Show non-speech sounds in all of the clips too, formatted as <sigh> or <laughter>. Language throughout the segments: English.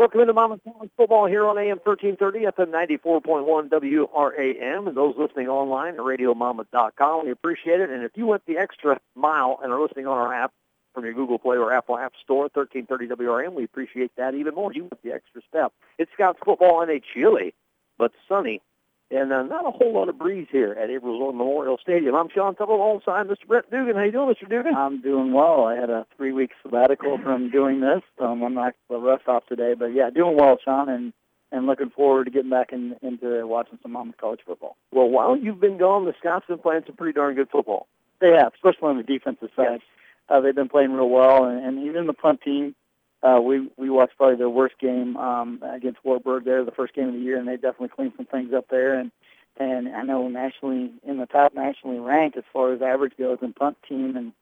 Welcome into Monmouth College football here on AM 1330, FM 94.1 WRAM, and those listening online at RadioMonmouth.com. We appreciate it. And if you went the extra mile and are listening on our app from your Google Play or Apple App Store, 1330 WRAM, we appreciate that even more. You went the extra step. It's Scots football in a chilly but sunny and uh, not a whole lot of breeze here at Abrams Memorial Stadium. I'm Sean Tuttle alongside Mr. Brett Dugan. How you doing, Mr. Dugan? I'm doing well. I had a three-week sabbatical from doing this. Um, I'm not the rest off today, but yeah, doing well, Sean, and and looking forward to getting back in, into watching some Monmouth College football. Well, while you've been gone, the Scots have been playing some pretty darn good football. They have, especially on the defensive side. Yes. Uh, they've been playing real well, and, and even the punt team. Uh, we we watched probably their worst game um, against Wartburg there, the first game of the year, and they definitely cleaned some things up there. And and I know nationally in the top nationally ranked as far as average goes in punt team and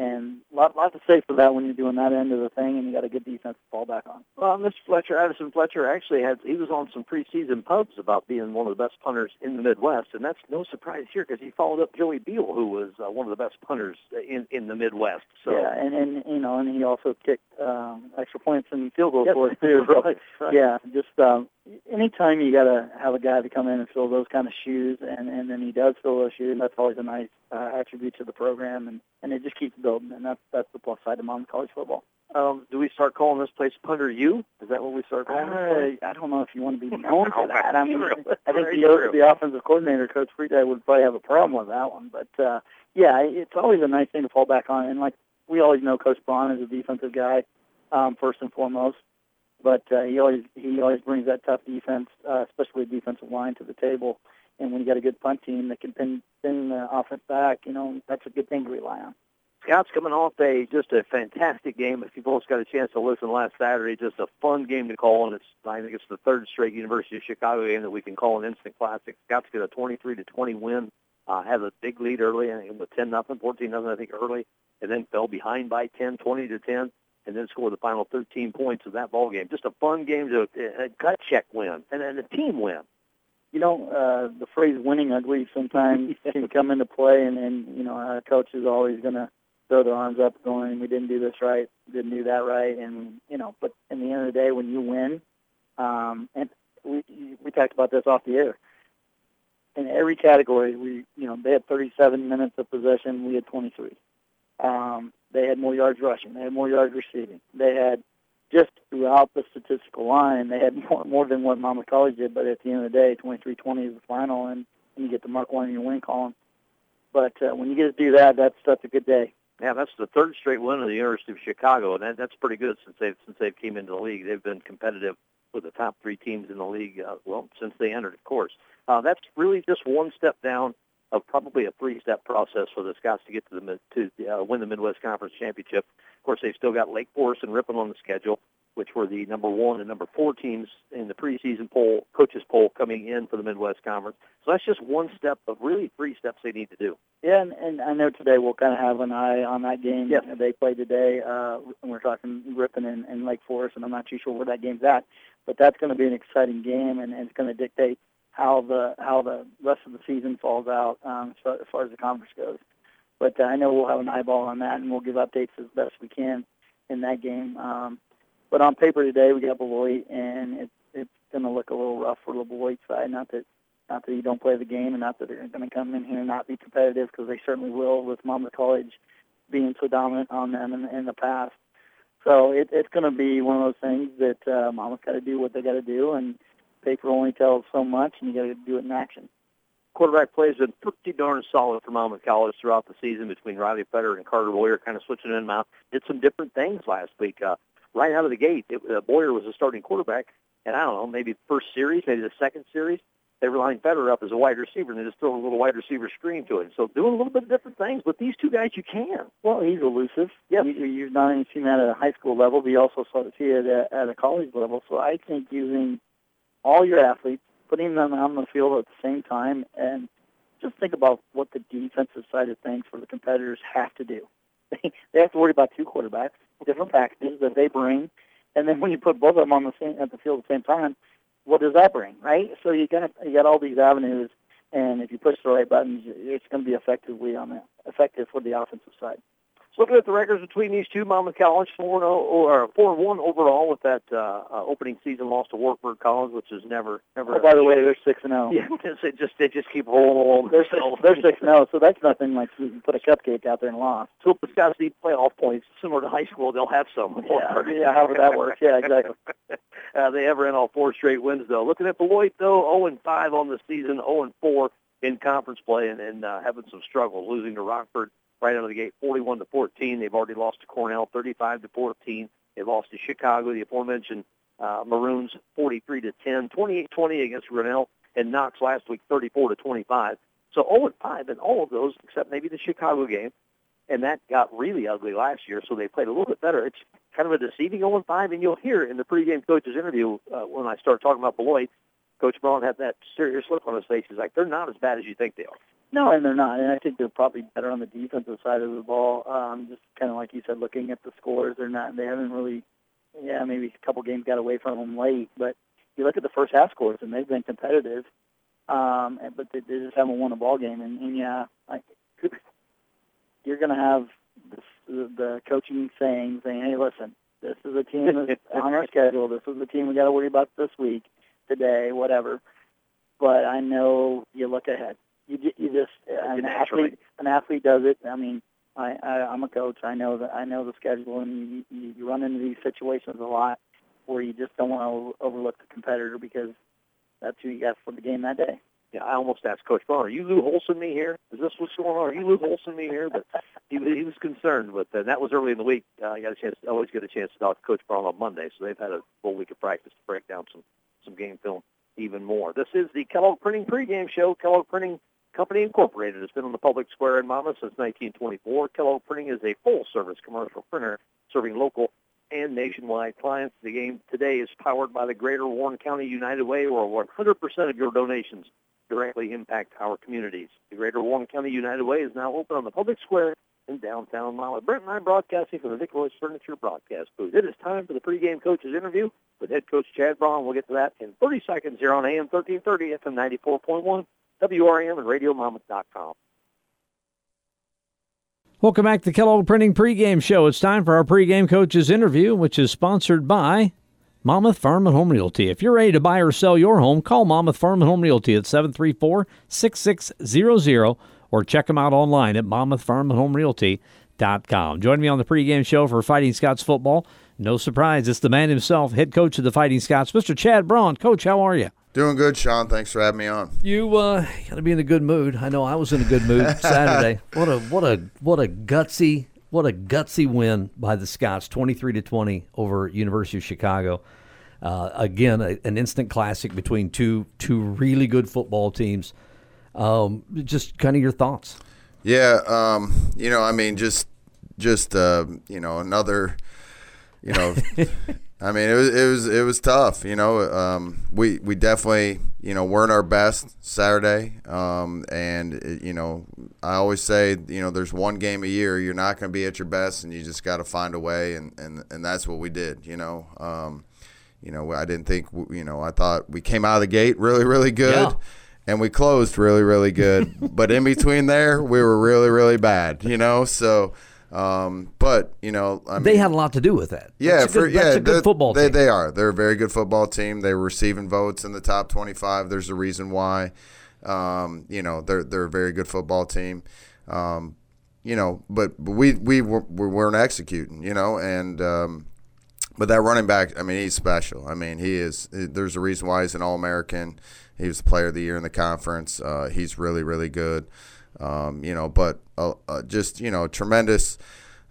and a lot, lot to say for that when you're doing that end of the thing and you got a good defense to fall back on. Well, Mr. Fletcher, Addison Fletcher actually had he was on some preseason pubs about being one of the best punters in the Midwest, and that's no surprise here because he followed up Joey Beal, who was uh, one of the best punters in in the Midwest. So yeah, and and you know, and he also kicked um, extra points and field goals yep. for us <laughs> too. right, right. Yeah, just um, anytime you got to have a guy to come in and fill those kind of shoes, and and then he does fill those shoes, that's always a nice uh, attribute to the program, and and it just keeps building, and that's that's the plus side of Monmouth College football. Um, do we start calling this place Punter U? Is that what we start calling uh, I don't know if you want to be <laughs> known for that. I mean. I think the, the offensive coordinator, Coach Friedrich, would probably have a problem with that one. But uh, yeah, it's always a nice thing to fall back on. And like we always know, Coach Braun is a defensive guy um, first and foremost but uh, he always he always brings that tough defense, uh, especially defensive line, to the table. And when you got a good punt team that can pin pin the offense back, you know that's a good thing to rely on. Scots coming off a just a fantastic game. If you both got a chance to listen last Saturday, just a fun game to call, and it's I think it's the third straight University of Chicago game that we can call an instant classic. Scots get a 23 to 20 win, uh, have a big lead early, and with 10 nothing, 14 nothing, I think early, and then fell behind by 10, 20 to 10 and then score the final 13 points of that ball game. Just a fun game to a gut check win and, and a team win. You know, uh, the phrase "winning ugly" sometimes <laughs> can come into play, and, and you know, a coach is always going to throw their arms up, going, "We didn't do this right, didn't do that right," and you know. But in the end of the day, when you win, um, and we we talked about this off the air. In every category, we you know they had 37 minutes of possession, we had 23. Um, they had more yards rushing. They had more yards receiving. They had just throughout the statistical line, they had <laughs> more, more than what Monmouth College did. But at the end of the day, 23-20 is the final, and, and you get to mark one in your win column. But uh, when you get to do that, that's that's a good day. Yeah, that's the third straight win of the University of Chicago, and that, that's pretty good since they've since they've came into the league. They've been competitive with the top three teams in the league. Uh, well, since they entered, of course. Uh, that's really just one step down of probably a three-step process for the Scots to get to the to uh, win the Midwest Conference Championship. Of course, they've still got Lake Forest and Ripon on the schedule, which were the number one and number four teams in the preseason poll, coaches poll coming in for the Midwest Conference. So that's just one step of really three steps they need to do. Yeah, and, and I know today we'll kind of have an eye on that game yes. they play today. Uh, and we're talking Ripon and, and Lake Forest, and I'm not too sure where that game's at, but that's going to be an exciting game, and, and it's going to dictate how the how the rest of the season falls out um, as, far, as the conference goes. But uh, I know we'll have an eyeball on that, and we'll give updates as best we can in that game. Um, but on paper today, we got Beloit, and it, it's going to look a little rough for the Beloit side. Not that not that you don't play the game, and not that they're going to come in here and not be competitive, because they certainly will with Monmouth College being so dominant on them in, in the past. So it, it's going to be one of those things that uh, Monmouth got to do what they got to do, and paper only tells so much, and you got to do it in action. Quarterback play has been pretty darn solid for Monmouth College throughout the season between Riley Fetter and Carter Boyer, kind of switching in and out. Did some different things last week. Uh, right out of the gate, it, uh, Boyer was a starting quarterback, and I don't know, maybe the first series, maybe the second series, they were lining Fetter up as a wide receiver, and they just throw a little wide receiver screen to it. So doing a little bit of different things, but these two guys, you can. Well, he's elusive. Yeah, you, you've not only seen that at a high school level, but you also saw it at, at a college level. So I think using all your athletes, putting them on the field at the same time, and just think about what the defensive side of things for the competitors have to do. <laughs> they have to worry about two quarterbacks, different packages that they bring, and then when you put both of them on the same at the field at the same time, what does that bring, right? So you got you got all these avenues, and if you push the right buttons, it's going to be effectively on the effective for the offensive side. Looking at the records between these two, Monmouth College four zero or four one overall with that uh, uh, opening season loss to Wartburg College, which is never never. Oh, by the way, they're six and zero. Yeah, <laughs> they just they just keep rolling along. They're six, they're six and zero, so that's nothing like you can put a cupcake out there and lost. So if the Scots need playoff points, similar to high school, they'll have some. Yeah, yeah, however that works. Yeah, exactly. <laughs> uh, they ever in all four straight wins though. Looking at Beloit though, zero and five on the season, zero and four in conference play, and, and uh, having some struggles, losing to Rockford right out of the gate, 41 to 14. They've already lost to Cornell, 35 to 14. They lost to Chicago, the aforementioned uh, Maroons, 43 to 10, 28-20 against Grinnell, and Knox last week, 34 to 25. So 0 and 5 in all of those, except maybe the Chicago game, and that got really ugly last year. So they played a little bit better. It's kind of a deceiving 0 and 5, and you'll hear in the pregame coach's interview uh, when I start talking about Beloit, Coach Braun had that serious look on his face. He's like, they're not as bad as you think they are. No, and they're not. And I think they're probably better on the defensive side of the ball. Um, just kind of like you said, looking at the scores, they're not. They haven't really. Yeah, maybe a couple games got away from them late, but you look at the first half scores, and they've been competitive. Um, but they, they just haven't won a ball game. And, and yeah, I, <laughs> you're going to have this, the, the coaching saying, saying, "Hey, listen, this is a team that's on our <laughs> schedule. This is the team we got to worry about this week, today, whatever." But I know you look ahead you you just an athlete an athlete does it. I mean, I, I I'm a coach. I know that I know the schedule, and you, you run into these situations a lot where you just don't want to overlook the competitor because that's who you got for the game that day. Yeah, I almost asked Coach Braun, "Are you Lou Holson me here? Is this what's going on? Are you Lou Holson me here?" But he he was concerned. But uh, that was early in the week. Uh, I got a chance. I always get a chance to talk to Coach Braun on Monday, so they've had a full week of practice to break down some some game film even more. This is the Kellogg Printing pregame show. Kellogg Printing Company Incorporated has been on the public square in Monmouth since 1924. Kellogg Printing is a full-service commercial printer serving local and nationwide clients. The game today is powered by the Greater Warren County United Way, where 100% of your donations directly impact our communities. The Greater Warren County United Way is now open on the public square in downtown Monmouth. Brent and I broadcasting from the Nick Royce Furniture broadcast booth. It is time for the pregame coaches interview with head coach Chad Braun. We'll get to that in 30 seconds here on AM 1330 FM 94.1 WRAM, and RadioMonmouth.com. Welcome back to Kellogg Printing pregame show. It's time for our pregame coaches interview, which is sponsored by Monmouth Farm and Home Realty. If you're ready to buy or sell your home, call Monmouth Farm and Home Realty at 734-6600 or check them out online at monmouthfarmandhomerealty.com. Join me on the pregame show for Fighting Scots football. No surprise, it's the man himself, head coach of the Fighting Scots, Mr. Chad Braun. Coach, how are you? Doing good, Sean. Thanks for having me on. You uh, got to be in a good mood. I know I was in a good mood <laughs> Saturday. What a what a what a gutsy what a gutsy win by the Scots, twenty three to twenty over University of Chicago. Uh, again, a, an instant classic between two two really good football teams. Um, just kind of your thoughts. Yeah, um, you know, I mean, just just uh, you know another, you know. I mean, it was it was it was tough. You know, um, we we definitely you know weren't our best Saturday, um, and it, you know I always say you know there's one game a year you're not going to be at your best, and you just got to find a way, and, and and that's what we did. You know, um, you know I didn't think you know I thought we came out of the gate really really good. Yeah. And we closed really, really good, <laughs> but in between there, we were really, really bad. You know, so um, but you know, I mean, they had a lot to do with that. Yeah, that's for good, yeah, a good football they, team. They are. They're a very good football team. They're receiving votes in the top twenty-five. There's a reason why. Um, you know, they're they're a very good football team. Um, you know, but, but we we, were, we weren't executing. You know, and um, but that running back, I mean, he's special. I mean, he is. There's a reason why he's an All American. He was the Player of the Year in the conference. Uh, he's really really good. Um, you know, but uh, uh, just you know, tremendous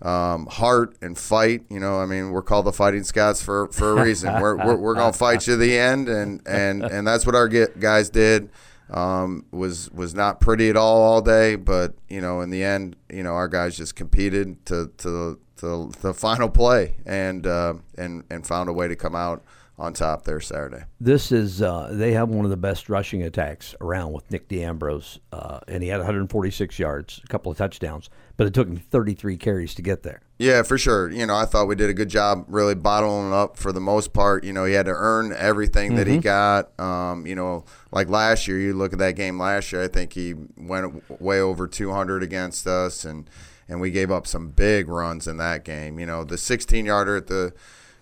um, heart and fight. You know, I mean, we're called the Fighting Scots for, for a reason. we're we're, we're gonna fight you to the end, and and and that's what our guys did. Um, was was not pretty at all all day, but you know, in the end, you know, our guys just competed to to to the final play and uh, and and found a way to come out on top there Saturday. This is uh, they have one of the best rushing attacks around with Nick DeAmbrose, uh, and he had 146 yards, a couple of touchdowns, but it took him 33 carries to get there. Yeah, for sure. You know, I thought we did a good job really bottling up for the most part. You know, he had to earn everything that mm-hmm. he got. Um, you know, like last year, you look at that game last year, I think he went way over 200 against us and and we gave up some big runs in that game. You know, the 16 yarder at the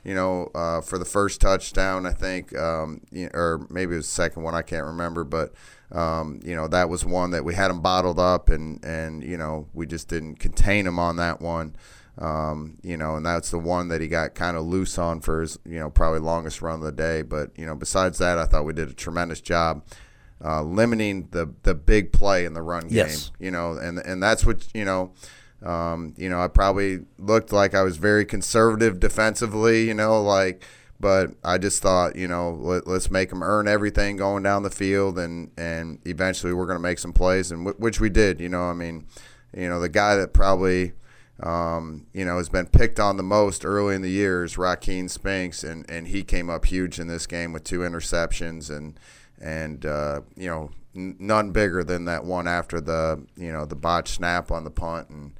you know, uh, for the first touchdown, I think, um, or maybe it was the second one, I can't remember, but um, you know, that was one that we had him bottled up, and and you know, we just didn't contain him on that one. Um, you know, and that's the one that he got kind of loose on for his, you know, probably longest run of the day. But you know, besides that, I thought we did a tremendous job uh, limiting the the big play in the run game. Yes. You know, and and that's what you know. Um, you know, I probably looked like I was very conservative defensively, you know, like, but I just thought, you know, let, us make them earn everything going down the field, and and eventually we're going to make some plays, and w- which we did. You know, I mean, you know, the guy that probably. Um, you know, has been picked on the most early in the years, Rakeen Spinks, and, and he came up huge in this game with two interceptions and and uh, you know none bigger than that one after the you know the botch snap on the punt and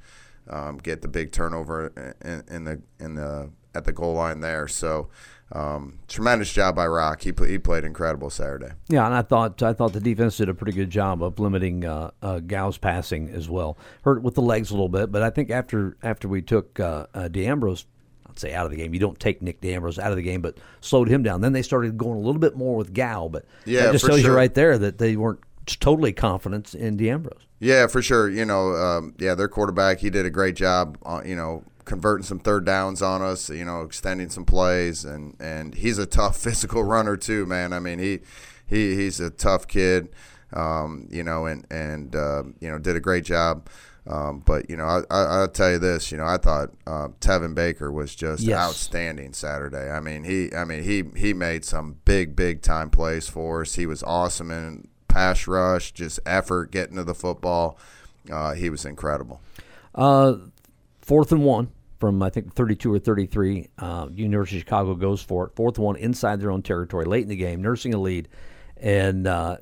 um, get the big turnover in, in, the in the at the goal line there. So. Um, tremendous job by Rock. He he played incredible Saturday. Yeah, and I thought I thought the defense did a pretty good job of limiting uh, uh, Gow's passing as well. Hurt with the legs a little bit, but I think after after we took uh, uh, DeAmbrose I'd say out of the game. You don't take Nick DeAmbrose out of the game, but slowed him down. Then they started going a little bit more with Gow, but yeah, that just tells sure. you right there that they weren't totally confidence in DeAmbrose. Yeah, for sure. You know, um, yeah, their quarterback, he did a great job. Uh, you know, converting some third downs on us. You know, extending some plays, and and he's a tough <laughs> physical runner too, man. I mean, he he he's a tough kid. Um, you know, and and uh, you know, did a great job. Um, but you know, I, I, will tell you this. You know, I thought uh, Tevin Baker was just yes. outstanding Saturday. I mean, he, I mean, he he made some big, big time plays for us. He was awesome in pass rush, just effort getting to the football. Uh, he was incredible. Uh, fourth and one from I think 32 or 33. Uh, University of Chicago goes for it. Fourth one inside their own territory, late in the game, nursing a lead. And uh,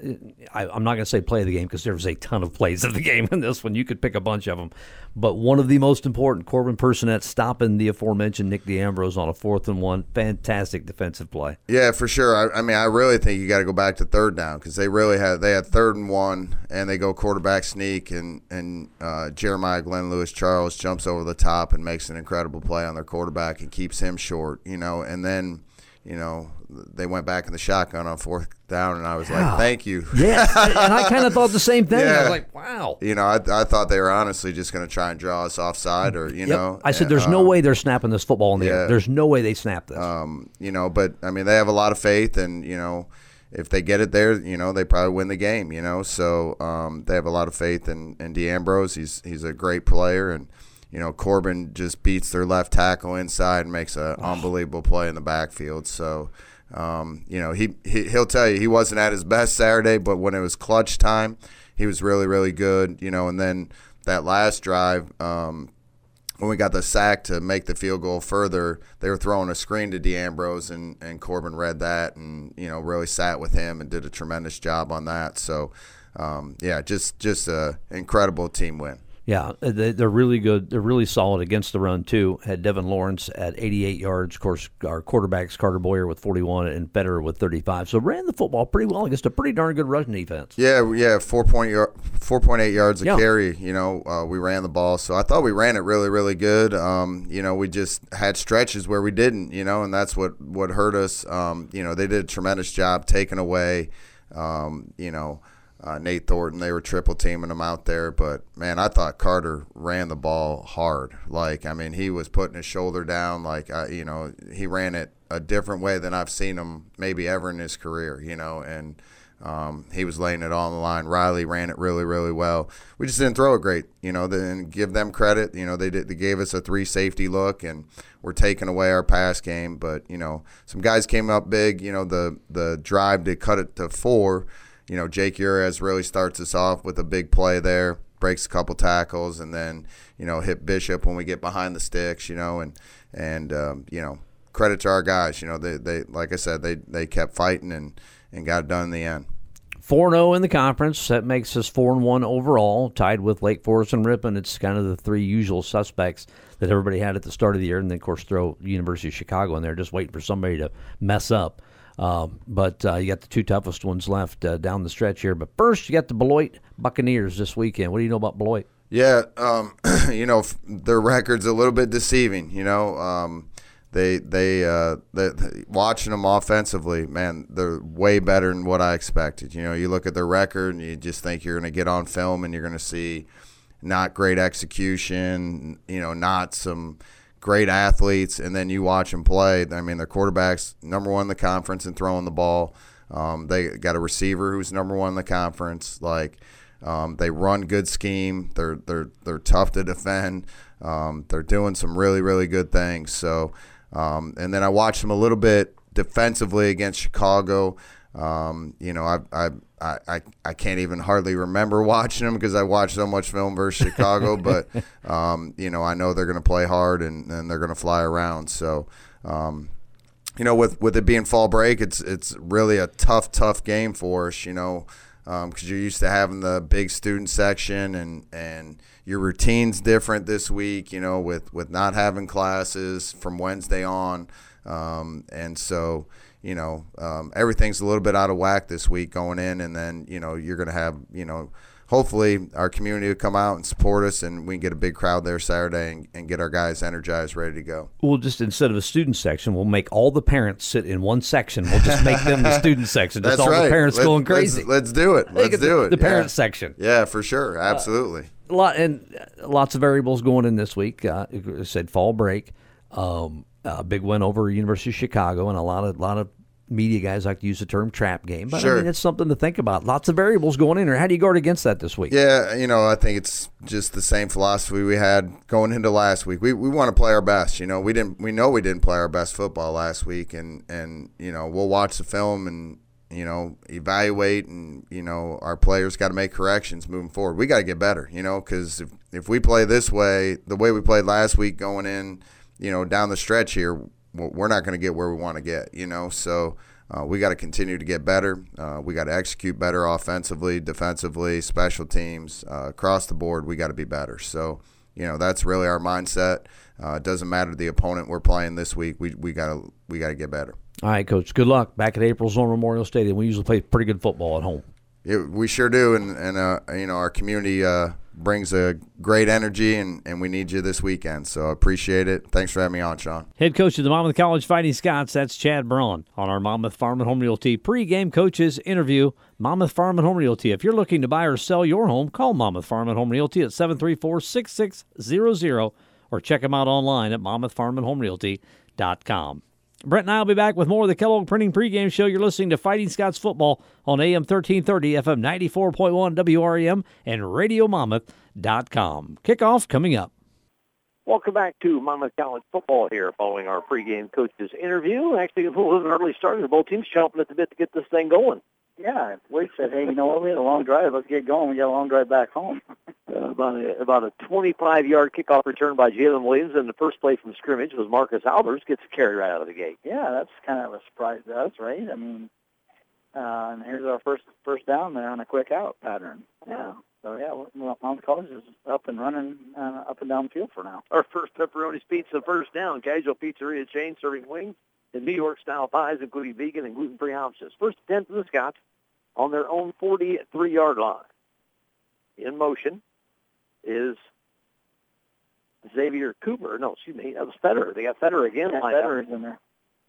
I, am not going to say play of the game because there was a ton of plays of the game in this one. You could pick a bunch of them. But one of the most important, Corbin Personette stopping the aforementioned Nick DeAmbrose on a fourth and one. Fantastic defensive play. Yeah, for sure. I, I mean, I really think you got to go back to third down because they really had they had third and one, and they go quarterback sneak, and and uh, Jeremiah Glenn Lewis Charles jumps over the top and makes an incredible play on their quarterback and keeps him short. You know, and then you know, they went back in the shotgun on fourth down, and I was yeah. like, "Thank you." Yeah, and I <laughs> kind of thought the same thing. Yeah. I was like, "Wow." You know, I, I thought they were honestly just going to try and draw us offside, or you Yep. know. I said, and, "There's no um, way they're snapping this football in the air. There's no way they snap this." Um, you know, but I mean, they have a lot of faith, and you know, if they get it there, you know, they probably win the game. You know, so um, they have a lot of faith in in DeAmbrose. He's he's a great player, and you know, Corbin just beats their left tackle inside and makes an unbelievable play in the backfield. So. Um, you know, he, he he'll tell you he wasn't at his best Saturday, but when it was clutch time, he was really really good. You know, and then that last drive, um, when we got the sack to make the field goal further, they were throwing a screen to DeAmbrose, and, and Corbin read that and, you know, really sat with him and did a tremendous job on that. So, um, yeah, just just a incredible team win. Yeah, they, they're really good. They're really solid against the run too. Had Devin Lawrence at 88 yards. Of course, our quarterbacks Carter Boyer with 41 and Federer with 35. So ran the football pretty well against a pretty darn good rushing defense. Yeah, yeah, four point four point eight yards a Yeah. carry. You know, uh, we ran the ball, so I thought we ran it really, really good. Um, you know, we just had stretches where we didn't. You know, and that's what what hurt us. Um, you know, they did a tremendous job taking away. Um, you know. Uh, Nate Thornton, they were triple teaming him out there, but man, I thought Carter ran the ball hard. Like, I mean, he was putting his shoulder down. Like, you know, he ran it a different way than I've seen him maybe ever in his career. You know, and um, he was laying it all on the line. Riley ran it really, really well. We just didn't throw it great, you know. Then give them credit. You know, they did. They gave us a three safety look, and we're taking away our pass game. But you know, some guys came up big. You know, the the drive to cut it to four. You know, Jake Urias really starts us off with a big play there, breaks a couple tackles, and then you know hit Bishop when we get behind the sticks. You know, and and um, you know credit to our guys. You know, they they like I said, they they kept fighting and and got it done in the end. 4 0 in the conference. That makes us 4 and 1 overall, tied with Lake Forest and Ripon. It's kind of the three usual suspects that everybody had at the start of the year. And then, of course, throw University of Chicago in there, just waiting for somebody to mess up. Uh, but uh, you got the two toughest ones left uh, down the stretch here. But first, you got the Beloit Buccaneers this weekend. What do you know about Beloit? Yeah, um, <clears throat> you know their record's a little bit deceiving. You know, um, they they, uh, they, they watching them offensively, man, they're way better than what I expected. You know, you look at their record and you just think you're going to get on film and you're going to see not great execution. You know, not some great athletes, and then you watch them play. I mean, their quarterbacks number one in the conference and throwing the ball. Um, they got a receiver who's number one in the conference. Like um, they run good scheme. They're they're they're tough to defend. Um, they're doing some really really good things. So, um, and then I watched them a little bit defensively against Chicago. Um, you know, I, I I I can't even hardly remember watching them because I watched so much film versus Chicago. <laughs> but um, you know, I know they're going to play hard and, and they're going to fly around. So. Um, you know, with, with it being fall break, it's it's really a tough, tough game for us. You know, because um, you're used to having the big student section and and your routine's different this week. You know, with with not having classes from Wednesday on, um, and so you know um, everything's a little bit out of whack this week going in, and then you know you're gonna have you know hopefully our community will come out and support us and we can get a big crowd there Saturday and, and, get our guys energized, ready to go. We'll just, instead of a student section, we'll make all the parents sit in one section. We'll just make them the student section. Just <laughs> That's all right. the parents let's, going crazy. Let's, let's do it. Let's do it. The yeah. parent section. Yeah, for sure. Absolutely. Uh, a lot and lots of variables going in this week. Uh, I said fall break. Um, a big win over University of Chicago and a lot of lot of media guys like to use the term trap game, but sure. I mean it's something to think about. Lots of variables going in there. How do you guard against that this week? Yeah, you know, I think it's just the same philosophy we had going into last week. We we want to play our best. You know, we didn't we know we didn't play our best football last week, and and you know we'll watch the film and you know evaluate and you know our players got to make corrections moving forward. We got to get better. You know, because if if we play this way, the way we played last week, going in, you know, down the stretch here, we're not going to get where we want to get. You know, so. Uh, we got to continue to get better. Uh, we got to execute better offensively, defensively, special teams uh, across the board. We got to be better. So, you know, that's really our mindset. Uh, it doesn't matter the opponent we're playing this week. We we got to we got to get better. All right, coach. Good luck back at April's Zorn Memorial Stadium. We usually play pretty good football at home. Yeah, we sure do, and and uh, you know our community uh, brings a great energy, and, and we need you this weekend. So I appreciate it. Thanks for having me on, Sean. Head coach of the Monmouth College Fighting Scots, that's Chad Braun on our Monmouth Farm and Home Realty pregame coaches interview. Monmouth Farm and Home Realty. If you're looking to buy or sell your home, call Monmouth Farm and Home Realty at 734 6600 or check them out online at monmouthfarmandhomerealty.com. Brent and I will be back with more of the Kellogg Printing pregame show. You're listening to Fighting Scots Football on AM 1330, FM 94.1 WRAM, and RadioMonmouth.com. Kickoff coming up. Welcome back to Monmouth College football here following our pregame coaches interview. Actually, a little early start. Both teams chomping at the bit to get this thing going. Yeah, Wade said, hey, you know what, we had a long drive. Let's get going. We got a long drive back home. <laughs> uh, about a, about a 25-yard kickoff return by Jalen Williams, and the first play from scrimmage was Marcus Albers gets a carry right out of the gate. Yeah, that's kind of a surprise to us, right? I mean, uh, and here's our first first down there on a quick out pattern. Yeah. So yeah, well, Monmouth College is up and running uh, up and down the field for now. Our first pepperoni pizza first down. Casual pizzeria chain serving wings and New York style pies, including vegan and gluten free options. First ten for the Scots on their own 43 yard line. In motion is Xavier Cooper. No, excuse me, that was Federer. They got Federer again. Yeah, Federer's in there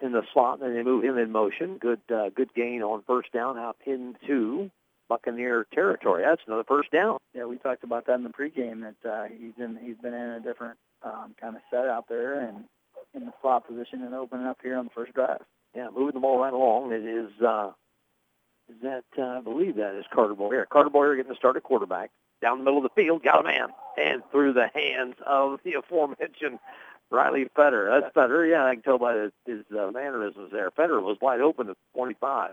in the slot, and they move him in motion. Good, uh, good gain on first down out into Buccaneer territory. That's another first down. Yeah, we talked about that in the pregame. That uh, he's in, he's been in a different um, kind of set out there and in the slot position and opening up here on the first drive. Yeah, moving the ball right along. It is, uh, is that uh, I believe that is Carter Boyer. Carter Boyer getting the start at quarterback down the middle of the field, got a man, and through the hands of the <laughs> aforementioned Riley Federer. That's Federer. Yeah, I can tell by his, his uh, mannerisms there. Federer was wide open at 25,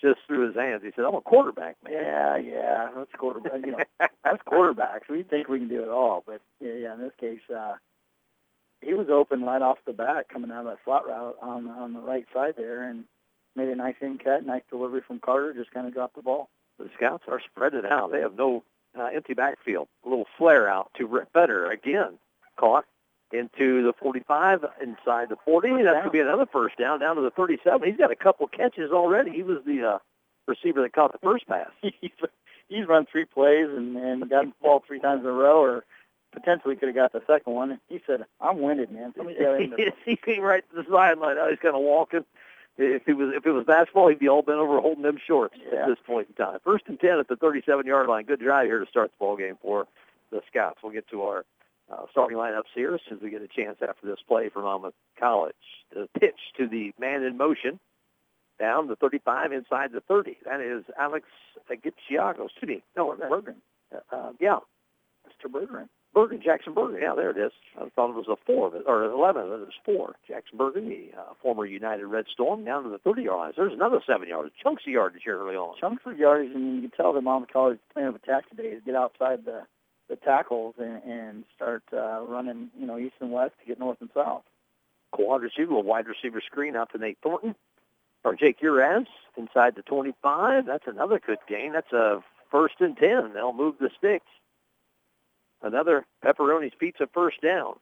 just through his hands. He said, "I'm a quarterback, man." Yeah, yeah, that's quarterback. You know, that's quarterbacks. We think we can do it all, but yeah, yeah in this case, uh, he was open right off the bat coming out of that slot route on on the right side there, and made a nice in cut, nice delivery from Carter. Just kind of dropped the ball. The Scots are spread it out. They have no uh, empty backfield. A little flare out to Rick Federer again, caught into the 45, inside the 40. That could be another first down, down to the 37. He's got a couple catches already. He was the uh, receiver that caught the first pass. <laughs> he's, he's run three plays and and got the ball three times in a row, or potentially could have got the second one. He said, "I'm winded, man." Somebody got in there. <laughs> he came right to the sideline. I was kind of walking. If it was if it was basketball, he'd be all bent over holding them shorts Yeah. at this point in time. First and ten at the 37-yard line. Good drive here to start the ball game for the Scots. We'll get to our uh, starting lineups here as soon as we get a chance after this play from Monmouth College. The pitch to the man in motion down the 35 inside the 30. That is Alex Gitchiago. Excuse me. No, Bergen, uh, yeah, Mr. Bergeron. Bergen, Jackson Bergen. Yeah, there it is. I thought it was a four, or 11, it was four. Jackson Bergen, the uh, former United Red Storm, down to the 30-yard line. There's another seven yards, chunks of yardage here early on. chunks of yardage, and you can tell that Monmouth College plan of attack today is get outside the the tackles and, and start uh, running, you know, east and west to get north and south. Quad receiver, a wide receiver screen out to Nate Thornton. Or Jake Uraz inside the 25. That's another good gain. That's a first and 10. They'll move the sticks. Another Pepperoni's Pizza first down.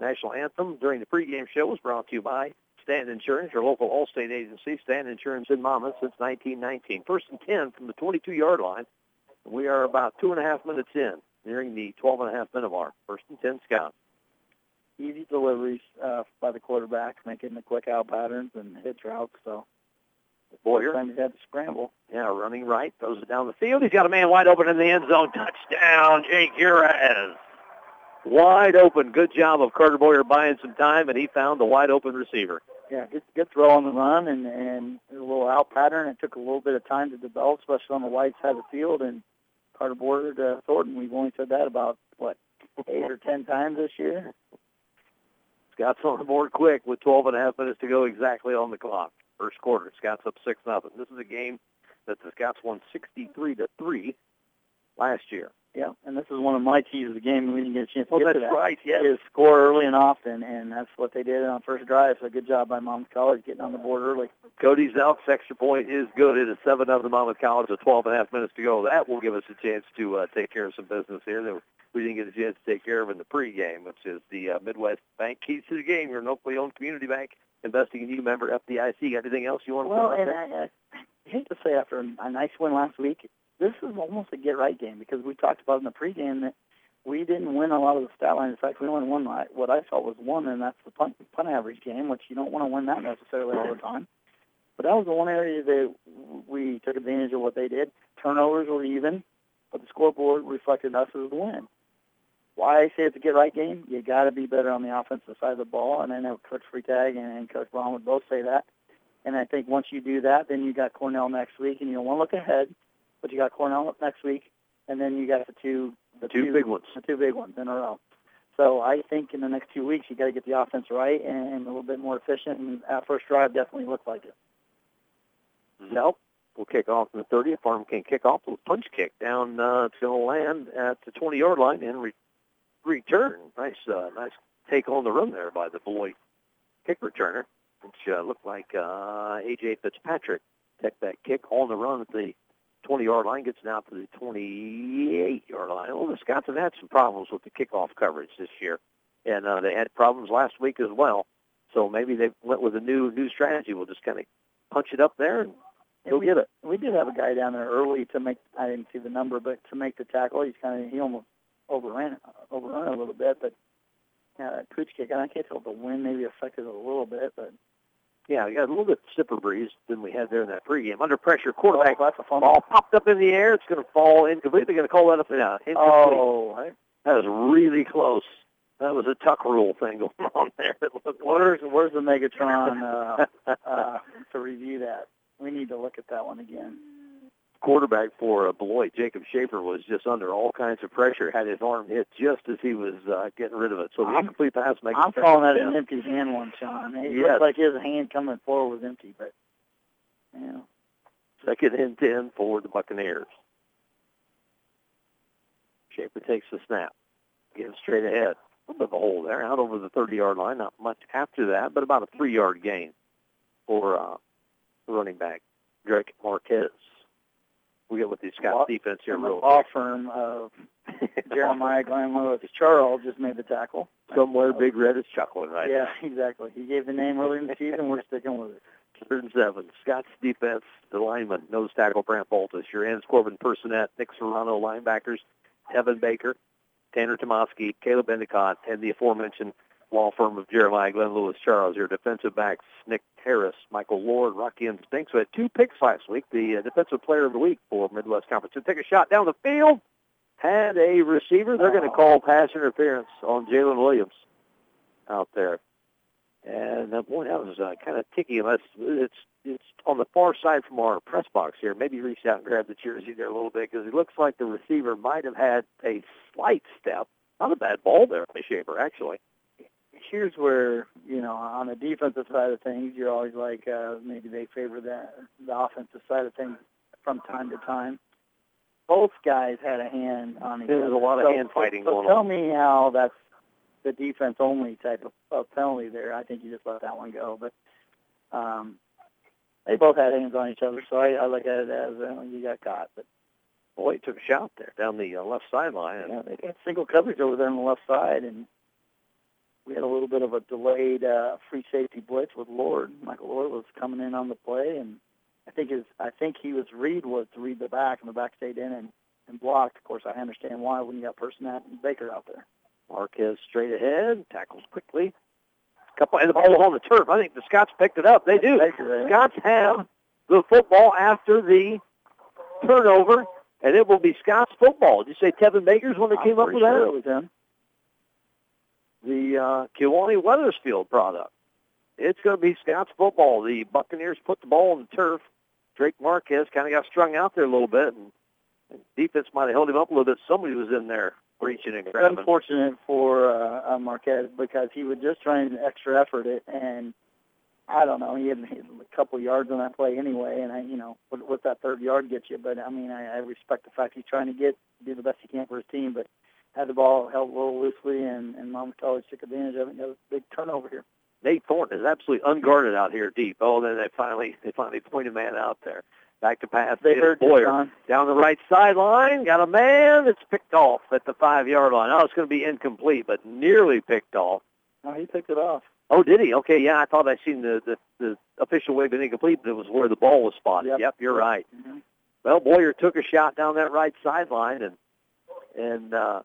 National anthem during the pregame show was brought to you by Stand Insurance, your local Allstate agency. Stand Insurance in Monmouth since 1919. First and 10 from the 22-yard line. We are about two and a half minutes in, nearing the 12 and a half minute mark. First and 10 Scots. Easy deliveries uh, by the quarterback, making the quick out patterns and hitch routes. So Boyer. time he had to scramble. Yeah, running right, throws it down the field. He's got a man wide open in the end zone. Touchdown, Jake Uraz. Wide open. Good job of Carter Boyer buying some time, and he found the wide open receiver. Yeah, good, good throw on the run and and a little out pattern. It took a little bit of time to develop, especially on the wide side of the field. And Carter Boyer to Thornton, we've only said that about what eight or ten times this year. Scots on the board quick with 12 and a half minutes to go exactly on the clock. First quarter, Scots up 6 nothing. This is a game that the Scots won 63 to 3 last year. Yeah, and this is one of my keys of the game. We didn't get a chance to Oh, get that's to that. right, yes. Is score early and often, and that's what they did on first drive. So good job by Monmouth College getting on the board early. Cody Zelk's extra point is good. It is 7 of the Monmouth College with 12 and a half minutes to go. That will give us a chance to uh, take care of some business here that we didn't get a chance to take care of in the pregame, which is the uh, Midwest Bank Keys to the Game. You're an locally owned community bank investing in you, member FDIC. Got anything else you want to Well, and? I, I hate to say after a nice win last week, this is almost a get right game because we talked about in the pregame that we didn't win a lot of the stat lines. In fact, we only won like what I felt was one, and that's the punt, punt average game, which you don't want to win that necessarily all the time. But that was the one area that we took advantage of what they did. Turnovers were even, but the scoreboard reflected us as the win. Why I say it's a get right game? You got to be better on the offensive side of the ball, and I know Coach Freitag and, and Coach Braun would both say that. And I think once you do that, then you got Cornell next week, and you don't want to look ahead, but you got Cornell next week, and then you got the two the Two big ones. the two big ones in a row. So I think in the next two weeks you got to get the offense right and, a little bit more efficient. And that first drive definitely looked like it. Zelk will kick off in the 30th. Farm can kick off with a punch kick down. Uh, to land at the 20-yard line and re- return. Nice, uh, nice take on the run there by the Beloit kick returner, which uh, looked like uh, A.J. Fitzpatrick. Take that kick on the run at the 20-yard line, gets down to the 28-yard line. Well, the Scots have had some problems with the kickoff coverage this year, and uh, they had problems last week as well. So maybe they went with a new new strategy. We'll just kind of punch it up there and go we, get it. We did have a guy down there early to make. I didn't see the number, but to make the tackle, he's kind of he almost overran overrun a little bit. But yeah, that pooch kick, and I can't tell if the wind maybe affected it a little bit, but Yeah, we got a little bit stiffer breeze than we had there in that pregame. Under pressure, quarterback oh, that's a fun ball popped up in the air. It's going to fall incomplete. They're going to call that up and out. Incomplete. Oh, I, that was really close. That was a tuck rule thing going <laughs> on there. Where's where's the Megatron <laughs> uh, uh, to review that? We need to look at that one again. Quarterback for uh, Beloit, Jacob Schaefer, was just under all kinds of pressure. Had his arm hit just as he was uh, getting rid of it. So the I'm- incomplete pass makes. I'm calling that down. an empty hand one, Sean. It Yes. looked like his hand coming forward was empty, but yeah. Second and 10 for the Buccaneers. Schaefer takes the snap. Gives straight ahead. A little bit of a hole there, out over the 30-yard line. Not much after that, but about a three-yard gain for uh, running back, Drake Marquez. We get with the Scott's Law- defense here real law firm of <laughs> Jeremiah Glenn Lewis Charles just made the tackle. Somewhere Big Red is chuckling right Yeah, <laughs> exactly. He gave the name early in the season. We're sticking with it. Third and seven. Scott's defense, the lineman, nose tackle Brant Boltus. Your ends, Corbin Personette, Nick Serrano, linebackers, Tevin Baker, Tanner Tomoski, Caleb Endicott, and the aforementioned law firm of Jeremiah Glenn Lewis Charles. Your defensive backs, Nick Harris, Michael Lord, Rocky and Spinks, who had two picks last week, the uh, defensive player of the week for Midwest Conference. So take a shot down the field. Had a receiver. They're going to call pass interference on Jalen Williams out there. And uh, boy, that was uh, kind of ticky. Unless it's it's on the far side from our press box here. Maybe reach out and grab the jersey there a little bit because it looks like the receiver might have had a slight step. Not a bad ball there, Schaefer, actually. Here's where you know on the defensive side of things, you're always like uh, maybe they favor the the offensive side of things from time to time. Both guys had a hand on each There was other. a lot of So- hand fighting so going tell on. Tell me how that's the defense only type of, of penalty there. I think you just let that one go, but um, they both had hands on each other, so I, I look at it as uh, you got caught. But Boy, took a shot there down the uh, left sideline. Yeah, they had single coverage over there on the left side, and we had a little bit of a delayed uh, free safety blitz with Lord. Michael Lord was coming in on the play, and I think his I think he was read was to read the back, and the back stayed in and, and blocked. Of course, I understand why when you got Personette and Baker out there. Marquez straight ahead, tackles quickly. Couple and the ball on the turf. I think the Scots picked it up. They do. Baker, uh, Scots have the football after the turnover, and it will be Scots football. Did you say Tevin Baker's one that I'm came up with sure that? it was him. The uh, Kewanee Wethersfield product. It's going to be Scots football. The Buccaneers put the ball on the turf. Drake Marquez kind of got strung out there a little bit, and, and defense might have held him up a little bit. Somebody was in there reaching and grabbing. unfortunate for uh, uh, Marquez because he was just trying to extra effort it, and I don't know. He had a couple yards on that play anyway, and I, you know, what, what that third yard gets you. But I mean, I, I respect the fact he's trying to get do the best he can for his team, but had the ball held a little loosely, and and Monmouth College took advantage of it. And was a big turnover here. Nate Thornton is absolutely unguarded out here deep. Oh, then they finally they finally point a man out there. Back to pass. They It's heard Boyer down the right sideline. Got a man that's picked off at the five yard line. Oh, it's going to be incomplete, but nearly picked off. Oh, he picked it off. Oh, did he? Okay, yeah. I thought I seen the the, the official wave it incomplete, but it was where the ball was spotted. Yep. you're right. Mhm. Well, Boyer took a shot down that right sideline, and and uh,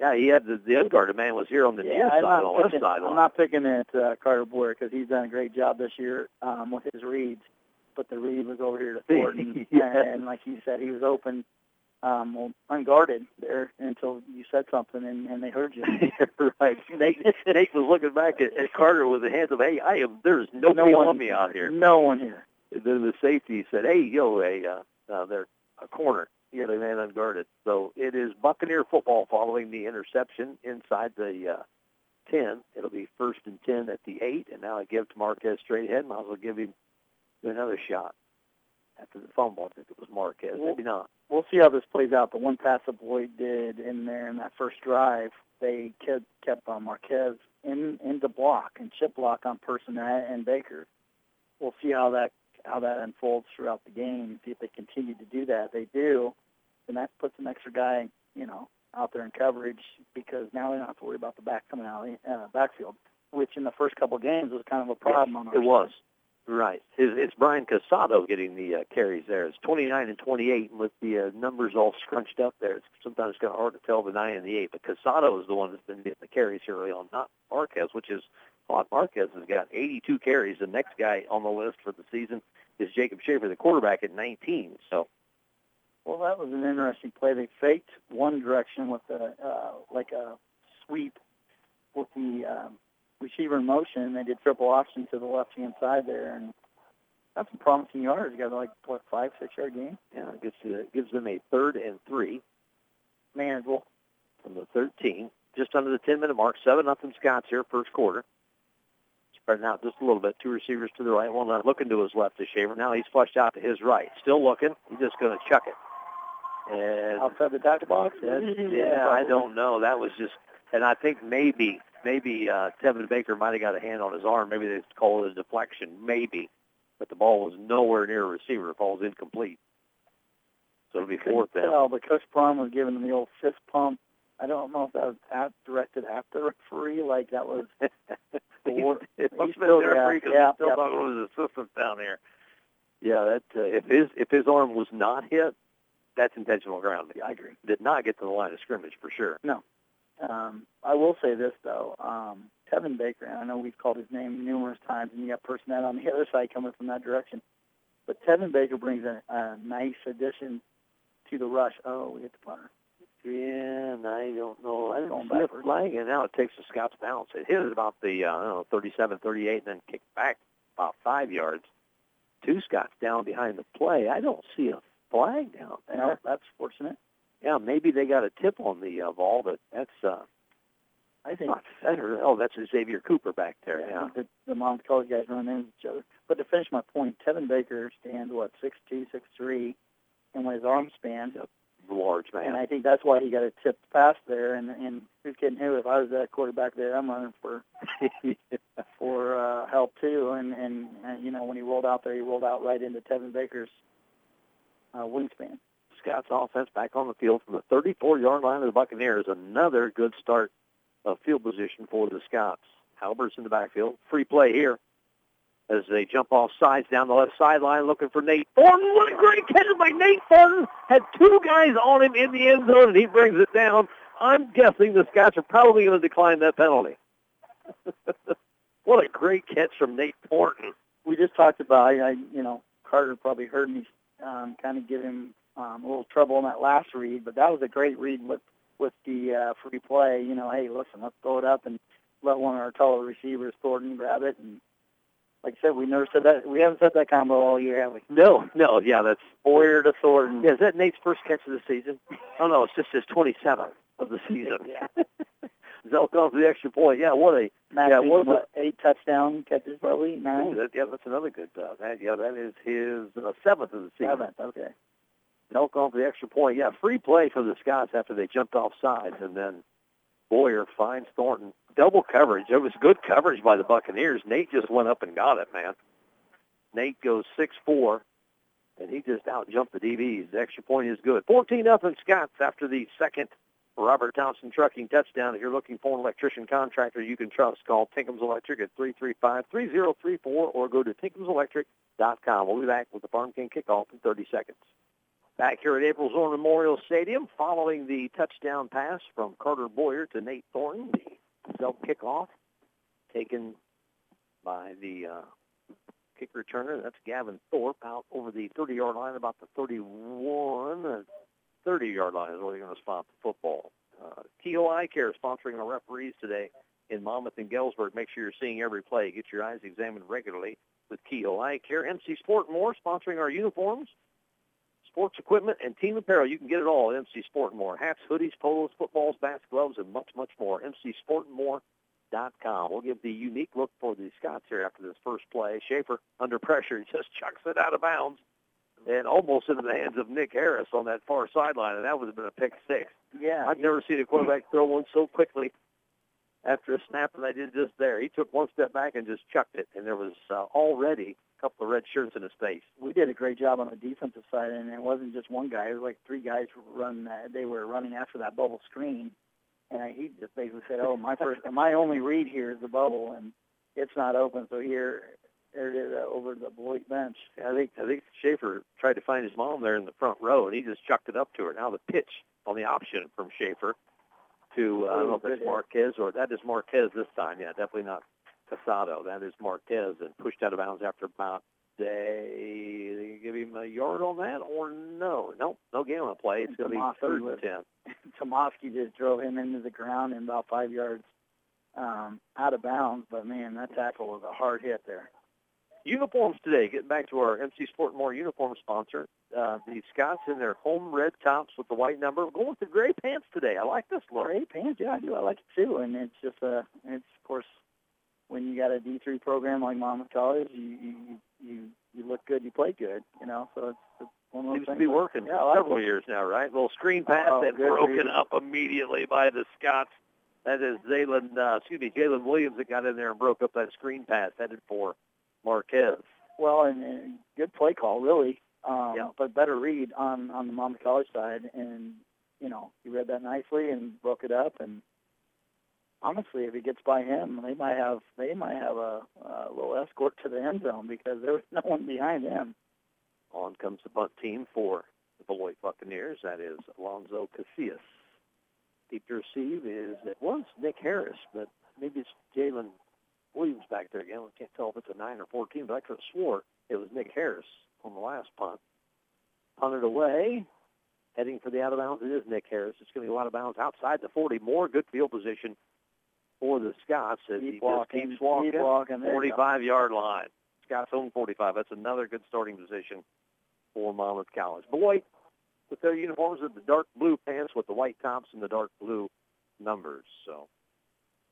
yeah, he had the, the unguarded man was here on the near Yeah, side, on the left picking, sideline. I'm not picking at uh, Carter Boyer because he's done a great job this year um, with his reads, but the read was over here to <laughs> Thornton, Yeah. and like you said, he was open, um, well, unguarded there until you said something and, and they heard you. <laughs> right. <laughs> Nate, Nate was looking back at, at Carter with the hands of, "Hey, I am. There's nobody one on me out here." No one here. And then the safety said, "Hey, yo, hey, uh, uh, they're a corner. You a man unguarded." So it is Buccaneer football following the interception inside the uh, ten. It'll be first and ten at the eight, and now I give to Marquez straight ahead. Might as well give him another shot after the fumble. I think it was Marquez. Maybe not. We'll see how this plays out. The one pass that Boyd did in there in that first drive, they kept kept uh, Marquez in into block and chip block on Personette and Baker. We'll see how that how that unfolds throughout the game. See if they continue to do that. They do, then that puts an extra guy, you know, out there in coverage because now they don't have to worry about the back coming out uh, backfield, which in the first couple of games was kind of a problem on our It was. Right. It's, it's Brian Casado getting the uh, carries there. It's 29 and 28 and with the uh, numbers all scrunched up there. It's sometimes kind of hard to tell the 9 and the 8. But Casado is the one that's been getting the carries here early on, not Marquez, which is odd. Marquez has got 82 carries. The next guy on the list for the season is Jacob Schaefer, the quarterback, at 19. So Well, that was an interesting play. They faked one direction with a uh, like a sweep with the um, receiver in motion. and They did triple option to the left hand side there, and that's some promising yards. You got like what five, six yard game, yeah, it gives, uh, gives them a third and three manageable. from the 13, just under the 10 minute mark. Seven nothing Scots here, first quarter. Spreading out just a little bit. Two receivers to the right, one left, looking to his left to Schaefer. Now he's flushed out to his right. Still looking. He's just going to chuck it. And Outside the tackle box. yeah, I don't know. That was just, and I think maybe, maybe uh, Tevin Baker might have got a hand on his arm. Maybe they call it a deflection. Maybe, but the ball was nowhere near a receiver. It falls incomplete. So it'll be fourth down. Tell, but Coach Braun was giving them the old fist pump I don't know if that was at, directed at the referee, like that was. <laughs> Or, it must have still- been the referee 'cause yeah, he's still yeah. talking to his assistant down here. Yeah, that uh, if his if his arm was not hit, that's intentional grounding. I agree. Did not get to the line of scrimmage for sure. No. Um, I will say this though, um, Tevin Baker. and I know we've called his name numerous times, and you got Personette on the other side coming from that direction. But Tevin Baker brings a, a nice addition to the rush. Oh, we hit the punter. Yeah, and I don't know. I didn't see a flag, and now it takes the Scots bounce. It hit it about the uh, I don't know 37, 38, and then kicked back about five yards. Two Scots down behind the play. I don't see a flag down there. No, that's fortunate. Yeah, maybe they got a tip on the uh, ball, but that's uh, I think not Federer. Oh, that's Xavier Cooper back there. Yeah. the, the Monmouth College guys run into each other. But to finish my point, Tevin Baker stands what six two, six three, and when his arm spans, large man. and. I think that's why he got a tipped pass there. And and who's kidding who? If I was that quarterback there, I'm running for <laughs> for uh, help too. And, and and you know when he rolled out there, he rolled out right into Tevin Baker's uh, wingspan. Scots offense back on the field from the 34-yard line of the Buccaneers. Another good start of field position for the Scots. Halbert's in the backfield. Free play here as they jump off sides down the left sideline looking for Nate Thornton. What a great catch by Nate Thornton. Had two guys on him in the end zone, and he brings it down. I'm guessing the Scots are probably going to decline that penalty. <laughs> what a great catch from Nate Thornton. We just talked about, I, you know, Carter probably heard me um, kind of give him um, a little trouble in that last read, but that was a great read with with the uh, free play. You know, hey, listen, let's throw it up and let one of our taller receivers, Thornton, grab it. And like I said, we never said that. We haven't said that combo all year, have we? No, no, yeah, that's Boyer to Thornton. Yeah, is that Nate's first catch of the season? <laughs> Oh no, it's just his 27th of the season. <laughs> Yeah. <laughs> Zelk off the extra point. Yeah, what a Matt, Yeah, what- what, eight touchdown catches probably ooh, nine, that, yeah, that's another good. Uh, that, yeah, that is his uh, seventh of the season. seventh. Okay. Zelk off the extra point. Yeah, free play for the Scots after they jumped off sides, and then Boyer finds Thornton. Double coverage. It was good coverage by the Buccaneers. Nate just went up and got it, man. Nate goes six four, and he just out jumped the DBs. The extra point is good. Fourteen nothing Scots after the second Robert Thompson trucking touchdown. If you're looking for an electrician contractor you can trust, call Tinkham's Electric at 335-3034 or go to tinkhamselectric.com. We'll be back with the Farm King kickoff in 30 seconds. Back here at April Zorn Memorial Stadium, following the touchdown pass from Carter Boyer to Nate Thornton, the Zelk kickoff taken by the uh, kick returner. That's Gavin Thorpe out over the 30-yard line, about the 31, uh, 30-yard line is where you're going to spot the football. Uh, Eye Care sponsoring our referees today in Monmouth and Galesburg. Make sure you're seeing every play. Get your eyes examined regularly with Eye Care. MC Sport More sponsoring our uniforms sports equipment, and team apparel. You can get it all at MC Sport and More. Hats, hoodies, polos, footballs, bats, gloves, and much, much more. MCSportandMore.com. We'll give the unique look for the Scots here after this first play. Schaefer, under pressure, <laughs> just chucks it out of bounds and almost into the hands of Nick Harris on that far sideline, and that would have been a pick six. Yeah. I've never seen a quarterback throw one so quickly after a snap than I did just there. He took one step back and just chucked it, and there was uh, already couple of red shirts in his face. we did a great job on the defensive side, and it wasn't just one guy. It was like three guys run. That, they were running after that bubble screen, and he just basically said, "Oh, my first, <laughs> my only read here is the bubble, and it's not open. So here, there it is uh, over the Beloit bench." I think I think Schaefer tried to find his mom there in the front row, and he just chucked it up to her. Now the pitch on the option from Schaefer to uh, I don't know if hit. Marquez or that is Marquez this time. Yeah, definitely not Casado. That is Marquez, and pushed out of bounds after about they, they give him a yard on that or no? No, no game on the play. It's going to be third and ten. <laughs> Tomasky just drove him into the ground and about five yards um, out of bounds. But man, that tackle was a hard hit there. Uniforms today. Getting back to our MC Sport and More uniform sponsor, uh, the Scots in their home red tops with the white number. We're going with the gray pants today. I like this look. Great pants, yeah, I do. I like it too. And it's just uh it's of course when you got a D three program like Monmouth College, you you you you look good, you play good, you know. So it's, it's one of those Seems to be like- working Yeah, like several it. years now, right? little screen pass Oh, that broken read. up immediately by the Scots. That is Zaylen, uh, excuse me, Jalen Williams that got in there and broke up that screen pass headed for Marquez. Well, and, and good play call, really. Um, Yeah. But better read on on the Monmouth College side, and you know, he read that nicely and broke it up. And honestly, if he gets by him, they might have they might have a, a little escort to the end zone because there was no one behind him. On comes the punt team for the Beloit Buccaneers. That is Alonzo Casillas. Deep to receive is it was Nick Harris, but maybe it's Jalen Williams back there again. I can't tell if it's a nine or fourteen, but I could have swore it was Nick Harris on the last punt. Punted away, heading for the out of bounds. It is Nick Harris. It's going to be a lot of bounds outside the 40. More good field position for the Scots as Keep he walking, just keeps walking. keep walking. There you go. 45 yard line. Scots own 45. That's another good starting position for Monmouth College. Beloit with their uniforms of the dark blue pants with the white tops and the dark blue numbers. So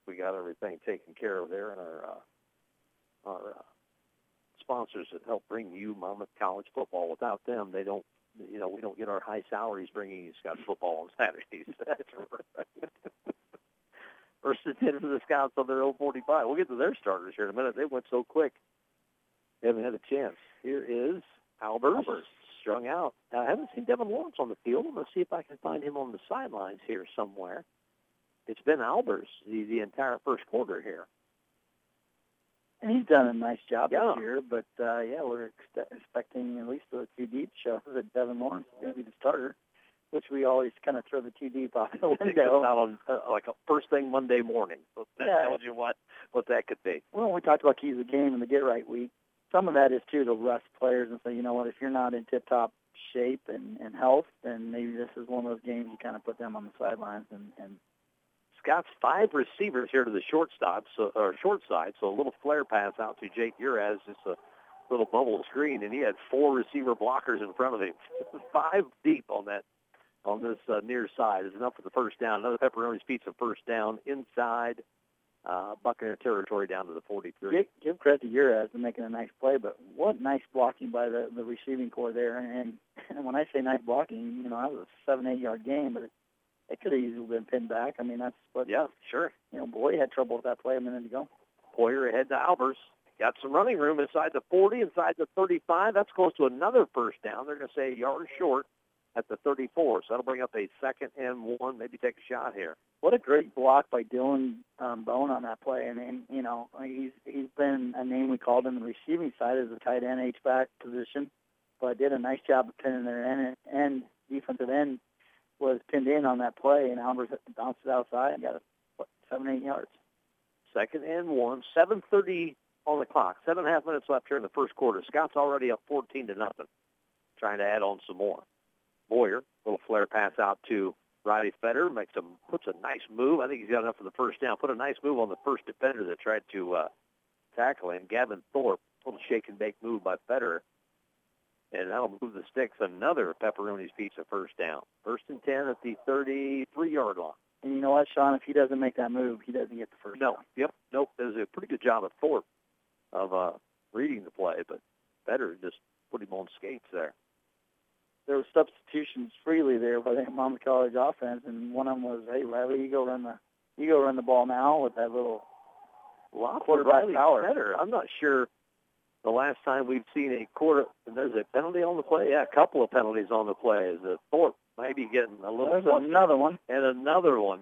we got everything taken care of there, and our uh, our uh, sponsors that help bring you Monmouth College football. Without them, they don't. You know, we don't get our high salaries bringing you Scots football on Saturdays. <laughs> That's right. First and ten for the Scots on their own 45. We'll get to their starters here in a minute. They went so quick. They haven't had a chance. Here is Albers, strung out. Now, I haven't seen Devin Lawrence on the field. I'm going to see if I can find him on the sidelines here somewhere. It's been Albers the, the entire first quarter here. And he's done a nice job Yeah. this year, but uh, yeah, we're ex- expecting at least the two deep show that Devin Lawrence is going to be the starter, which we always kind of throw the two deep out the window. out on uh, like a first thing Monday morning. So that Yeah. tells you what what that could be. Well, we talked about keys of the game and the get right week. Some of that is too to rest players and say, you know what, if you're not in tip top shape and, and health, then maybe this is one of those games you kind of put them on the sidelines and, and Scots five receivers here to the shortstop, so or short side. So a little flare pass out to Jake Uraz, just a little bubble screen, and he had four receiver blockers in front of him. <laughs> five deep on that on this uh, near side is enough for the first down. Another pepperoni's pizza first down inside uh, Buccaneer territory down to the 43. give, give credit to Uraz for making a nice play, but what nice blocking by the, the receiving core there. And, and <laughs> when I say nice blocking, you know, that was a seven, eight yard game, but it, it could have easily been pinned back. I mean, that's what, Yeah, sure. you know, Boy had trouble with that play a minute ago. Boyer ahead to Albers. Got some running room inside the 40, inside the 35. That's close to another first down. They're going to say a yard short at the 34. So that'll bring up a second and one. Maybe take a shot here. What a great block by Dylan um, Bone on that play, and, and you know he's he's been a name we called in the receiving side as a tight end H back position, but did a nice job of pinning their end end defensive end was pinned in on that play, and Albers bounced it outside and got it what, seven eight yards. Second and one. 7:30 on the clock. Seven and a half minutes left here in the first quarter. Scots already up 14 to nothing. Trying to add on some more. Boyer, little flare pass out to Riley Fetter, makes a puts a nice move. I think he's got enough for the first down. Put a nice move on the first defender that tried to uh, tackle him. Gavin Thorpe, little shake and bake move by Fetter. And that'll move the sticks. Another pepperoni's pizza first down. First and 10 at the 33-yard line. And you know what, Sean? If he doesn't make that move, he doesn't get the first No, down. yep, nope. There's a pretty good job of Thorpe of uh, reading the play, but better just put him on skates there. There were substitutions freely there by the <laughs> Monmouth College offense, and one of them was, "Hey, Riley, you go run the you go run the ball now with that little of Quarterback power. Fetter. I'm not sure the last time we've seen a quarter. There's a penalty on the play. Yeah, a couple of penalties on the play. Is that Thorpe maybe getting a little There's another one. and another one.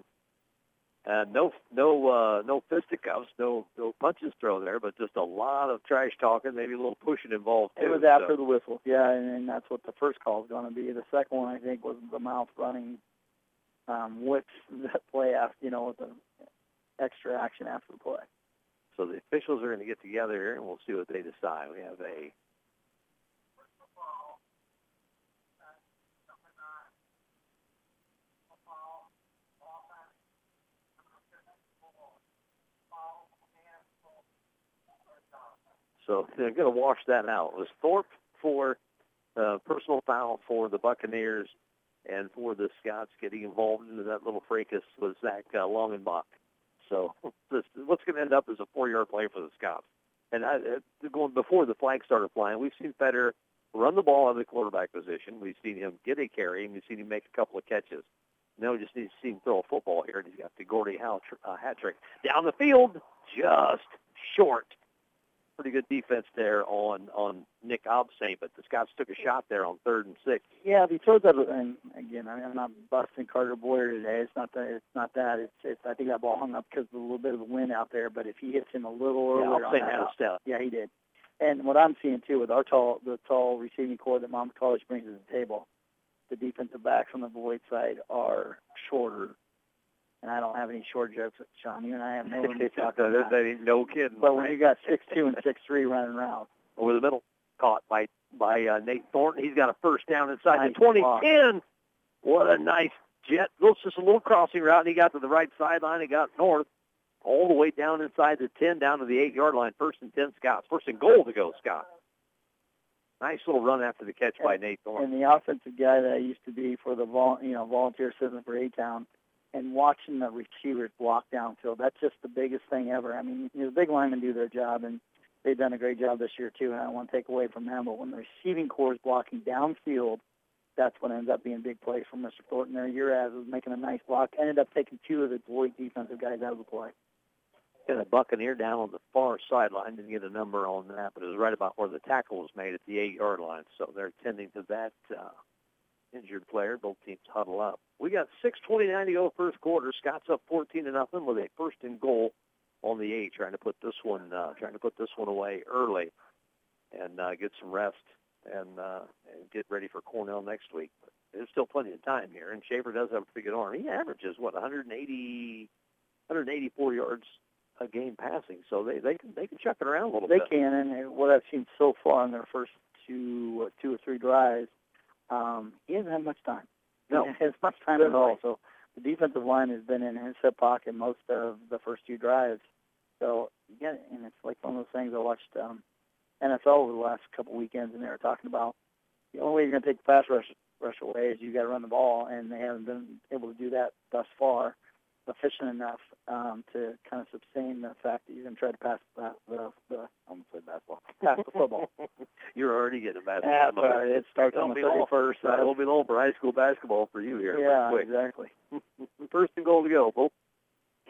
Uh, no, no, uh, no fisticuffs, no, no punches thrown there, but just a lot of trash talking, maybe a little pushing involved too. It was after so. the whistle, yeah, and, and that's what the first call is going to be. The second one, I think, was the mouth running um, with <laughs> the play after, you know, with the extra action after the play. So the officials are going to get together and we'll see what they decide. We have a So they're going to wash that out. It was Thorpe for uh, personal foul for the Buccaneers, and for the Scots getting involved into that little fracas was Zach uh, Longenbach. So <laughs> this, what's going to end up is a four-yard play for the Scots. And I, uh, going before the flag started flying, we've seen Fetter run the ball out of the quarterback position. We've seen him get a carry, and we've seen him make a couple of catches. Now we just need to see him throw a football here, and he's got the Gordie Howe uh, hat trick down the field, just short. Pretty good defense there on on Nick Obsane, but the Scots took a shot there on third and six. Yeah, if he throws that, and again, I mean, I'm not busting Carter Boyer today. It's not that. It's not that. It's. it's I think that ball hung up because of a little bit of the wind out there. But if he hits him a little Yeah, earlier on Obsane that had a step. yeah, he did. And what I'm seeing too with our tall, the tall receiving core that Monmouth College brings to the table, the defensive backs on the Beloit side are shorter. And I don't have any short jokes, Sean. You and I have no. room to <laughs> talk about that. no kidding. But when you got six two and six three running around, over the middle, caught by by uh, Nate Thornton. He's got a first down inside Nice the 20 block. What a nice jet. Looks just a little crossing route, and he got to the right sideline and got north all the way down inside the 10, down to the 8-yard line. First and 10 Scots. First and goal to go, Scott. Nice little run after the catch by Nate Thornton. and the offensive guy that I used to be for the vol, you know volunteer assistant for A Town, and watching the receivers block downfield, that's just the biggest thing ever. I mean, the big linemen do their job, and they've done a great job this year too. And I don't want to take away from them, but when the receiving core is blocking downfield, that's what ends up being big plays for Mr. Thornton. There, Uraz was making a nice block, ended up taking two of the Beloit defensive guys out of the play. Got a Buccaneer down on the far sideline. Didn't get a number on that, but it was right about where the tackle was made at the eight-yard line. So they're tending to that uh, injured player. Both teams huddle up. We got 6:29 to go first quarter. Scots up 14 to nothing with a first and goal on the eight, trying to put this one uh, trying to put this one away early and uh, get some rest and uh, and get ready for Cornell next week. But there's still plenty of time here, and Schaefer does have a pretty good arm. He averages what 180, 184 yards a game passing, so they they can they can chuck it around a little They bit. They can, and what I've seen so far in their first two, uh, two or three drives, um, he hasn't had much time. No. <laughs> He much time at all. So the defensive line has been in his hip pocket most of the first two drives. So yeah, and it's like one of those things I watched um, NFL over the last couple weekends, and they were talking about the only way you're going to take the pass rush rush away is you got to run the ball, and they haven't been able to do that thus far efficient enough um, to kind of sustain the fact that you're going to try to pass the, the, the I almost said basketball, <laughs> pass the football. <laughs> You're already getting a bad yeah, but it starts It'll on the be long. 31st. Right, it'll be long for high school basketball for you here. yeah, quick. exactly. <laughs> First and goal to go. Both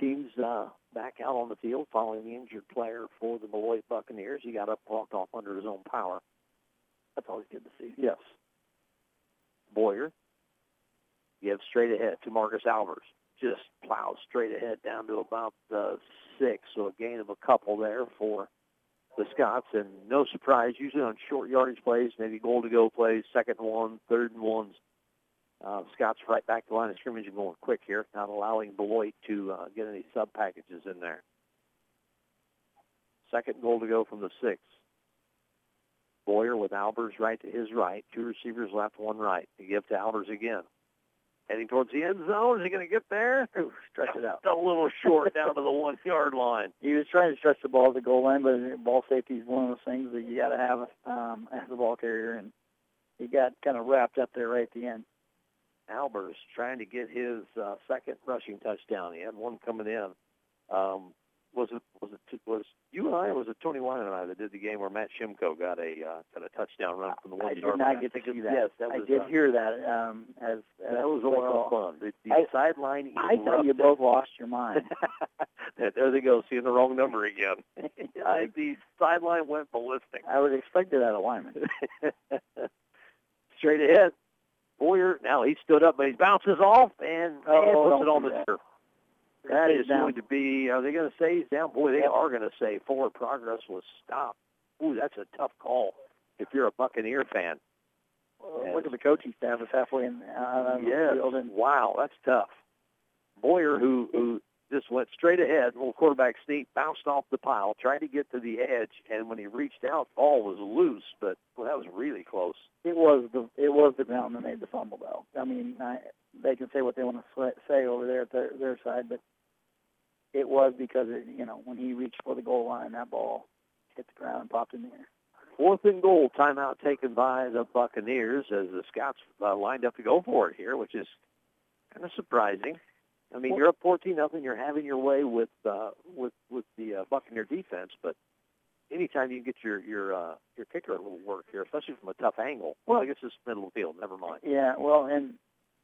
teams uh, back out on the field following the injured player for the Beloit Buccaneers. He got up, walked off under his own power. That's always good to see. Yes. Boyer gives straight ahead to Marcus Albers. Just plows straight ahead down to about uh, six, so a gain of a couple there for the Scots. And no surprise, usually on short yardage plays, maybe goal to go plays, second and one, third and ones. Uh, Scots right back to the line of scrimmage and going quick here, not allowing Beloit to uh, get any sub packages in there. Second goal to go from the six. Boyer with Albers right to his right. Two receivers left, one right. To give to Albers again. Heading towards the end zone. Is he going to get there? Ooh, stretch it out. A little short down to the one yard line. He was trying to stretch the ball at the goal line, but ball safety is one of those things that you got to have um, as a ball carrier, and he got kind of wrapped up there right at the end. Albers trying to get his uh, second rushing touchdown. He had one coming in. Um, was it was it was you and I or was it Tony Wine and I that did the game where Matt Shimko got a uh, got a touchdown run from the one I did yard not line? get to see that. Yes, that I did uh, hear that um, as, as that was a lot of fun. The, the I- sideline. I thought you both lost your mind. <laughs> there they go, seeing the wrong number again. <laughs> <laughs> I, the sideline went ballistic. I would expect it out of lineman. Straight ahead. Boyer, now he stood up, but he bounces off and, Oh, and puts it on the that. turf. That is down. going to be, are they going to say he's down? Boy, they are going to say forward progress was stopped. Ooh, that's a tough call if you're a Buccaneer fan. Well, Look at the coaching staff is halfway in uh, on the Yes. and Wow, that's tough. Boyer, who who just went straight ahead, little quarterback sneak, bounced off the pile, tried to get to the edge, and when he reached out, ball was loose, but well, that was really close. it was the it was the ground that made the fumble though. I mean, I, they can say what they want to say over there at their their side, but it was because it, you know when he reached for the goal line, that ball hit the ground and popped in the air. Fourth and goal, timeout taken by the Buccaneers as the Scots uh, lined up to go for it here, which is kind of surprising. I mean, you're up 14 nothing. You're having your way with uh, with with the uh, Buccaneer defense, but anytime you get your your uh, your kicker a little work here, especially from a tough angle. Well, I guess it's middle of the field. Never mind. Yeah, well, and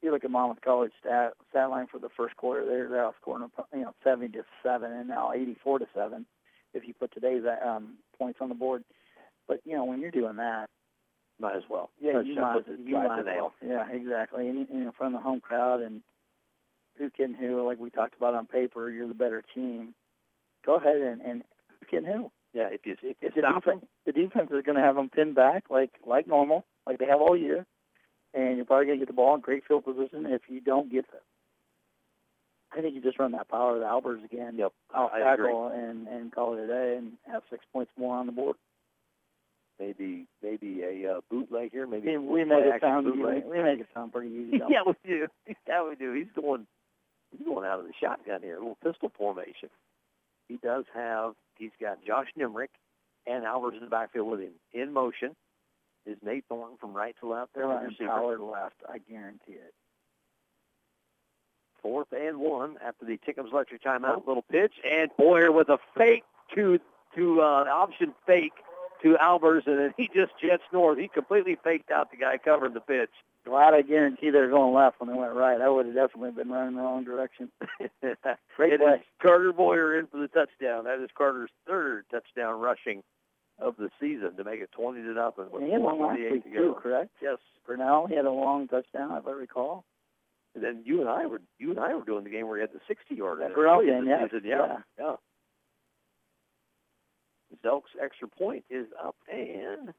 you look at Monmouth College stat stat line for the first quarter. They're they're outscoring you know seventy to seven, and now eighty four to seven. if you put today's um, points on the board. But you know, when you're doing that, might as well. yeah, you might, put you might as well. Yeah, exactly. And, in front of the home crowd and who can who, like we talked about on paper, you're the better team. Go ahead and, and who can who. Yeah, if you if you If the them, defense, the defense is going to have them pinned back like like normal, like they have all year, and you're probably going to get the ball in great field position. If you don't get them, I think you just run that power of the Albers again. Yep, Out I agree. tackle and and call it a day, and have six points more on the board. maybe maybe a uh, bootleg here, maybe We, we make it sound bootleg. we make it sound pretty easy. <laughs> yeah, we do. <laughs> Yeah, we do. He's going he's going out of the shotgun here, a little pistol formation. He does have he's got Josh Nimrick and Albers in the backfield with him in motion. Is Nate Thornton from right to left They're there? receiver. power left. I guarantee it. Fourth and one after the Tinkham's electric timeout. Little pitch and Boyer with a fake to to uh, option fake to Albers, and then he just jets north. He completely faked out the guy covering the pitch. Glad I guarantee they're going left when they went right. I would have definitely been running the wrong direction. <laughs> Great It play. is Carter Boyer in for the touchdown. That is Carter's third touchdown rushing of the season to make it twenty to nothing. With he had one last week to too, go. correct? Yes. He had a long touchdown, if I recall. And then you and I were you and I were doing the game where he had the sixty yard. That Burnell game, yeah. yeah, yeah. Zelk's extra point is up, and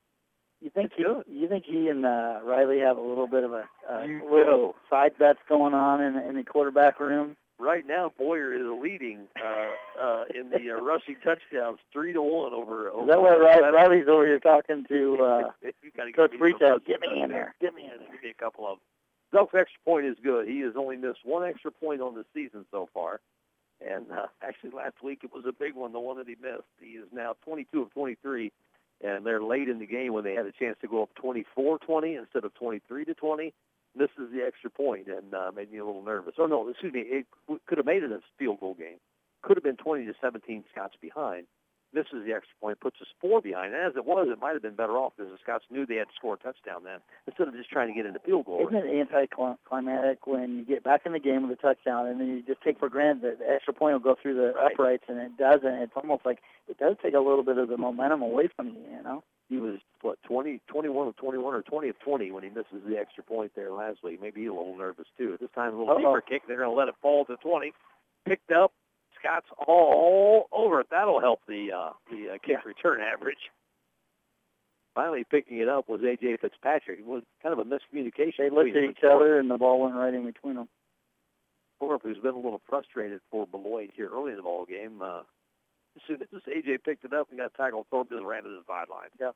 You think he, good. you think he and uh, Riley have a little bit of a You little side bets going on in, in the quarterback room? Right now Boyer is leading uh, uh, in the uh, rushing touchdowns, three to one over. over Is that why Riley, Riley's over here talking to <laughs> uh, Coach give me some Freetown? Get me in there. Get me in there. Give me a couple of them. Zelk's extra point is good. He has only missed one extra point on the season so far. And uh, actually, last week it was a big one, the one that he missed. He is now 22 of 23, and they're late in the game when they had a chance to go up 24-20 instead of 23 to 20. Misses the extra point and uh, made me a little nervous. Oh no, excuse me, it could have made it a field goal game. Could have been 20 to 17 Scots behind. Misses the extra point, puts us four behind. And as it was, it might have been better off because the Scots knew they had to score a touchdown then instead of just trying to get into field goal. Isn't it anticlimactic when you get back in the game with a touchdown and then you just take for granted that the extra point will go through the Right. uprights and it doesn't? It's almost like it does take a little bit of the momentum away from you, you know? He was what 20, 21 of 21 or 20 of 20 when he misses the extra point there last week. Maybe he's a little nervous too. This time a little Uh-oh. deeper kick. They're going to let it fall to 20. Picked up. Scots all over it. That'll help the uh, the uh, kick Yeah. return average. Finally picking it up was AJ Fitzpatrick. It was kind of a miscommunication. They looked at each other and the ball went right in between them. Thorpe, who's been a little frustrated for Beloit here early in the ball game. Uh, as soon as AJ picked it up and got tackled, Thorpe just ran to the sideline. Yeah,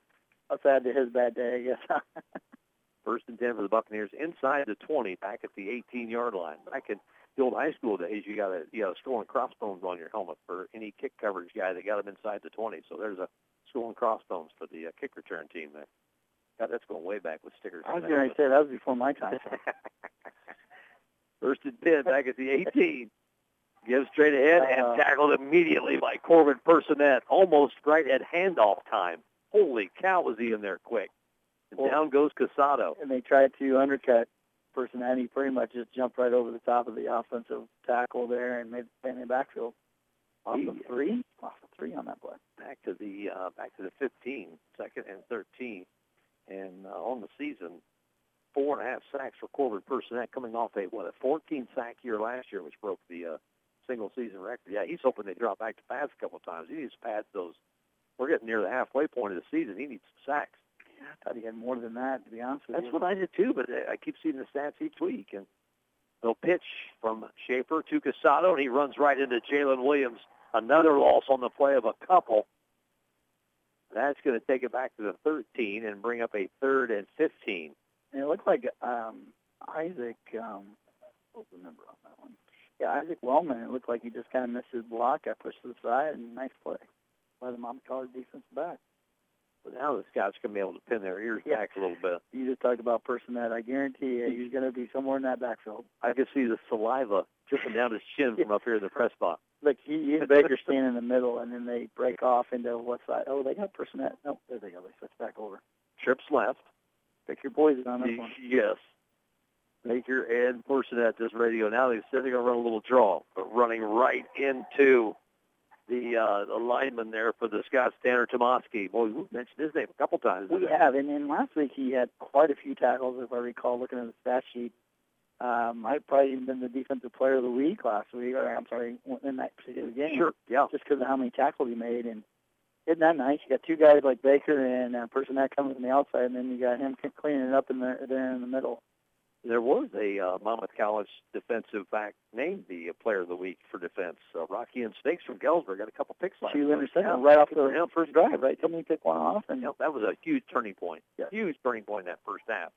that's add to his bad day, I guess. <laughs> First and 10 for the Buccaneers inside the 20, back at the 18-yard line. Back in the old high school days, you got a you got a skull and crossbones on your helmet for any kick coverage guy that got him inside the 20. So there's a skull and crossbones for the uh, kick return team there. God, that's going way back with stickers. I was going to say that was before my time. <laughs> First and 10 back at the 18. Gives straight ahead Uh, and tackled immediately by Corbin Personette. Almost right at handoff time. Holy cow, was he in there quick. And Well- down goes Casado. and they tried to undercut Personette and he pretty much just jumped right over the top of the offensive tackle there and made the in the backfield. Off the three? Off the three on that play. back to the uh, back to the 15, second and 13, and uh, on the season, four and a half sacks for Corbin Personette, coming off a what a 14 sack year last year, which broke the uh, single season record. Yeah, he's hoping they drop back to pads a couple of times. He needs to pad those. We're getting near the halfway point of the season. He needs some sacks. I thought he had more than that, to be honest with That's you. That's what I did too, but I I keep seeing the stats each week. And they'll pitch from Schaefer to Casado, and he runs right into Jalen Williams. Another loss on the play of a couple. That's going to take it back to the 13 and bring up a third and 15. And it looked like um, Isaac, um, what was the number on that one? Yeah, Isaac Wellman, it looked like he just kind of missed his block. Got pushed to the side, and nice play by the Monmouth College defense back. But now the Scots going to be able to pin their ears Yeah. back a little bit. You just talked about Personette I guarantee you, he's going to be somewhere in that backfield. I can see the saliva dripping down his chin from up here in the press box. <laughs> Look, he, he and Baker stand in the middle, and then they break off into what side? Oh, they got Personette. Nope, there they go. They switch back over. Trips left. Pick your poison on this one. Yes. Baker and Person at this radio. Now they said they're going to run a little draw, but running right into the uh, the lineman there for the Scots, Tanner Tomoski. Boy, we've mentioned his name a couple times. We today. have, and then last week he had quite a few tackles, if I recall, looking at the stat sheet. Um, I'd probably even been the defensive player of the week last week, or I'm sorry, in that particular game. Sure, yeah. Just because of how many tackles he made, and isn't that nice? You got two guys like Baker and a Personette comes from the outside, and then you got him cleaning it up in the there in the middle. There was a uh, Monmouth College defensive back named the uh, player of the week for defense. Uh, Rocky and Snakes from Galesburg got a couple picks last Two interceptions right off the Yeah. first drive, right? Tell me you pick one off, and know, that was a huge turning point. Yeah. Huge turning point in that first half.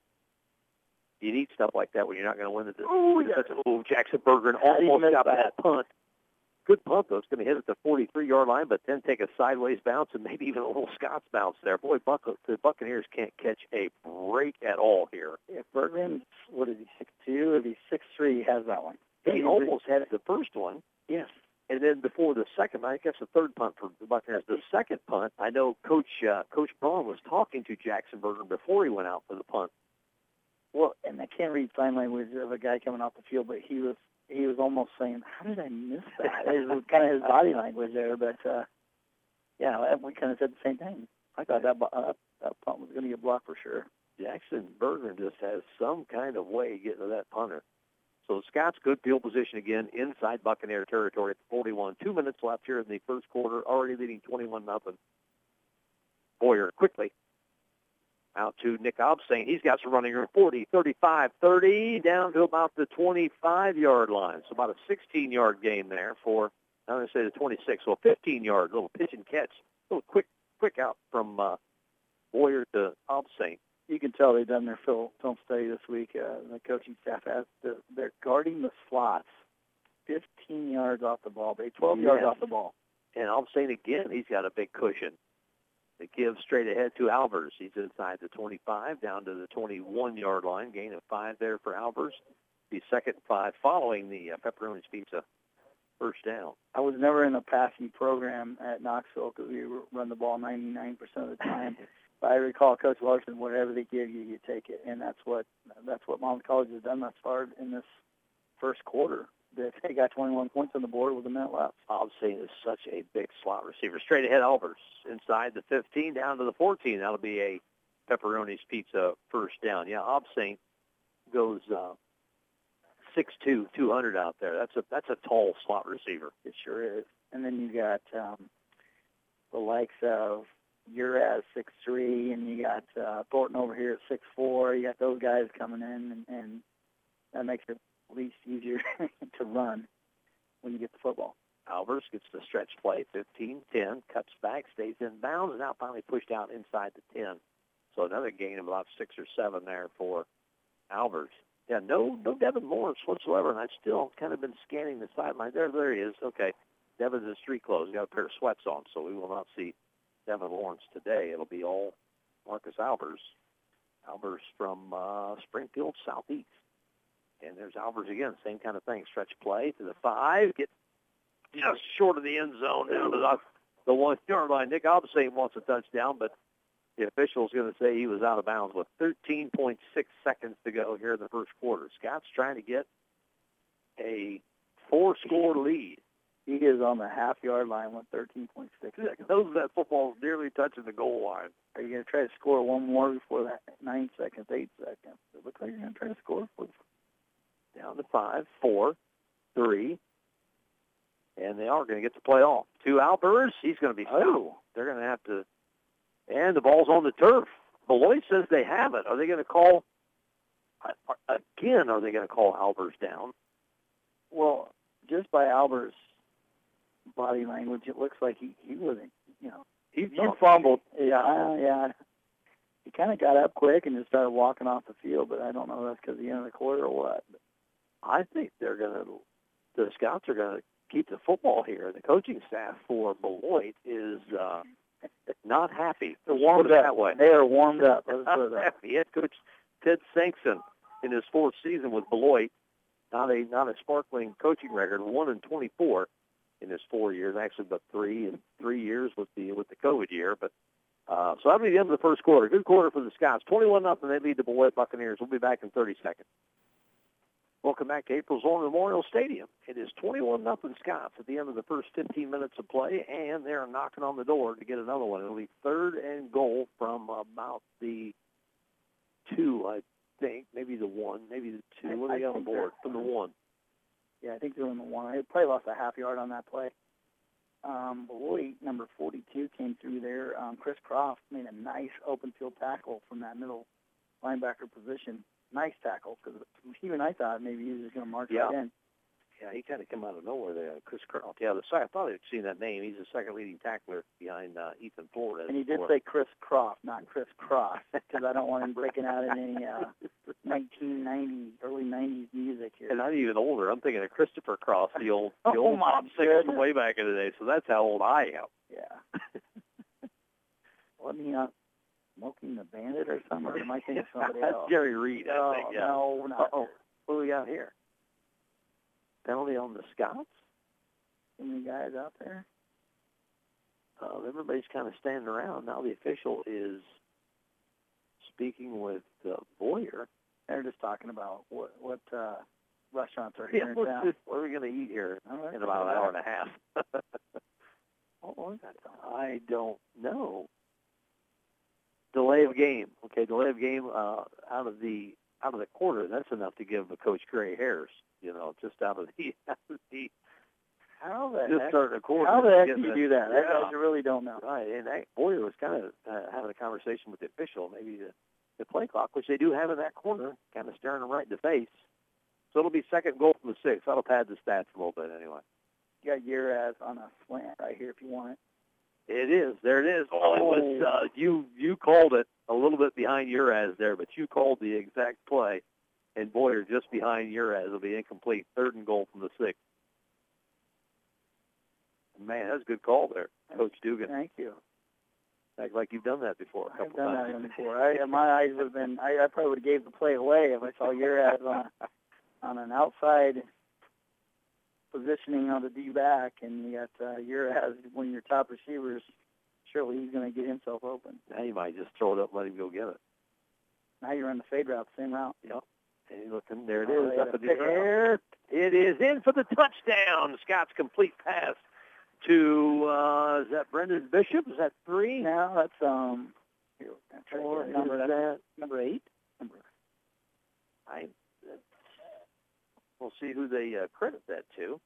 You need stuff like that when you're not going to win the Oh, yeah. defensive. Oh, Jackson Berger How did he almost got that? that punt. Good punt though. It's going to hit at the 43-yard line, but then take a sideways bounce and maybe even a little Scots bounce there. Boy, Buck, the Buccaneers can't catch a break at all here. if Bergman's what is he six two? If he's six three, he has that one. He almost had the first one, yes. and then before the second, I guess the third punt for the Buccaneers. The second punt, I know Coach uh, Coach Braun was talking to Jackson Berger before he went out for the punt. Well, and I can't read sign language of a guy coming off the field, but he was he was almost saying, "How did I miss that?" it was kind of his body language there, but uh, yeah, we kind of said the same thing. I thought that uh, that punt was going to get blocked for sure. Jackson Berger just has some kind of way of getting to that punter. So Scots good field position again inside Buccaneer territory at 41. Two minutes left here in the first quarter, already leading 21 nothing. Boyer quickly out to Nick Obstain. He's got some running room, 40, 35, 30, down to about the 25-yard line. So about a 16-yard gain there for, I'm going to say the 26, so a 15-yard little pitch and catch. little quick, quick out from uh, Boyer to Obstain. You can tell they've done their film, film study this week. Uh, the coaching staff has the, they're guarding the slots, 15 yards off the ball, they 12 yards off the ball. And I'm again, he's got a big cushion. They give straight ahead to Albers. He's inside the 25, down to the 21-yard line. Gain of five there for Albers. The second five following the uh, Pepperoni's Pizza first down. I was never in a passing program at Knoxville because we run the ball 99% of the time. <laughs> but I recall Coach Larson, whatever they give you, you take it, and that's what that's what Monmouth College has done thus far in this first quarter. They they got 21 points on the board with a minute left. I'm is such a big slot receiver. Straight ahead, Albers inside the 15, down to the 14. That'll be a Pepperoni's Pizza first down. Yeah, Obstain goes uh, 6'2", 200 out there. That's a that's a tall slot receiver. It sure is. And then you got um, the likes of Uraz six three, and you got uh, Thornton over here at six four. You got those guys coming in, and, and that makes it least easier <laughs> to run when you get the football. Albers gets the stretch play, 15-10, cuts back, stays in bounds, and now finally pushed out inside the 10. So another gain of about six or seven there for Albers. Yeah, no, no Devin Morris whatsoever, and I've still kind of been scanning the sideline. There, there he is. Okay, Devin's in street clothes. He's got a pair of sweats on, so we will not see Devin Lawrence today. It'll be all Marcus Albers. Albers from uh, Springfield Southeast. And there's Albers again, same kind of thing. Stretch play to the five, get just short of the end zone down to the, the one yard line. Nick Obstain wants a touchdown, but the official's going to say he was out of bounds with 13.6 seconds to go here in the first quarter. Scots trying to get a four-score lead. He is on the half yard line with 13.6 seconds. Knows that football's nearly touching the goal line. Are you going to try to score one more before that? Nine seconds, eight seconds. It looks like you're going to try to score. Down to five, four, three, and they are going to get the play off. To Albers, he's going to be fouled. Oh. They're going to have to, and the ball's on the turf. Beloit says they have it. Are they going to call, uh, again, are they going to call Albers down? Well, just by Albert's body language, it looks like he, he wasn't, you know, He, he fumbled. Yeah, yeah. He kind of got up quick and just started walking off the field, but I don't know if that's because the end of the quarter or what. I think they're going to, the Scots are going to keep the football here. The coaching staff for Beloit is uh, not happy. They're warmed up. that way. They are warmed up. Let's put it Not that happy. Head coach Ted Sankson in his fourth season with Beloit, not a not a sparkling coaching record, one and twenty four in his four years, actually but three and three years with the with the COVID year. But uh, so that'll be the end of the first quarter. Good quarter for the Scots. Twenty one nothing. They lead the Beloit Buccaneers. We'll be back in thirty seconds. Welcome back to April Zorn Memorial Stadium. It is 21 nothing Scots at the end of the first 15 minutes of play, and they're knocking on the door to get another one. It'll be third and goal from about the two, I think, maybe the one, maybe the two. What are they on the board? From the one. Yeah, I think they're in the one. I probably lost a half yard on that play. Um, Beloit, number 42, came through there. Um, Chris Croft made a nice open field tackle from that middle linebacker position. Nice tackle because even I thought maybe he was just going to march Yeah. right in. Yeah, he kind of come out of nowhere there. Chris Croft. Yeah, the I thought I'd seen that name. He's the second leading tackler behind uh, Ethan Flores. And he did say Chris Croft, not Chris Cross, <laughs> because I don't want him breaking out in any uh, 1990s, early 90s music here. And I'm even older. I'm thinking of Christopher Cross, the old, <laughs> the Oh, old pop singer from way back in the day. So that's how old I am. Yeah. Wasn't he not Smokey and the Bandit or something? Or am I thinking somebody <laughs> That's else? Jerry Reed, I no, think. Yeah. no, no. Oh, what do we got here? Penalty on the Scots. Any guys out there. Uh, everybody's kind of standing around. Now the official is speaking with uh, Boyer. They're just talking about what what uh, restaurants are <laughs> Yeah, here in what, town. what are we going to eat here right. in about an hour and a half? <laughs> What was that? I don't know. Delay of game. Okay, delay of game uh, out of the out of the quarter. That's enough to give a coach gray hairs. You know, just out of the <laughs> out of the How the just heck? starting a quarter. How the heck do you do that? I, Yeah. I really don't know. Right, and that, Boyer was kind of uh, having a conversation with the official, maybe the, the play clock, which they do have in that corner, kind of staring him right in the face. So it'll be second goal from the six. That'll pad the stats a little bit anyway. You got Uraz on a slant right here if you want it. It is. There it is. Oh, it was, uh, you you called it a little bit behind Uraz there, but you called the exact play, and Boyer just behind Uraz will be incomplete. Third and goal from the six. Man, that's a good call there, Coach Dugan. Thank you. Act like you've done that before I've done times. that before. I, my eyes would have been. I, I probably would have gave the play away if I saw Uraz on a, on an outside positioning on the D back, and yet you got uh, Uraz <laughs> one of your top receivers. Surely he's going to get himself open. Now you might just throw it up and let him go get it. Now you're run the fade route, same route. And he's looking, there it Oh, is, they up had in a the air. It is in for the touchdown. Scots complete pass to, uh, is that Brendan Bishop? Is that three? Now that's um. Here, I'm trying to Or get a number. That, number eight. Number. I, we'll see who they uh, credit that to.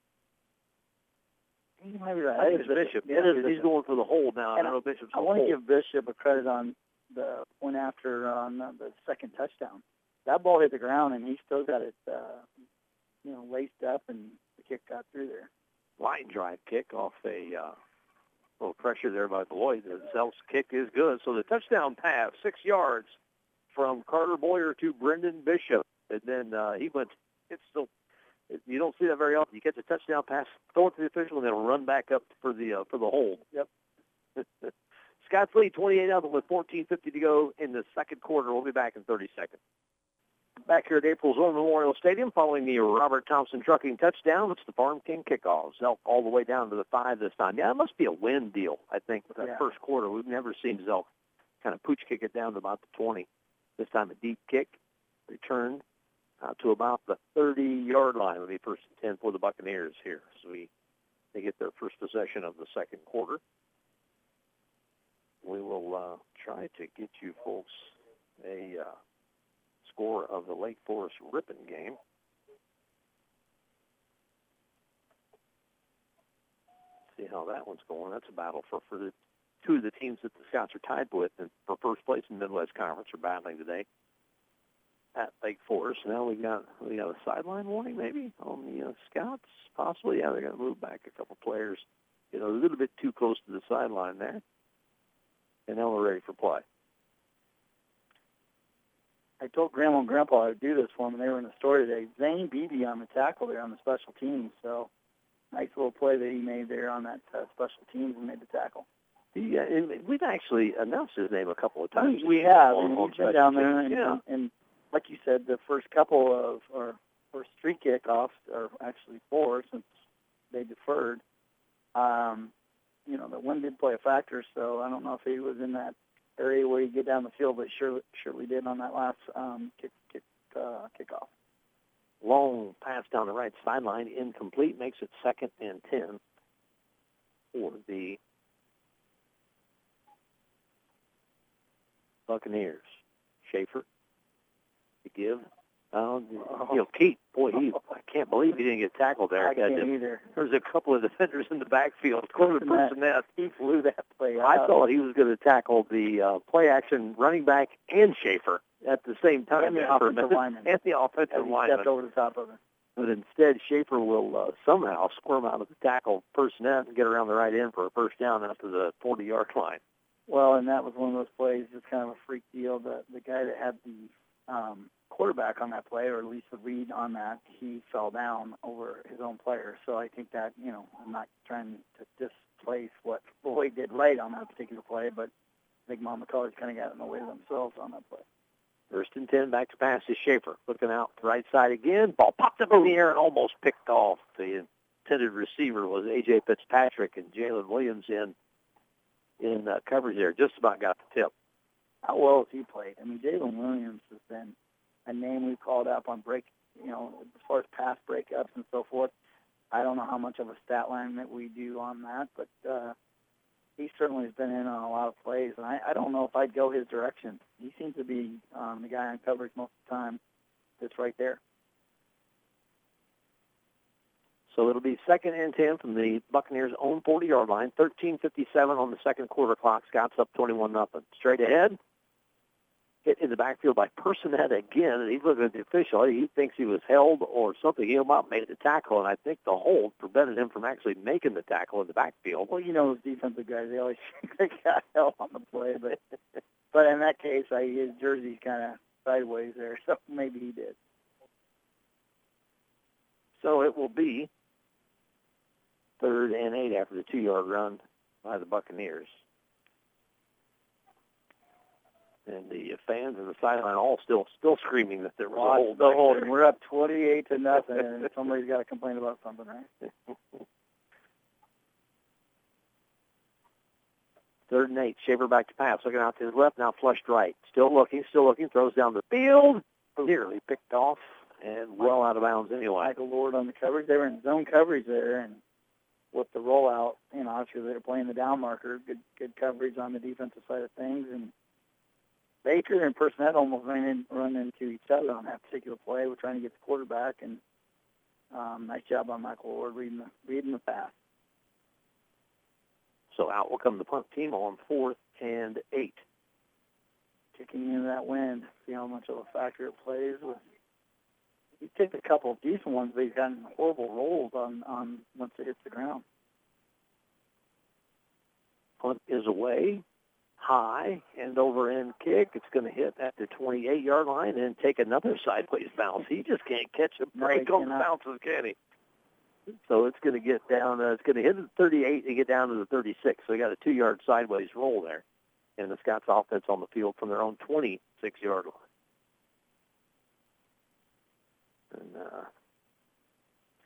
You might be right. I think It it's is Bishop. Yeah, It is. He's going for the hold now. I And don't know Bishop's I want to give Bishop a credit on the one after on uh, the second touchdown. That ball hit the ground and he still got it, uh, you know, laced up and the kick got through there. line drive kick off a uh, little pressure there by Beloit. The Zelk's kick is good. So the touchdown pass, six yards from Carter Boyer to Brendan Bishop. And then uh, he went, it's still, you don't see that very often. You get the touchdown pass, throw it to the official, and then run back up for the uh, for the hold. Yep. <laughs> Scots lead 28 nothing with 14.50 to go in the second quarter. We'll be back in 30 seconds. Back here at April Zorn Memorial Stadium following the Robert Thompson trucking touchdown. It's the Farm King kickoff. Zelk all the way down to the five this time. Yeah, it must be a win deal, I think, with that Yeah. first quarter. We've never seen Zelk kind of pooch kick it down to about the 20. This time a deep kick, returned uh, to about the 30-yard line. It'll be first and 10 for the Buccaneers here. So we, they get their first possession of the second quarter. We will uh, try to get you folks a uh, score of the Lake Forest Ripon game. See how that one's going. That's a battle for, for the two of the teams that the Scots are tied with and for first place in the Midwest Conference are battling today at Lake Forest. Now we got we got a sideline warning maybe on the uh, Scots, possibly. Yeah, they're going to move back a couple players. You know, a little bit too close to the sideline there. And now we're ready for play. I told Grandma and Grandpa I would do this for them, and they were in the store today. Zane Beebe on the tackle there on the special teams. So nice little play that he made there on that uh, special teams and made the tackle. He, uh, and we've actually announced his name a couple of times. We have, on- and he's been down there, and, yeah. and, and like you said, the first couple of or first three kickoffs, or actually four since they deferred. Um, you know, the wind did play a factor, so I don't know if he was in that area where you get down the field, but surely surely did on that last um, kick kick uh, kickoff. long pass down the right sideline, incomplete, makes it second and 10 for the Buccaneers. Schaefer give. Um, you know, Keith, boy, he, I can't believe he didn't get tackled there. I can't either. There was a couple of defenders in the backfield, including Personette. Personette. He flew that play I thought he was going to tackle the uh, play action running back and Schaefer at the same time. And the offensive lineman. And the offensive he lineman. stepped over the top of it. But instead, Schaefer will uh, somehow squirm out of the tackle Personette and get around the right end for a first down after the 40-yard line. Well, and that was one of those plays, just kind of a freak deal. The the guy that had the um, quarterback on that play, or at least the read on that, he fell down over his own player. So I think that you know, I'm not trying to displace what Floyd did right on that particular play, but I think Monmouth College kind of got in the way of themselves on that play. First and 10, back to pass to Schaefer. Looking out the right side again. Ball popped up in the air and almost picked off. The intended receiver was A.J. Fitzpatrick and Jalen Williams in in uh, coverage there. Just about got the tip. How well has he played? I mean, Jalen Williams has been a name we've called up on break, you know, as far as pass breakups and so forth. I don't know how much of a stat line that we do on that, but uh, he certainly has been in on a lot of plays, and I, I don't know if I'd go his direction. He seems to be um, the guy on coverage most of the time that's right there. So it'll be second and 10 from the Buccaneers' own 40-yard line. 13:57 on the second quarter clock. Scots up 21 nothing. Straight ahead. Hit in the backfield by Personette again, and he's looking at the official. He thinks he was held or something. He about made the tackle, and I think the hold prevented him from actually making the tackle in the backfield. Well, you know those defensive guys; they always <laughs> they got hell on the play, but but in that case, I, his jersey's kind of sideways there, <laughs> so maybe he did. So it will be third and eight after the two-yard run by the Buccaneers. And the fans on the sideline all still still screaming that there was a hold. the there. We're up 28 to nothing, and somebody's got to complain about something, right? <laughs> Third and eight. Schaefer back to pass. Looking out to his left. Now flushed right. Still looking. Still looking. Throws down the field. Nearly picked off and well out of bounds anyway. Michael Lord on the coverage. They were in zone coverage there, and with the rollout, you know, obviously they're playing the down marker. Good, good coverage on the defensive side of things, and Baker and Personette almost ran in, run into each other on that particular play. We're trying to get the quarterback, and um, nice job on Michael Lord reading the reading the pass. So out will come the punt team on fourth and eight. kicking into that wind. See how much of a factor it plays. With he picked a couple of decent ones, but he's gotten horrible rolls on on once it hits the ground. Punt is away, high, and over end kick. It's going to hit at the 28-yard line and take another sideways bounce. He just can't catch a No, break he on the bounces, can he? So it's going to get down. Uh, it's going to hit the 38 and get down to the 36. So they got a two-yard sideways roll there, and the Scots offense on the field from their own 26-yard line. And uh,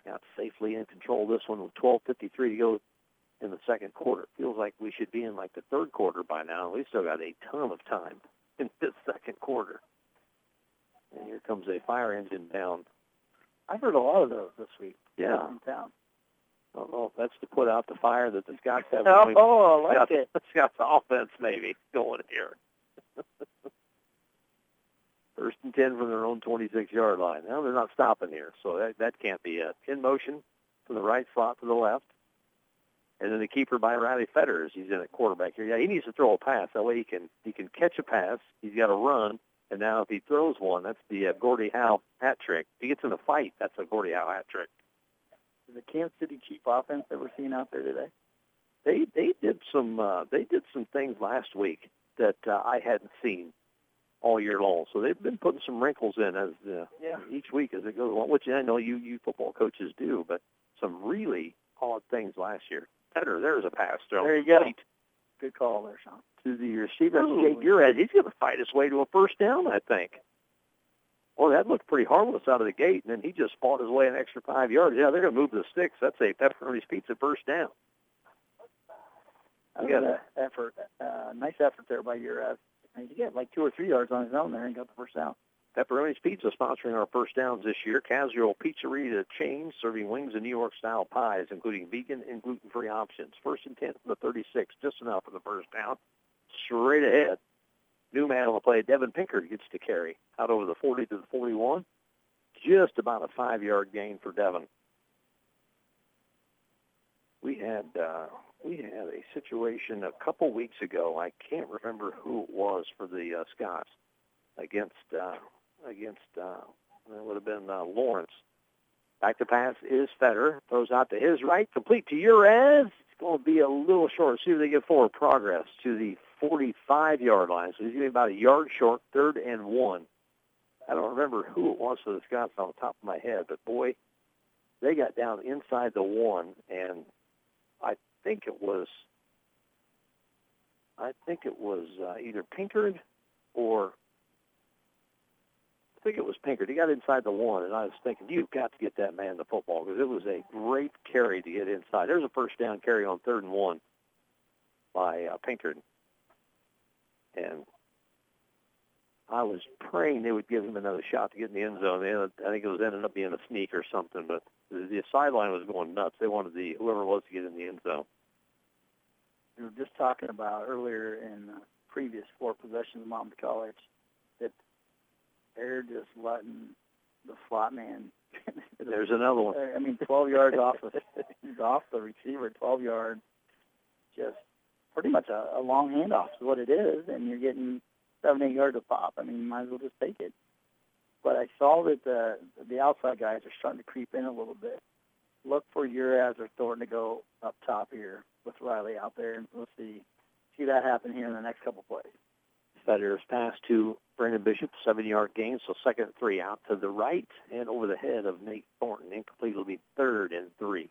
Scots safely in control of this one with 12:53 to go in the second quarter. Feels like we should be in like the third quarter by now. We still got a ton of time <laughs> in this second quarter. And here comes a fire engine down. I've heard a lot of those this week. Yeah. in town. I don't know if that's to put out the fire that the Scots have. <laughs> Oh, oh, I like Scots, it. <laughs> Scots offense maybe going here. First and 10 from their own 26-yard line. Now they're not stopping here, so that, that can't be it. In motion from the right slot to the left. And then the keeper by Riley Fetters. He's in at quarterback here. Yeah, he needs to throw a pass. That way he can he can catch a pass. He's got to run. And now if he throws one, that's the uh, Gordie Howe hat trick. If he gets in a fight, that's a Gordie Howe hat trick. The Kansas City Chief offense that we're seeing out there today. They they did some uh, they did some things last week that uh, I hadn't seen all year long. So they've been putting some wrinkles in as uh, Yeah. each week as it goes along, which I know you you football coaches do, but some really odd things last year. Better, there's a pass throw. There you go. Right Good call there, Sean. to the receiver. Ooh. Jake Uraz, he's going to fight his way to a first down, I think. Well, that looked pretty harmless out of the gate, and then he just fought his way an extra five yards. Yeah, they're going to move the sticks. That's a pepperoni's pizza first down. That We was got an effort. Uh, nice effort there by your. Uh, you get like two or three yards on his own there and got the first down. Pepperoni's Pizza sponsoring our first downs this year. Casual Pizzeria chain serving wings and New York style pies, including vegan and gluten free options. First and ten from the 36, just enough for the first down. Straight ahead. New man on the play, Devin Pinkard gets to carry out over the 40 to the 41. Just about a five yard gain for Devin. We had uh, we had a situation a couple weeks ago. I can't remember who it was for the uh, Scots against uh, against uh, it would have been uh, Lawrence. Back to pass is Fetter. Throws out to his right, complete to Uraz. It's going to be a little short. See if they get forward progress to the 45-yard line. So he's going to be about a yard short, third and one. I don't remember who it was for the Scots on the top of my head, but boy, they got down inside the one, and I think it was, I think it was uh, either Pinkard or think it was Pinkard. He got inside the one, and I was thinking, you've got to get that man the football because it was a great carry to get inside. There's a first down carry on third and one by uh, Pinkard. And I was praying they would give him another shot to get in the end zone. I think it was ended up being a sneak or something, but the, the sideline was going nuts. They wanted the whoever was to get in the end zone. We were just talking about earlier in the previous four possessions of Monmouth College they're just letting the slot man. <laughs> There's another one. I mean, 12 yards off the <laughs> off the receiver, 12 yards, just pretty much a, a long handoff is what it is, and you're getting seven, eight yards of pop. I mean, you might as well just take it. But I saw that the the outside guys are starting to creep in a little bit. Look for Uraz or Thornton to go up top here with Riley out there, and we'll see see that happen here in the next couple plays. Fetter's pass to Brandon Bishop, seven-yard gain, so second three out to the right and over the head of Nate Thornton. Incomplete will be third and three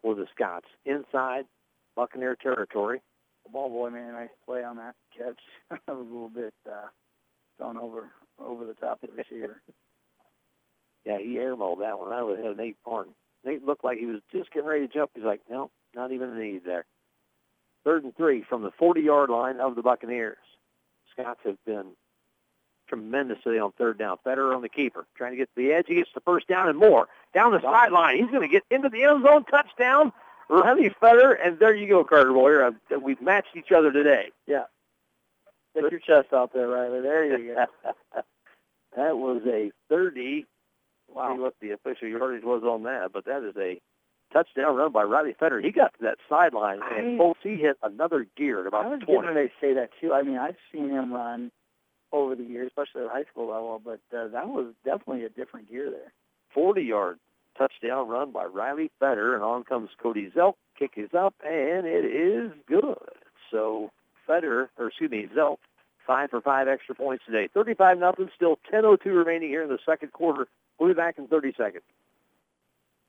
for the Scots. Inside Buccaneer territory. The ball boy, man, nice play on that catch. <laughs> a little bit uh, gone over over the top of the receiver. yeah, he airmailed that one. That was hit Nate Thornton. Nate looked like he was just getting ready to jump. He's like, no, not even a need there. Third and three from the 40-yard line of the Buccaneers. Scots have been tremendous today on third down. Fetter on the keeper, trying to get to the edge. He gets the first down and more. Down the sideline. He's going to get into the end zone. Touchdown. Riley Fetter, and there you go, Carter Boyer. Uh, we've matched each other today. Yeah. Get your chest out there, Riley. There you go. <laughs> that was a 30. Wow. See what the official yardage was on that, but that is a touchdown run by Riley Fetter. He got to that sideline, and folks, he hit another gear at about I was 20. getting ready to say that, too. I mean, I've seen him run over the years, especially at high school level, but uh, that was definitely a different gear there. 40-yard touchdown run by Riley Fetter, and on comes Cody Zelk. Kick is up, and it is good. So Fetter, or excuse me, Zelk, five for five extra points today. 35 nothing. Still 10:02 remaining here in the second quarter. We'll be back in 30 seconds.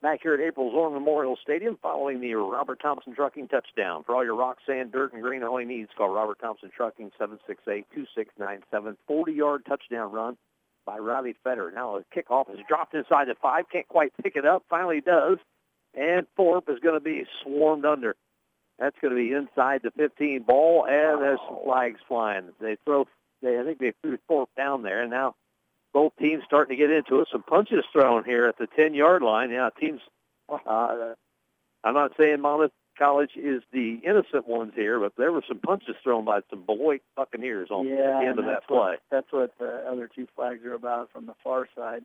Back here at April Zorn Memorial Stadium, following the Robert Thompson Trucking touchdown. For all your rock, sand, dirt, and green hauling needs, call Robert Thompson Trucking 768-2697. 40-yard touchdown run by Riley Fetter. Now a kickoff is dropped inside the five. Can't quite pick it up. Finally does. And Thorpe is going to be swarmed under. That's going to be inside the 15 ball, and there's some flags flying. They throw, they I think they threw Thorpe down there, and now both teams starting to get into it. Some punches thrown here at the 10-yard line. Yeah, teams. Uh, I'm not saying Monmouth College is the innocent ones here, but there were some punches thrown by some Beloit Buccaneers on yeah, the end of that play. What, that's what the other two flags are about from the far side.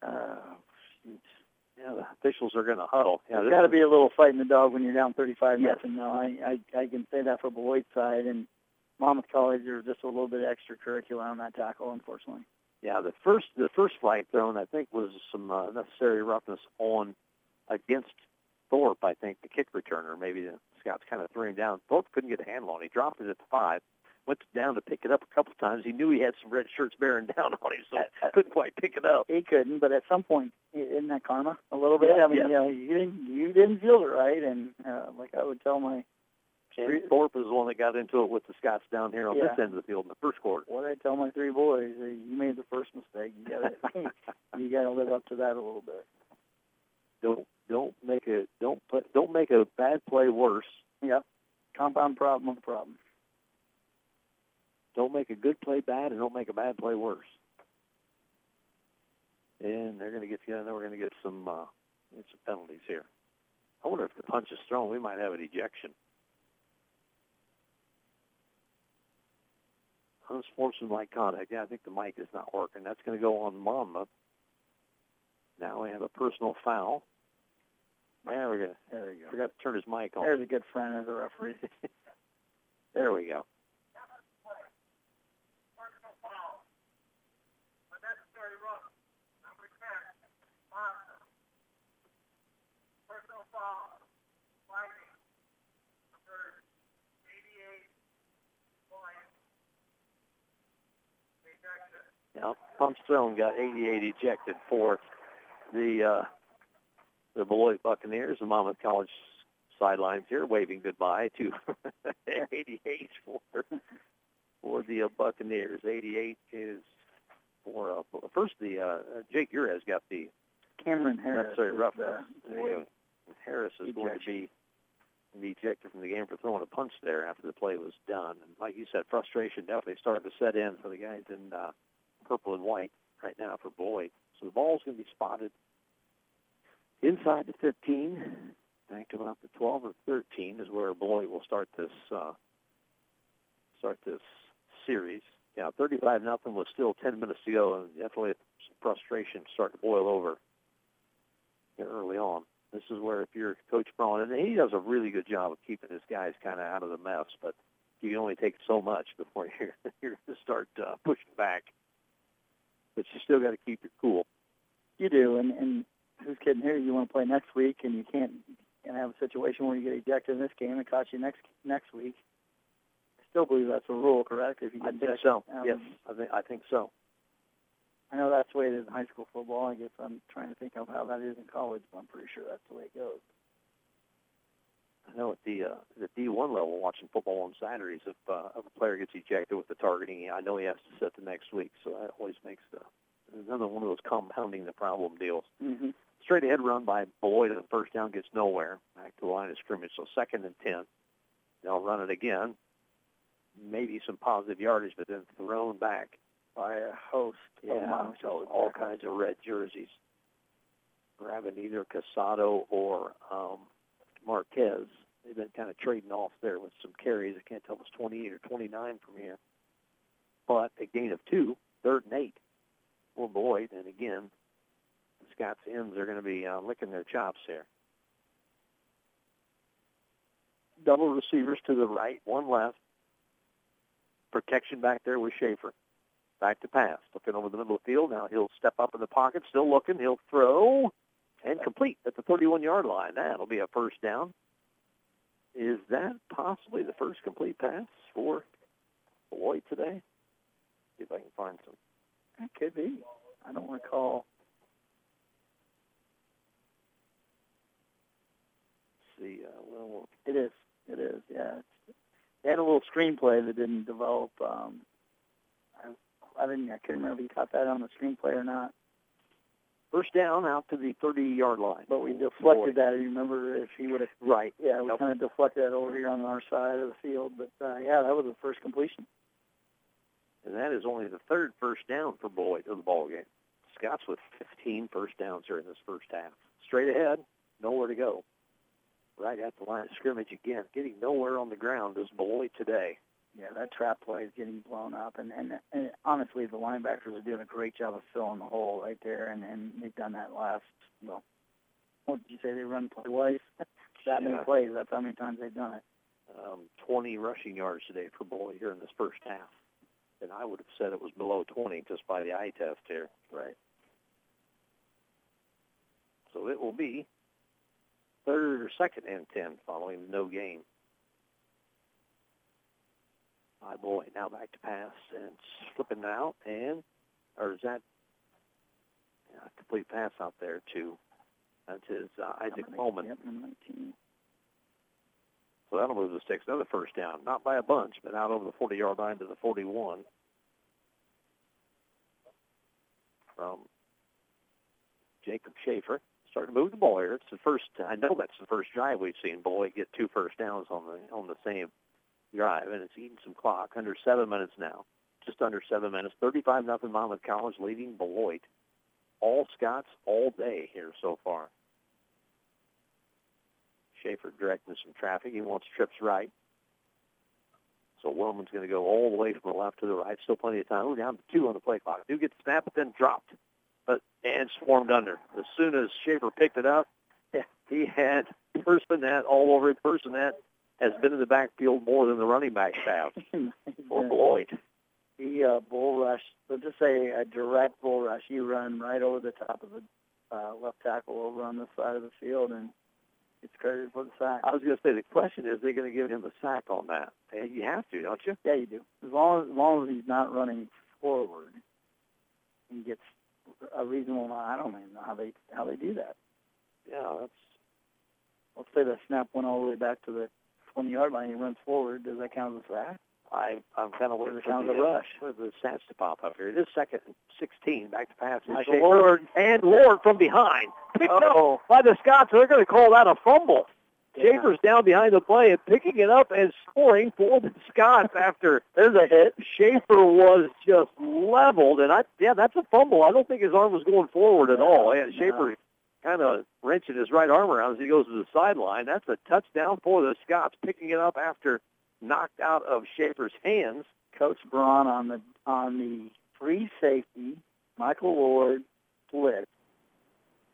Uh, shoot. Yeah, the officials are going to huddle. Yeah, There's got to be a little fight in the dog when you're down 35 yes. nothing. No, I, I I can say that for Beloit side and Monmouth College. There's just a little bit of extracurricular on that tackle, unfortunately. Yeah, the first the first flag thrown I think was some uh, necessary roughness on against Thorpe. I think the kick returner. Maybe the Scots kind of threw him down. Thorpe couldn't get a handle on. it. He dropped it at the five. Went down to pick it up a couple times. He knew he had some red shirts bearing <laughs> down on him, so couldn't quite pick it up. He couldn't, but at some point, isn't that karma a little bit? Yeah, I mean, yeah. you know, you didn't you didn't feel it right, and uh, like I would tell my And Thorpe is the one that got into it with the Scots down here on Yeah. this end of the field in the first quarter. what I tell my three boys, you made the first mistake. You got to <laughs> <laughs> you got to live up to that a little bit. Don't don't make a don't put don't make a bad play worse. Yep, compound problem of problem. Don't make a good play bad, and don't make a bad play worse. And they're going to get you. I know we're going to get some uh, get some penalties here. I wonder if the punch is thrown, we might have an ejection. Unsportsmanlike conduct. Yeah, I think the mic is not working. That's going to go on Monmouth. Now we have a personal foul. Yeah, we're gonna. There we go. Forgot to turn his mic on. There's a good friend of the referee. <laughs> there we go. Now, Pump Stone got 88 ejected for the uh, the Beloit Buccaneers. The Monmouth College sidelines here, waving goodbye to <laughs> 88 for for the uh, Buccaneers. 88 is for uh, first the uh, Jake Uraz got the Cameron Harris. That's very rough. The, the, Harris is going to be be ejected from the game for throwing a punch there after the play was done. And like you said, frustration definitely started to set in for the guys in uh, purple and white right now for Beloit. So the ball's going to be spotted inside the 15, back to about the 12 or 13 is where Beloit will start this uh, start this series. Yeah, 35 nothing with still 10 minutes to go, and definitely frustration starting to boil over early on. This is where if you're Coach Braun, and he does a really good job of keeping his guys kind of out of the mess, but you can only take so much before <laughs> you're, you're going to start uh, pushing back. But you still got to keep your cool. You do, and, and who's kidding here? You want to play next week, and you can't and have a situation where you get ejected in this game and cost you next next week. I still believe that's a rule, correct? If you get I think ejected. so. Um, yes, I think I think so. I know that's the way it is in high school football. I guess I'm trying to think of how that is in college, but I'm pretty sure that's the way it goes. I know at the uh, the D1 level, watching football on Saturdays, if uh, if a player gets ejected with the targeting, I know he has to sit the next week. So that always makes the another one of those compounding the problem deals. Mm-hmm. Straight ahead run by Beloit and the first down gets nowhere. Back to the line of scrimmage. So second and ten. They'll run it again. Maybe some positive yardage, but then thrown back By a host of yeah, Monmouth so all kinds of red jerseys. Grabbing either Casado or um, Marquez. They've been kind of trading off there with some carries. I can't tell if it's 28 or 29 from here. But a gain of two, third and eight for Beloit. And again, the Scots ends are going to be uh, licking their chops here. Double receivers to the right, one left. Protection back there with Schaefer. Back to pass. Looking over the middle of the field. Now he'll step up in the pocket. Still looking. He'll throw and complete at the 31-yard line. That'll be a first down. Is that possibly the first complete pass for Beloit today? See if I can find some. It could be. I don't recall. See, uh, well, It is. It is. Yeah. It's, they had a little screenplay that didn't develop. Um, I, I didn't. I couldn't remember if you caught that on the screenplay or not. First down out to the 30-yard line. But we deflected Beloit. that. You remember if he would have. Right. Yeah, we Nope. kind of deflected that over here on our side of the field. But uh, yeah, that was the first completion. And that is only the third first down for Beloit of the ball game. Scots with 15 first downs here in this first half. Straight ahead, nowhere to go. Right at the line of scrimmage again, getting nowhere on the ground is Beloit today. Yeah, that trap play is getting blown up, and, and and honestly, the linebackers are doing a great job of filling the hole right there, and and they've done that last. Well, what did you say? They run play twice. <laughs> that many plays. That's how many times they've done it. Um, 20 rushing yards today for Beloit here in this first half. And I would have said it was below 20 just by the eye test here. Right. So it will be third or second and 10 following no gain. My boy now back to pass and it's flipping out and, or is that yeah, complete pass out there to, that's his uh, Isaac Number Bowman. Yep, number 19. So that'll move the sticks. Another first down, not by a bunch, but out over the 40-yard line to the 41. From Jacob Schaefer. Starting to move the ball here. It's the first. I know that's the first drive we've seen Boy get two first downs on the on the same drive, and it's eating some clock. Under seven minutes now, just under seven minutes. 35 nothing Monmouth College leading Beloit. All Scots all day here so far. Schaefer directing some traffic. He wants trips right. So Wellman's going to go all the way from the left to the right. Still plenty of time. We're down to two on the play clock. Do get the snap, but then dropped. But and swarmed under. As soon as Schaefer picked it up, <laughs> he had Personette all over it. Personette has been in the backfield more than the running backs <laughs> have for Beloit. He uh, bull rush. So just say a direct bull rush. He run right over the top of the uh, left tackle over on the side of the field, and it's credited for the sack. I was going to say the question is, they're going to give him a sack on that. And you have to, don't you? Yeah, you do. As long as, as long as he's not running forward, he gets a reasonable amount. I don't even know how they how they do that. Yeah, that's. Let's say the snap went all the way back to the 20 yard line. He runs forward. Does that count as a sack? I, I'm kind of waiting for the a rush? for the stats to pop up here. It is second 16. Back to pass. and Lord. and Lord from behind. <laughs> Oh. Picked Uh-oh. up by the Scots. They're going to call that a fumble. Yeah. Schaefer's down behind the play and picking it up and scoring for the Scots after <laughs> There's a hit. Schaefer was just leveled. And I, yeah, that's a fumble. I don't think his arm was going forward at all. Yeah, Schaefer kind of wrenching his right arm around as he goes to the sideline. That's a touchdown for the Scots, picking it up after knocked out of Schaefer's hands. Coach Braun on the on the free safety, Michael Lord blitz,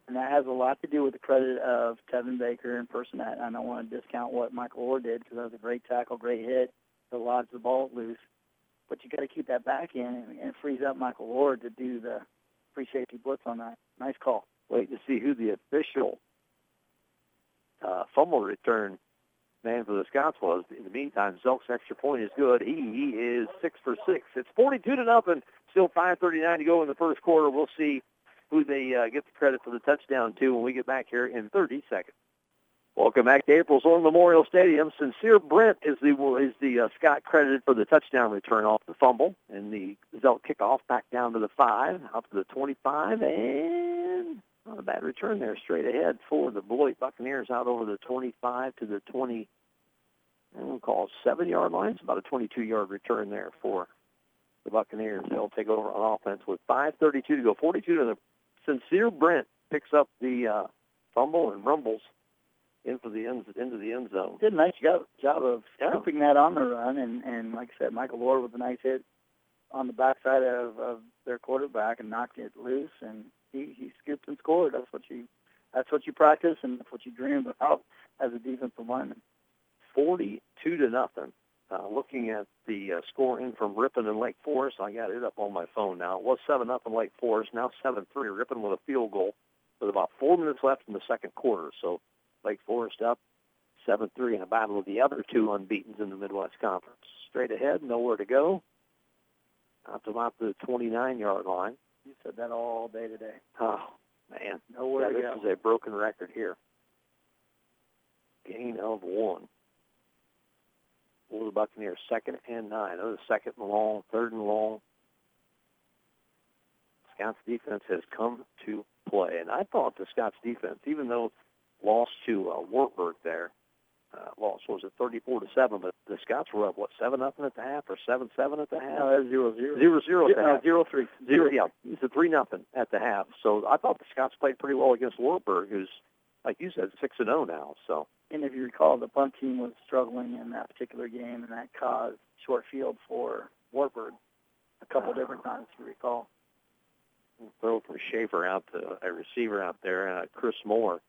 and that has a lot to do with the credit of Tevin Baker and Personette. I don't want to discount what Michael Lord did because that was a great tackle, great hit to lodge the ball loose. But you got to keep that back in, and, and frees up Michael Lord to do the free safety blitz on that. Nice call. Wait to see who the official uh, fumble return man for the Scots was. In the meantime, Zelk's extra point is good. He, he is six for six. It's 42 to nothing. Still 5:39 to go in the first quarter. We'll see who they uh, get the credit for the touchdown to when we get back here in 30 seconds. Welcome back to April Zorn Memorial Stadium. Sincere Brent is the is the uh, Scot credited for the touchdown return off the fumble and the Zelk kickoff back down to the five, up to the 25, and not a bad return there, straight ahead for the Beloit Buccaneers out over the 25 to the 20. We'll call it seven-yard line. It's about a 22-yard return there for the Buccaneers. They'll take over on offense with 5:32 to go. 42 to the sincere Brent picks up the uh, fumble and rumbles into the end into the end zone. Did a nice job job of Yeah. that on the run, and and like I said, Michael Lord with a nice hit on the backside of, of their quarterback and knocked it loose, and he he scooped and scored. That's what you that's what you practice, and that's what you dream about as a defensive lineman. 42 to nothing. Uh, looking at the uh, scoring from Ripon and Lake Forest, I got it up on my phone now. It was seven up in Lake Forest, now seven three. Ripon with a field goal with about four minutes left in the second quarter. So Lake Forest up seven three in a battle with the other two unbeaten's in the Midwest Conference. Straight ahead, nowhere to go. Out to about the 29 yard line. You said that all day today. Oh man, Nowhere yeah, this go. is a broken record here. Gain of one. For the Buccaneers, second and nine. Another second and long, third and long. Scots defense has come to play, and I thought the Scots defense, even though lost to uh, Wartburg there, uh, what was it thirty-four to seven, but the Scots were up what seven nothing at the half or seven seven at the half. No, zero zero. Zero zero at the no, zero three. Zero, yeah, it's a three nothing at the half. So I thought the Scots played pretty well against Wartburg, who's like you said, six and zero now. So And if you recall, the punt team was struggling in that particular game, and that caused short field for Wartburg a couple different times. If you recall. throw from Schaefer out to a receiver out there, uh, Chris Moore,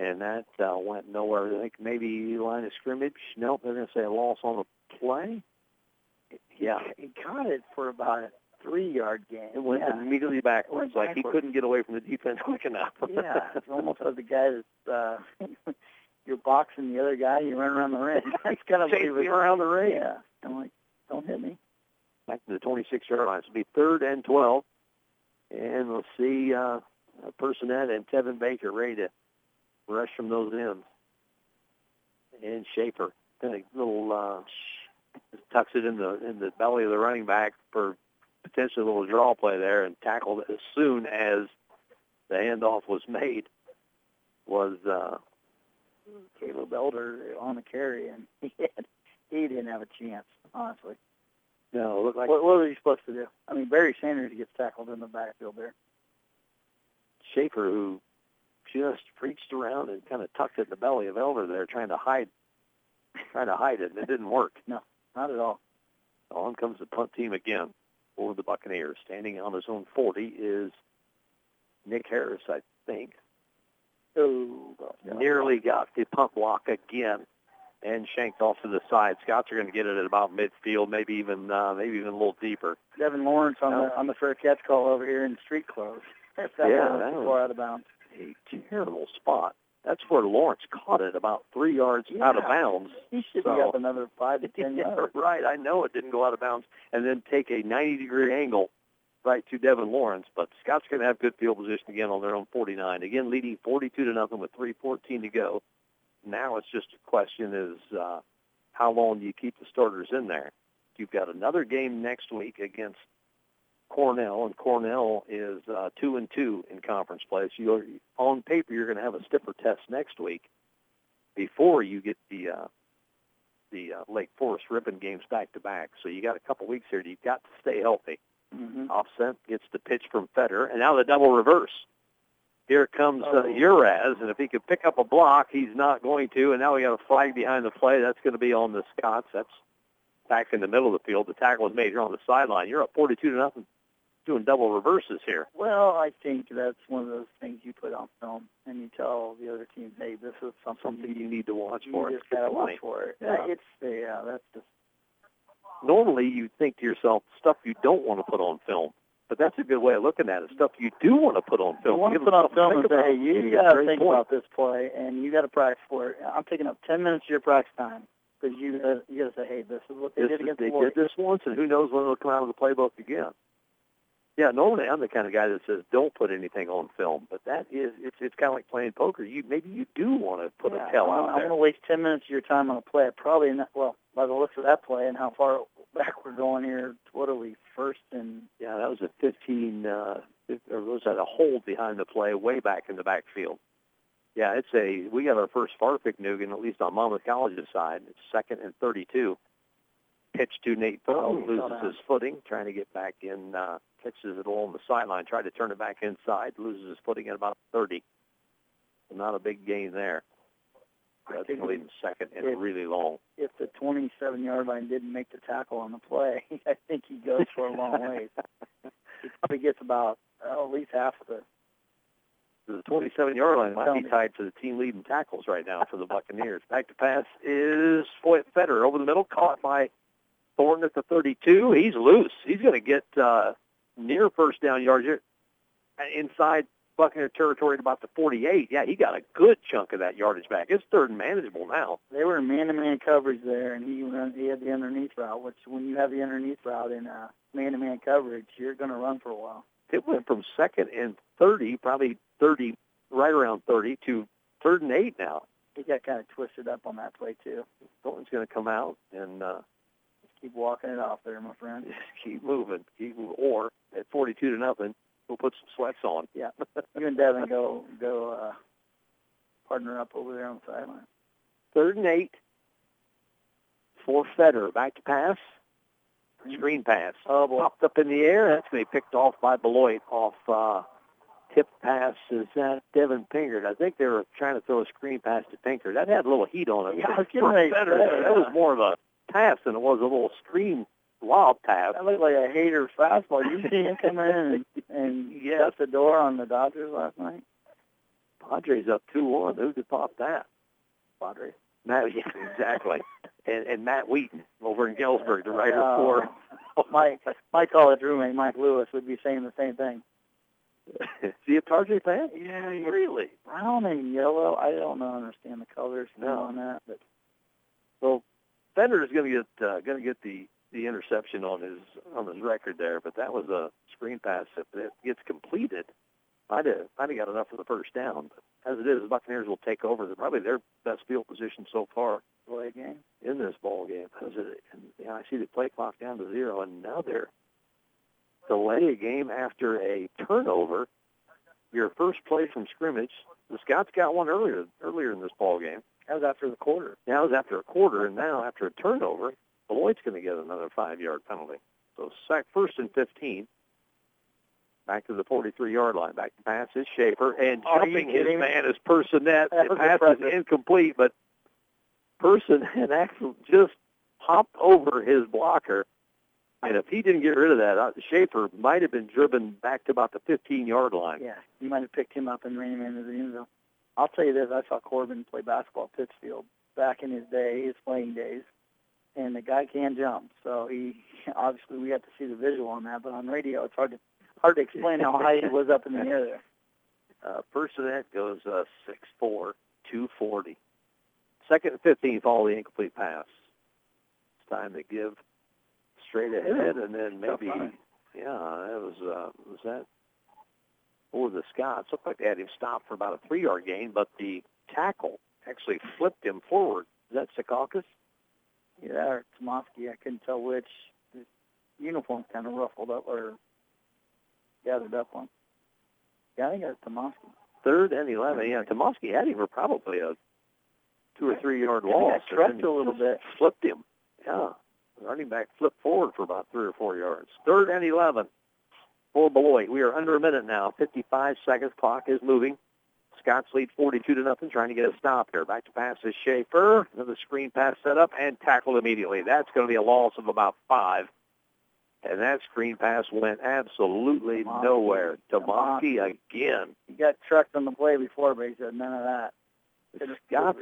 and that uh, went nowhere. I think maybe line of scrimmage. Nope, they're going to say a loss on the play. Yeah, he caught it for about a three-yard gain. it went yeah. immediately backwards, went like he couldn't get away from the defense <laughs> quick enough. yeah, it's almost like the guy that's uh, <laughs> you're boxing the other guy, you run around the ring. That's kind of Chase me around the ring. Yeah, I'm like, don't hit me. back to the 26-yard line. It'll be third and 12. And we'll see uh, Personette and Tevin Baker ready to rush from those ends. And Schaefer, then a little uh, tucks it in the in the belly of the running back for potentially a little draw play there, and tackled as soon as the handoff was made. Was uh, Caleb Elder on the carry, and <laughs> he had he didn't have a chance, honestly. No, it looked like What, what was he supposed to do? I mean, Barry Sanders gets tackled in the backfield there. Schaefer who just reached around and kind of tucked it in the belly of Elder there, trying to hide, trying to hide it, and it didn't work. No, not at all. On comes the punt team again for the Buccaneers. Standing on his own 40 is Nick Harris, I think. Oh, Nearly got the punt block again and shanked off to the side. Scots are going to get it at about midfield, maybe even uh, maybe even a little deeper. Devin Lawrence on No. the on the fair catch call over here in street clothes. That's <laughs> that Yeah, was that was- far out of bounds. A terrible spot. That's where Lawrence caught it about three yards out of bounds. He should So- be up another five to <laughs> ten Yeah, yards. right. I know it didn't go out of bounds, and then take a 90 degree angle right to Devin Lawrence. But Scots going to have good field position again on their own 49. Again, leading 42 to nothing with 3:14 to go. Now it's just a question is uh, how long do you keep the starters in there? You've got another game next week against Cornell, and Cornell is uh, two and two in conference play. So you're, on paper, you're going to have a stiffer test next week before you get the uh, the uh, Lake Forest Ripon games back to back. So you got a couple weeks here. You've got to stay healthy. Mm-hmm. Offset gets the pitch from Fetter, and now the double reverse. Here comes uh, Oh. Uraz, and if he could pick up a block, he's not going to. And now we got a flag behind the play. That's going to be on the Scots. That's back in the middle of the field. The tackle was made here on the sideline. You're up 42 to nothing, doing double reverses here. Well, I think that's one of those things you put on film and you tell the other team, hey, this is something, Something you need to watch you for. just It's gotta watch for it. Yeah. It's yeah, that's just normally you think to yourself stuff you don't want to put on film. But that's a good way of looking at it. Stuff you do want to put on film. you want to put on film and say, hey, you got to think point. about this play and you got to practice for it. I'm taking up 10 minutes of your practice time because you uh, you got to say, hey, this is what they This did is- against they Florida. did this once, and who knows when it'll come out of the playbook again. Yeah, normally I'm the kind of guy that says don't put anything on film, but that is it's it's kind of like playing poker. You maybe you do want to put yeah, a tell I'm, out I'm going to waste 10 minutes of your time on a play. Probably not, well, by the looks of that play and how far back we're going here, what are we, first and Yeah, that was a 15, uh, or was that a hold behind the play way back in the backfield? Yeah, it's a, we got our first Farpick Nugan, at least on Monmouth College's side. It's second and 32. Pitch to Nate Oh, we saw loses his footing, trying to get back in, uh, catches it along the sideline, tried to turn it back inside, loses his footing at about 30. So not a big gain there. That's think leading second and it- really long. if the 27-yard line didn't make the tackle on the play, <laughs> I think he goes for a long ways. He probably gets about oh, at least half of the. The 27-yard line might be tied for the team leading tackles right now for the Buccaneers. Back to pass is Fetter over the middle, caught by Thornton at the 32. He's loose. He's going to get uh, near first down yardage uh, inside Buccaneer territory at about the 48. Yeah, he got a good chunk of that yardage back. It's third and manageable now. They were in man-to-man coverage there, and he run, he had the underneath route. Which when you have the underneath route in uh, man-to-man coverage, you're going to run for a while. It went from second and 30, probably 30, right around 30, to third and eight now. He got kind of twisted up on that play too. Thornton's going to come out and uh, keep walking it off there, my friend. <laughs> keep moving. Keep moving. Or at 42 to nothing, we'll put some sweats on. Yeah, <laughs> you and Devin go go uh, partner up over there on the sideline. Third and eight for Fetter. Back to pass. Screen pass. Oh boy, Popped up in the air. That's going to be picked off by Beloit off uh, tip pass. Is that Devin Pinkert? I think they were trying to throw a screen pass to Pinkert. That had a little heat on it. Yeah, I was getting <laughs> For ready to Fetter, that was more of a pass than it was a little screen lob pass. that looked like a Hader fastball. You see him come in and, and Yes. <laughs> shut the door on the Dodgers last night. Padres up 2-1. Who could pop that? Padres. Matt, yeah, <laughs> exactly. and, and Matt Wheaton over in Galesburg, the writer Oh. for <laughs> my my college roommate Mike Lewis would be saying the same thing. Is he a Padre fan? Yeah, Really? brown and yellow. I don't know, understand the colors No. on that, but Well, Fetter is going to get uh, going to get the the interception on his on his record there, but that was a screen pass. If it gets completed, I'd have I'd have got enough for the first down. But as it is, the Buccaneers will take over. They're probably their best field position so far play game. in this ball game. As it, and, you know, I see the play clock down to zero, and now they're delay a game after a turnover. Your first play from scrimmage. The Scots got one earlier earlier in this ball game. That was after the quarter. Now it's after a quarter, and now after a turnover, Beloit's going to get another five-yard penalty. So sack first and 15. Back to the 43-yard line. Back to pass is Schaefer, and Are jumping his me? man is Personette. That The pass impressive. is incomplete, but Person and Axel just hopped over his blocker. And if he didn't get rid of that, uh, Schaefer might have been driven back to about the 15-yard line. Yeah, you might have picked him up and ran him into the end zone. I'll tell you this: I saw Corbin play basketball at Pittsfield back in his day, his playing days, and the guy can jump. So he <laughs> obviously we have to see the visual on that, but on radio it's hard to hard to explain how high he was up in the air there. <laughs> Uh, Personette goes uh, 6'4", 240. Second and 15 follow the incomplete pass. It's time to give straight ahead, and then maybe, yeah, that was, uh, was that for the Scots. Looked like they had him stopped for about a three-yard gain, but the tackle actually flipped him forward. Is that Secaucus? Yeah, or Tomovsky, I couldn't tell which. The uniform's kind of ruffled up or gathered up on. Yeah, I think it's Tomovsky. Third and 11. Yeah, Tomovsky had him for probably a two or three-yard loss. got and a little bit. flipped him. Yeah. Running back flipped forward for about three or four yards. Third and 11 for Beloit. We are under a minute now. 55 seconds. Clock is moving. Scots lead 42 to nothing, trying to get a stop here. Back to pass is Schaefer. Another screen pass set up and tackled immediately. That's going to be a loss of about five. And that screen pass went absolutely nowhere. Tomovsky. again. He got trucked on the play before, but he said none of that. The Scots,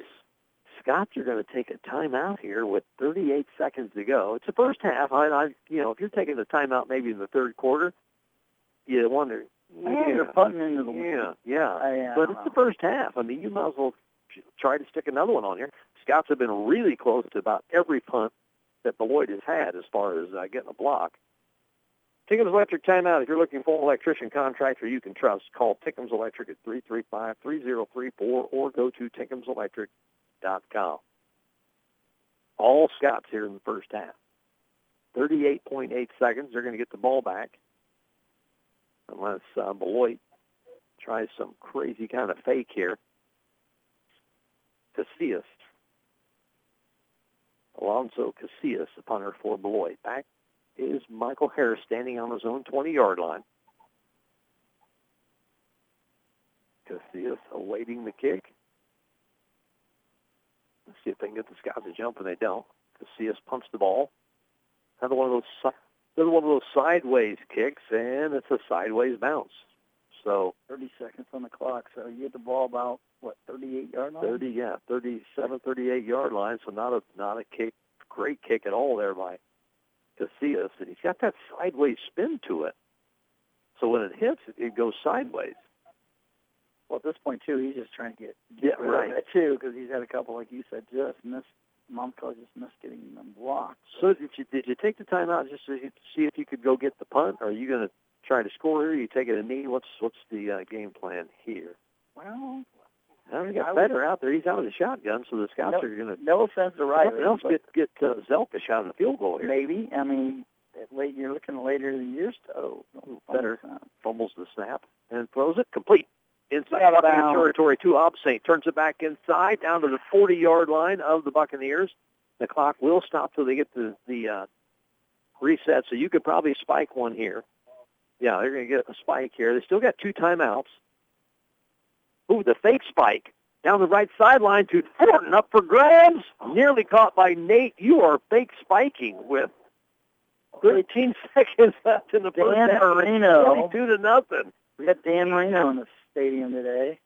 Scots are going to take a timeout here with 38 seconds to go. It's the first half. I, I, you know, if you're taking the timeout maybe in the third quarter, you wonder. Think they're punting into the Yeah, yeah. I, uh, but it's the first half. I mean, you might as well try to stick another one on here. Scots have been really close to about every punt that Beloit has had as far as uh, getting a block. Tinkham's Electric timeout. If you're looking for an electrician contractor you can trust, call Tinkham's Electric at 335-3034 or go to tinkhamselectric.com. All Scots here in the first half. 38.8 seconds. They're going to get the ball back unless uh, Beloit tries some crazy kind of fake here. Casillas. Alonso Casillas, the punter for Beloit. Back is Michael Harris standing on his own 20-yard line. Casillas awaiting the kick. Let's see if they can get this guy to jump, and they don't. Casillas punts the ball. Another one of those, another one of those sideways kicks, and it's a sideways bounce. So 30 seconds on the clock, so you get the ball about, what, 38 yard line? 30, yeah, 37, 38 yard line. So not a not a kick, great kick at all there by Casillas, and he's got that sideways spin to it. So when it hits, it, it goes sideways. Well, at this point, too, he's just trying to get, Yeah, get rid right. of it, too, because he's had a couple, like you said, just missed. Momko just missed getting them blocked. So did you did you take the time out just to see if you could go get the punt? Or are you going to try to score here? Are you taking a knee? What's what's the uh, game plan here? Well, Now I got better out there. He's out of the shotgun, so the Scots No, are going to no offense to Riley, else get get uh, Zelk a shot in the field goal here. maybe. I mean, late you're looking later in the year, so Fetter. Uh, fumbles the snap and throws it complete inside Out of Buccaneer bounds. territory to Obsate. Turns it back inside down to the 40-yard line of the Buccaneers. The clock will stop till they get the the uh, reset. So you could probably spike one here. Yeah, they're going to get a spike here. They still got two timeouts. Ooh, the fake spike down the right sideline to Thornton up for grabs. Nearly caught by Nate. You are fake spiking with 13 <laughs> seconds left in the first Dan half. Marino. 22 to nothing. We got Dan Marino in the stadium today.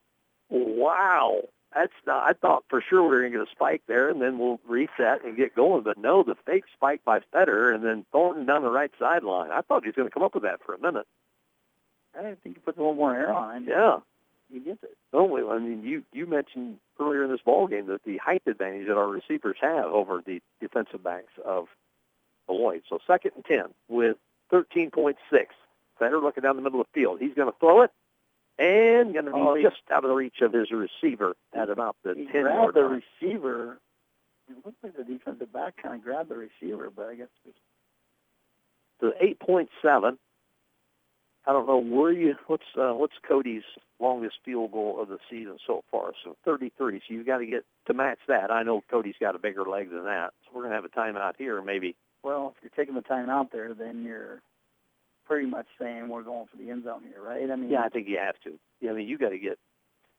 Wow. That's not, I thought for sure we were going to get a spike there, and then we'll reset and get going. But no, the fake spike by Federer, and then Thornton down the right sideline. I thought he was going to come up with that for a minute. I didn't think he puts a little more air on. Yeah. He gets it. Only, I mean, you you mentioned earlier in this ball game that the height advantage that our receivers have over the defensive backs of Beloit. So second and ten with 13.6. Federer looking down the middle of the field. He's going to throw it, and going to be Oh, just out of the reach of his receiver at about the He 10 grabbed the line. receiver. It looked like the defensive back kind of grabbed the receiver, but I guess it was to 8.7. I don't know where you what's uh, what's Cody's longest field goal of the season so far. So 33. So you've got to get to match that. I know Cody's got a bigger leg than that. So we're gonna have a timeout here, maybe. Well, if you're taking the timeout there, then you're pretty much saying we're going for the end zone here, right? I mean, Yeah, I think you have to. Yeah, I mean you got to get.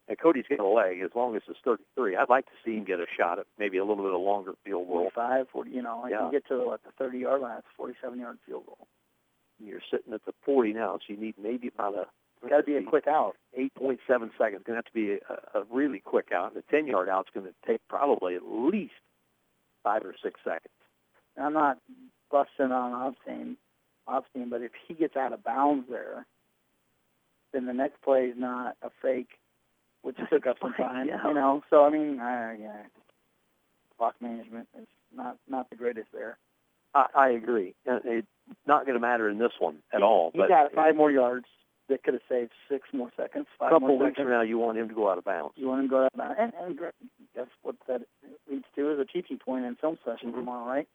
And Cody's got a leg as long as it's 33. I'd like to see him get a shot at maybe a little bit of longer field goal. 45, 40, you know, if Yeah. you get to what the 30 yard line, it's 47 yard field goal. You're sitting at the 40 now, so you need maybe about a. Got to be a quick out. 8.7 seconds. Going to have to be a, a really quick out. And the 10 yard out's going to take probably at least five or six seconds. I'm not busting on Obstain, Obstain, but if he gets out of bounds there, then the next play is not a fake, which took up some time. Yeah. You know, so I mean, uh, yeah, clock management is not not the greatest there. I, I agree. It's not going to matter in this one at all. He but got five more yards that could have saved six more seconds. a couple more weeks seconds. from now, you want him to go out of bounds. You want him to go out of bounds, and, and that's what that leads to is a teaching point in film session Mhm. tomorrow, right?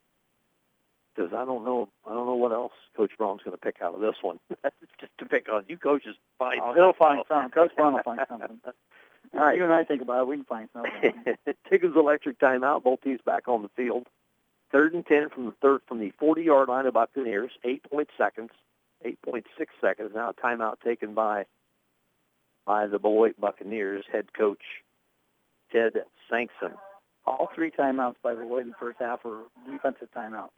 Because I don't know, I don't know what else Coach Braun's going to pick out of this one. <laughs> Just to pick on you, coaches. Find Oh, he'll find something. Coach Braun will find something. <laughs> All right, you and I think about it. We can find something. <laughs> Tinkham's Electric timeout. Both teams back on the field. Third and ten from the third from the 40-yard line of Buccaneers. Eight point seconds. Eight point six seconds. Now a timeout taken by by the Beloit Buccaneers head coach Ted Sankson. All three timeouts by the way in the first half were defensive timeouts.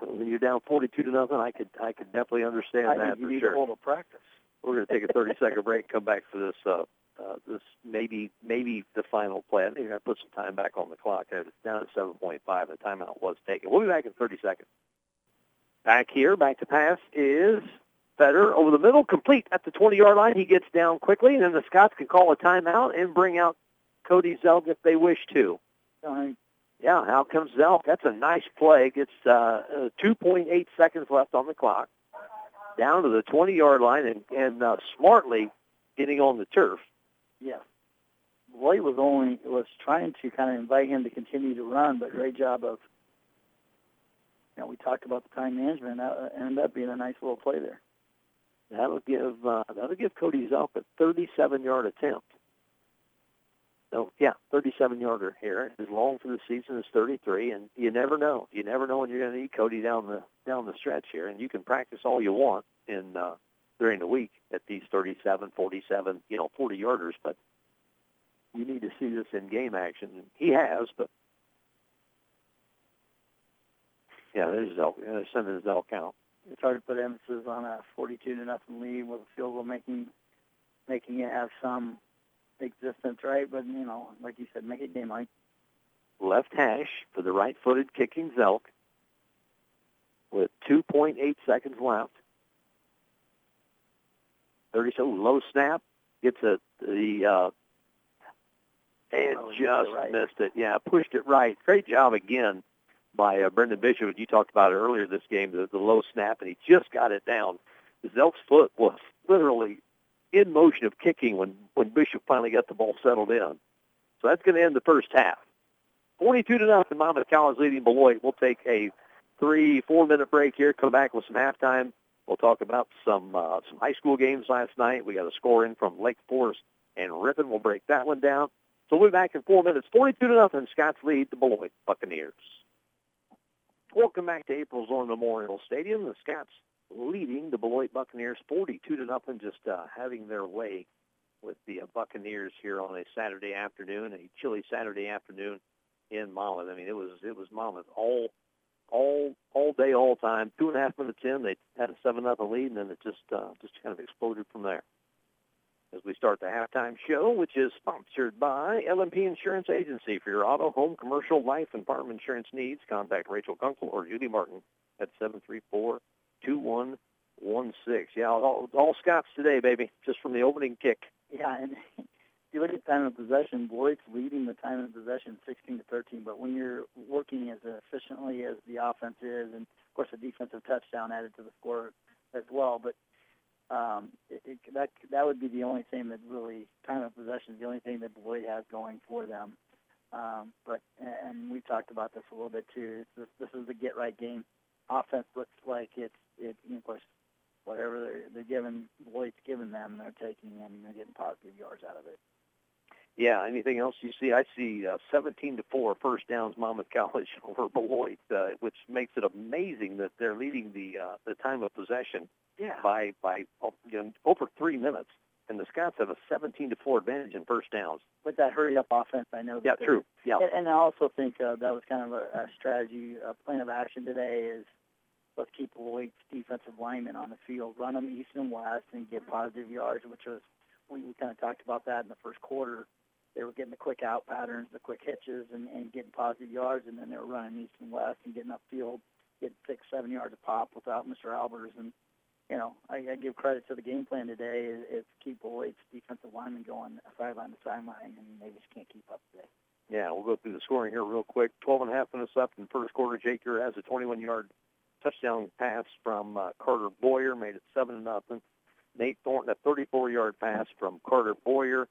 When you're down 42 to nothing, I could I could definitely understand I that think you for need sure. to hold a practice. We're going to take a 30 second break. and Come back for this. Uh, uh, this maybe maybe the final play. I think you're to put some time back on the clock. It's down at 7.5. The timeout was taken. We'll be back in 30 seconds. Back here, back to pass is Fetter over the middle, complete at the 20 yard line. He gets down quickly, and then the Scots can call a timeout and bring out Cody Zelk if they wish to. So, I mean, Yeah, out comes Zelk. That's a nice play. Gets uh, uh, 2.8 seconds left on the clock. Down to the 20-yard line and, and uh, smartly getting on the turf. yeah. Lloyd was only was trying to kind of invite him to continue to run, but great job of. You know, we talked about the time management. That uh, ended up being a nice little play there. That'll give uh, that'll give Cody Zelk a 37-yard attempt. So yeah, 37-yarder here. His long for the season is 33, and you never know. You never know when you're going to need Cody down the down the stretch here, and you can practice all you want in uh, during the week at these 37, 47, you know, 40 yarders, but you need to see this in game action. He has, but yeah, there's Zelk. Uh, sending Zelk out. It's hard to put emphasis on a 42 to nothing lead with a field goal making making it have some existence, right? But you know, like you said, make it game like. left hash for the right-footed kicking Zelk with 2.8 seconds left. 30 so low snap gets a the uh, and Oh, just right. missed it. Yeah, pushed it right. Great job again by uh, Brendan Bishop. You talked about it earlier this game, the, the low snap, and he just got it down. Zelk's foot was literally in motion of kicking when when Bishop finally got the ball settled in. So that's going to end the first half. 42 to nothing. Monmouth College leading Beloit. We'll take a three, four minute break here. Come back with some halftime. We'll talk about some uh, some high school games last night. We got a score in from Lake Forest and Ripon. We'll break that one down. So we'll be back in four minutes. 42 to nothing. Scots lead the Beloit Buccaneers. Welcome back to April's Zorn Memorial Stadium. The Scots leading the Beloit Buccaneers 42 to nothing, just uh, having their way with the uh, Buccaneers here on a Saturday afternoon, a chilly Saturday afternoon in Monmouth. I mean, it was it was Monmouth all all all day, all time. Two and a half minutes in, they had a seven nothing lead, and then it just uh, just kind of exploded from there. As we start the halftime show, which is sponsored by LMP Insurance Agency for your auto, home, commercial, life, and farm insurance needs. Contact Rachel Kunkel or Judy Martin at seven three four two one one six. Yeah, all, all Scots today, baby, just from the opening kick. Yeah, and if <laughs> you look at time of possession, Beloit's leading the time of possession 16 to 13. But when you're working as efficiently as the offense is, and of course a defensive touchdown added to the score as well, but um, it, it, that that would be the only thing that really time of possession is the only thing that Beloit has going for them. Um, but and we talked about this a little bit too. This, this is the get right game. Offense looks like it's it. Of course, whatever they're, they're giving, Beloit's giving them, they're taking and they're getting positive yards out of it. Yeah. Anything else you see? I see uh, 17 to four first downs Monmouth College <laughs> over Beloit, uh, which makes it amazing that they're leading the uh, the time of possession Yeah. by by oh, you know, over three minutes, and the Scots have a 17 to four advantage in first downs. With that hurry up offense, I know. that Yeah, true. Yeah. And, and I also think uh, that was kind of a, a strategy, a plan of action today is let's keep Beloit's defensive linemen on the field, run them east and west, and get positive yards, which was we, we kind of talked about that in the first quarter. They were getting the quick out patterns, the quick hitches, and, and getting positive yards, and then they were running east and west and getting upfield, getting six, seven yards a pop without Mr. Albers. And you know, I, I give credit to the game plan today. Is, is keep Beloit's defensive linemen going sideline to sideline, and they just can't keep up today. Yeah, we'll go through the scoring here real quick. 12 and a half minutes left in first quarter. Jake Uraz has a 21-yard touchdown pass from uh, Carter Boyer, made it seven to nothing. Nate Thornton a 34-yard pass from Carter Boyer,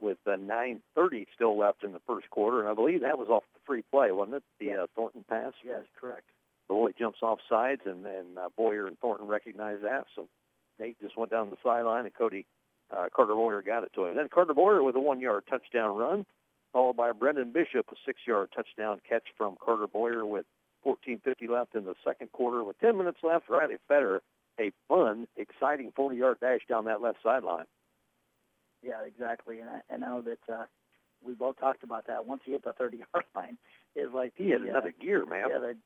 with uh, 9:30 still left in the first quarter, and I believe that was off the free play, wasn't it? The uh, Thornton pass. Yes, correct. Beloit jumps off sides, and and uh, Boyer and Thornton recognize that, so Nate just went down the sideline, and Cody uh, Carter Boyer got it to him. Then Carter Boyer with a one-yard touchdown run, followed by Brendan Bishop, a six-yard touchdown catch from Carter Boyer with 14:50 left in the second quarter. With 10 minutes left, Riley Fetter, a fun, exciting 40-yard dash down that left sideline. Yeah, exactly. And I, I know that uh, we both talked about that. Once he hit the 30-yard <laughs> line, it's like He had the, uh, another gear, man. Yeah, the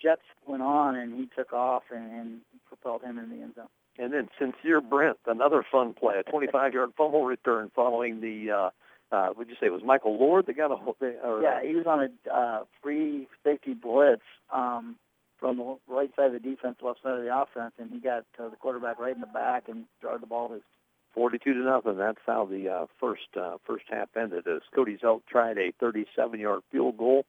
Jets went on, and he took off and, and propelled him in the end zone. And then Sincere Brent, another fun play, a 25-yard fumble return following the, uh, uh, would you say it was Michael Lord that got a, hold- or, Yeah, he was on a uh, free safety blitz um, from the right side of the defense, left side of the offense, and he got uh, the quarterback right in the back and jarred the ball to his 42 to nothing. That's how the uh, first uh, first half ended. As Cody Zelk tried a 37-yard field goal,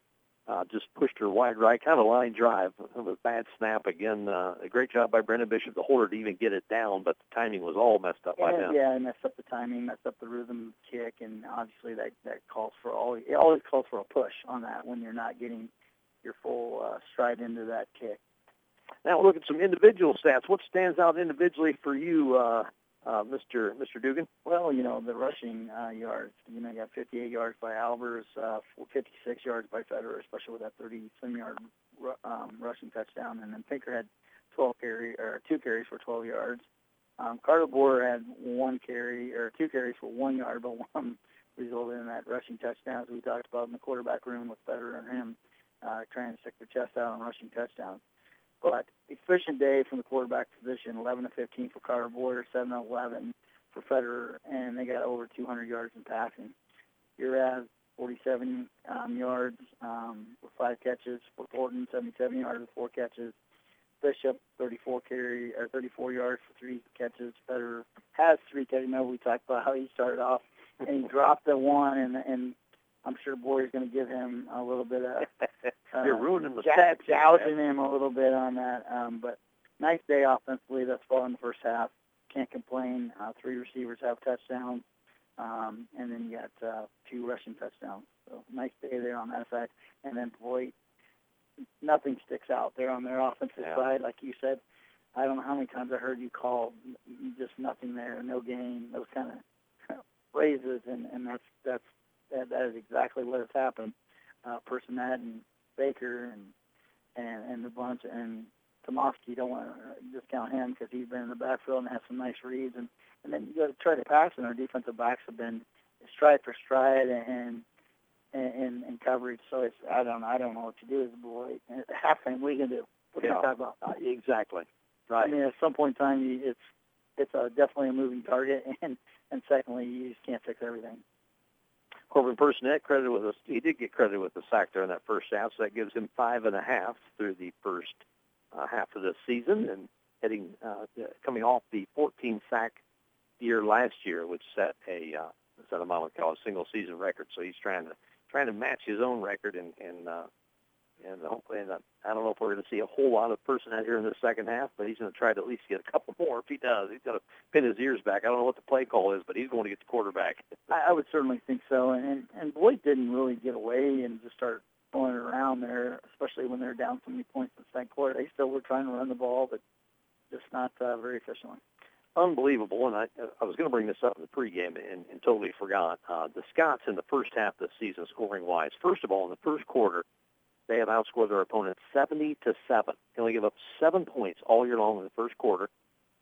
uh, just pushed her wide right, kind of a line drive. It was a bad snap again. Uh, a great job by Brendan Bishop, the holder, to even get it down, but the timing was all messed up by yeah, them. yeah, he messed up the timing, messed up the rhythm of the kick, and obviously that that calls for all. It always calls for a push on that when you're not getting your full uh, stride into that kick. Now we'll look at some individual stats. What stands out individually for you, uh, uh, Mr. Mr. Dugan? Well, you know the rushing uh, yards. You know, you got 58 yards by Albers, uh, 56 yards by Fetter, especially with that 30-some yard um, rushing touchdown, and then Pinker had 12 carry or two carries for 12 yards. Um, Carter Boyer had one carry or two carries for one yard, but <laughs> one resulted in that rushing touchdown, as we talked about in the quarterback room with Fetter and him uh, trying to stick their chest out on rushing touchdowns. But efficient day from the quarterback position, 11 to 15 for Carter Boyer, 7 to 11 for Fetter, and they got over 200 yards in passing. Uraz, 47 um, yards um, with five catches for Thornton, 77 yards with four catches. Bishop, 34 carry or 34 yards for three catches. Fetter has three catches. Remember we talked about how he started off and he dropped the one, and and I'm sure Boyer's going to give him a little bit of <laughs> uh, You're ruining the stats. gouging him a little bit on that. Um, but nice day offensively thus far in the first half. Can't complain. Uh, three receivers have touchdowns, um, and then you got uh, two rushing touchdowns. So nice day there on that side. And then Boyd, nothing sticks out there on their offensive Yeah. side, like you said. I don't know how many times I heard you call just nothing there, no gain, those kind of <laughs> raises, and and that's that's that, that is exactly what has happened. Uh, Personette and Baker and and and the bunch and Tomoski don't want to discount him because he's been in the backfield and has some nice reads and and then you got to try to pass and our defensive backs have been stride for stride and and and, and coverage. So it's I don't I don't know what to do as a boy. And halftime we can do. What Yeah. talking about? Uh, exactly. I mean, at some point in time, you, it's it's a, definitely a moving target, <laughs> and and secondly, you just can't fix everything. Corbin Personette credited with a he did get credited with the sack there in that first half, so that gives him five and a half through the first uh, half of the season, and heading uh, coming off the 14 sack year last year, which set a uh, set a Monmouth College single season record. So he's trying to trying to match his own record, and and uh, and hopefully, and I don't know if we're going to see a whole lot of Personette here in the second half, but he's going to try to at least get a couple <laughs> more. If he does, he's got to pin his ears back. I don't know what the play call is, but he's going to get the quarterback. <laughs> I, I would certainly think so. And, and and Boyd didn't really get away and just start throwing it around there, especially when they're down so many points in the second quarter. They still were trying to run the ball, but just not uh, very efficiently. Unbelievable, and I I was going to bring this up in the pregame and, and totally forgot. Uh, the Scots in the first half of the season, scoring wise, first of all, in the first quarter, they have outscored their opponent 70 to seven. They only give up seven points all year long in the first quarter,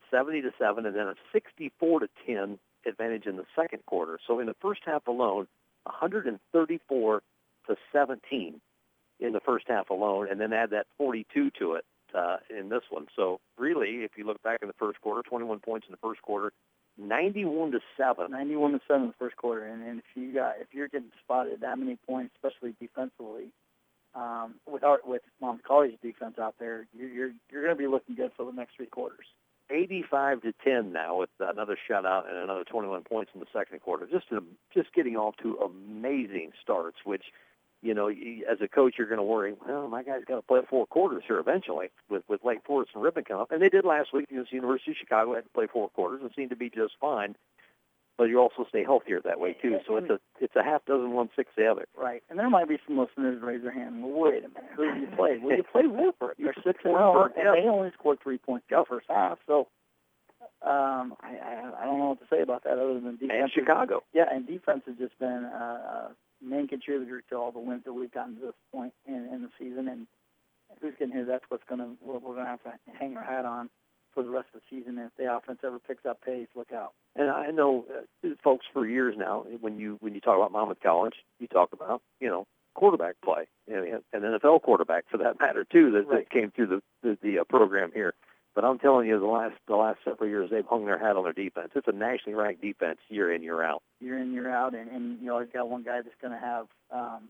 70 to seven, and then a 64 to 10 advantage in the second quarter. So in the first half alone, 134 to 17 in the first half alone, and then add that 42 to it uh, in this one. So really, if you look back in the first quarter, 21 points in the first quarter, 91 to seven. 91 to seven in the first quarter, and, and if you got if you're getting spotted that many points, especially defensively, um, with our with College defense out there, you're you're, you're going to be looking good for the next three quarters. 85 to 10 now with another shutout and another 21 points in the second quarter. Just a, just getting off to amazing starts, which you know, as a coach, you're going to worry. Well, my guy's got to play four quarters here eventually with with Lake Forest and Ripon come up, and they did last week against the University of Chicago. Had to play four quarters and seemed to be just fine. But you also stay healthier that way too. So it's a it's a half dozen one six the other. Right, and there might be some listeners raise their hand. Well, wait a minute, who did you play? Well, you <laughs> played Woodford. You're six and zero, and they only scored three points the first half. So um, I, I I don't know what to say about that other than defense. And Chicago. Yeah, and defense has just been a main contributor to all the wins that we've gotten to this point in, in the season. And who's getting here? That's what's going to what we're going to have to hang our hat on for the rest of the season. If the offense ever picks up pace, look out. And I know, uh, folks, for years now, when you when you talk about Monmouth College, you talk about you know quarterback play and, and NFL quarterback for that matter too that, Right. that came through the the, the uh, program here. But I'm telling you, the last the last several years, they've hung their hat on their defense. It's a nationally ranked defense year in year out. Year in year out, and, and you always got one guy that's going to have um,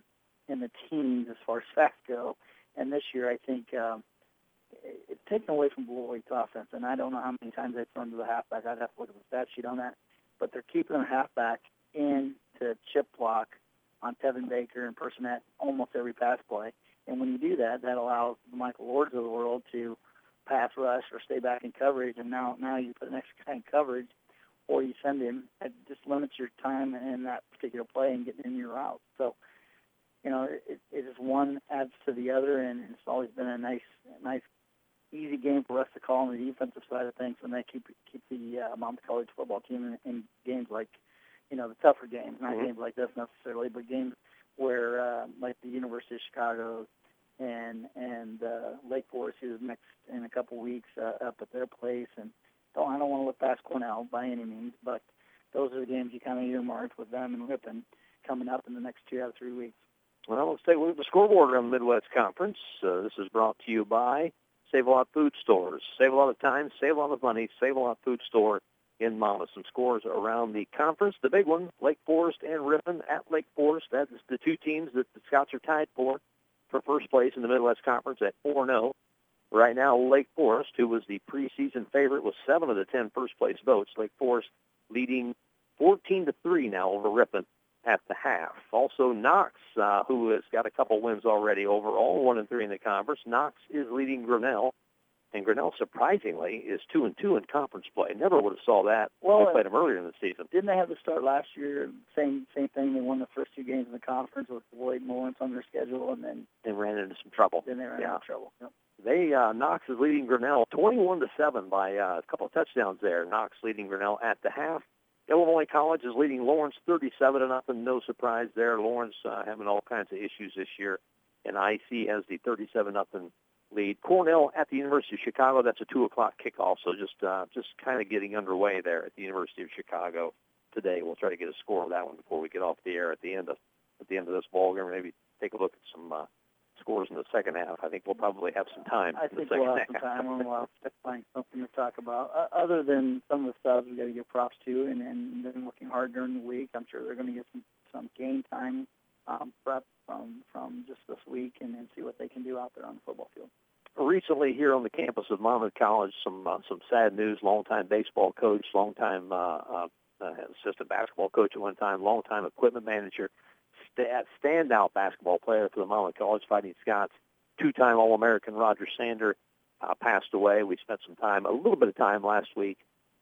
in the teens as far as <laughs> sacks go. And this year, I think um, it- taken away from Beloit's offense. And I don't know how many times they've thrown to the halfback. I'd have to look at the stat sheet on that. But they're keeping the halfback in to chip block on Tevin Baker and Personette almost every pass play. And when you do that, that allows the Michael Lords of the world to pass rush or stay back in coverage. And now, now you put an extra guy in coverage, or you send him. It just limits your time in that particular play and getting in your route. So, you know, it, it is one adds to the other, and it's always been a nice, nice, easy game for us to call on the defensive side of things, and they keep keep the uh, Mount College football team in, in games like, you know, the tougher games, not Mhm. games like this necessarily, but games where uh, like the University of Chicago and and uh, Lake Forest, who's next in a couple weeks uh, up at their place, and don't I don't want to look past Cornell by any means, but those are the games you kind of earmarked with them and Ripon coming up in the next two out of three weeks. Well, let's take a look at the scoreboard around the Midwest Conference. Uh, this is brought to you by Save a Lot Food Stores. Save a lot of time, save a lot of money, Save a Lot Food Store in Monmouth. Some scores around the conference. The big one, Lake Forest and Ripon at Lake Forest. That's the two teams that the Scots are tied for for first place in the Midwest Conference at 4-0. Right now, Lake Forest, who was the preseason favorite with seven of the ten first place votes, Lake Forest leading 14 to 3 now over Ripon at the half. Also, Knox, uh, who has got a couple wins already overall, one and three in the conference. Knox is leading Grinnell, and Grinnell surprisingly is two and two in conference play. Never would have saw that. Well, we played them earlier in the season. Didn't they have the start last year? Same same thing. They won the first two games in the conference with Lloyd Lawrence on their schedule, and then and ran into some trouble. then they ran Yeah. into trouble. Yep. They uh, Knox is leading Grinnell 21 to seven by uh, a couple of touchdowns there. Knox leading Grinnell at the half. Illinois College is leading Lawrence 37 to nothing. No surprise there. Lawrence uh, having all kinds of issues this year, and IC has the 37 nothing lead. Cornell at the University of Chicago. That's a two o'clock kickoff. So just uh, just kind of getting underway there at the University of Chicago today. We'll try to get a score of that one before we get off the air at the end of at the end of this ball game. Maybe take a look at some uh, scores in the second half. I think we'll probably have some time. I in think we'll have some time and we'll have to find something to talk about. Uh, other than some of the stuff we got to give props to, and and they've been working hard during the week. I'm sure they're going to get some some game time um, prep from from just this week, and, and see what they can do out there on the football field. recently here on the campus of Monmouth College, some uh, some sad news. Longtime baseball coach, longtime uh, uh, uh, assistant basketball coach at one time, longtime equipment manager, sta standout basketball player for the Monmouth College Fighting Scots, two-time All-American Roger Sander uh, passed away. We spent some time, a little bit of time last week,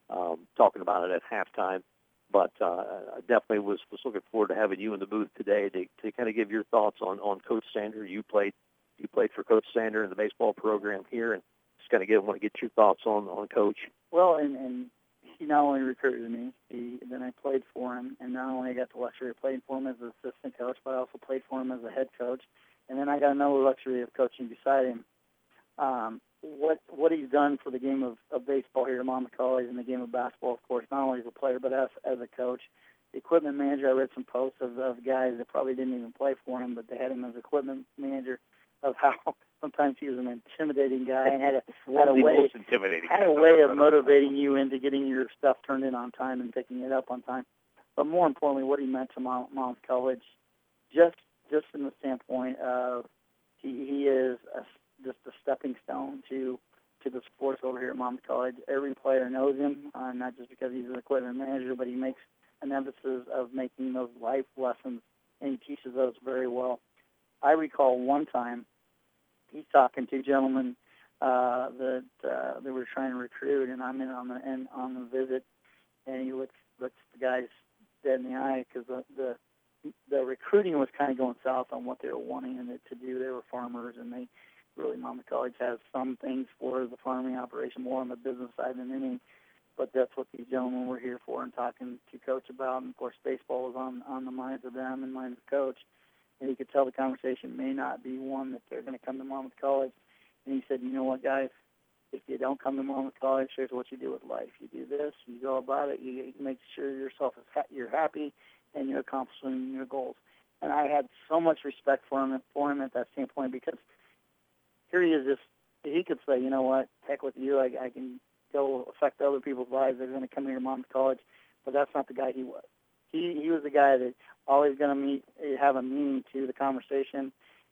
um, talking about it at halftime. But uh, I definitely was was looking forward to having you in the booth today to to kind of give your thoughts on on Coach Sander. You played you played for Coach Sander in the baseball program here, and just kind of get want to get your thoughts on on Coach. Well, and and he not only recruited me, he then I played for him, and not only I got the luxury of playing for him as an assistant coach, but I also played for him as a head coach, and then I got another luxury of coaching beside him. Um, what what he's done for the game of, of baseball here at Monmouth College and the game of basketball, of course, not only as a player but as as a coach. The equipment manager, I read some posts of, of guys that probably didn't even play for him, but they had him as equipment manager of how sometimes he was an intimidating guy and had a <laughs> had a way had a way of motivating you into getting your stuff turned in on time and picking it up on time. But more importantly, what he meant to Mount, Mount College, just just from the standpoint of he, he is a, just a stepping stone to to the sports over here at Monmouth College. Every player knows him, uh, not just because he's an equipment manager, but he makes an emphasis of making those life lessons, and he teaches those very well. I recall one time he's talking to gentlemen uh, that uh, they were trying to recruit, and I'm in on the in, on the visit, and he looks looks the guys dead in the eye because the, the the recruiting was kind of going south on what they were wanting it to do. They were farmers, and they really Monmouth College has some things for the farming operation more on the business side than any. But that's what these gentlemen were here for and talking to coach about. And of course, baseball was on on the minds of them and minds of coach. And you could tell the conversation may not be one that they're going to come to Monmouth College. And he said, you know what, guys, if you don't come to Monmouth College, here's what you do with life. You do this, you go about it, you, you make sure yourself is ha- you're happy, and you're accomplishing your goals. And I had so much respect for him for him at that standpoint because here he is just he could say, you know what, heck with you, I, I can go affect other people's lives. They're going to come here to Monmouth College, but that's not the guy he was. He he was the guy that always going to meet have a meaning to the conversation.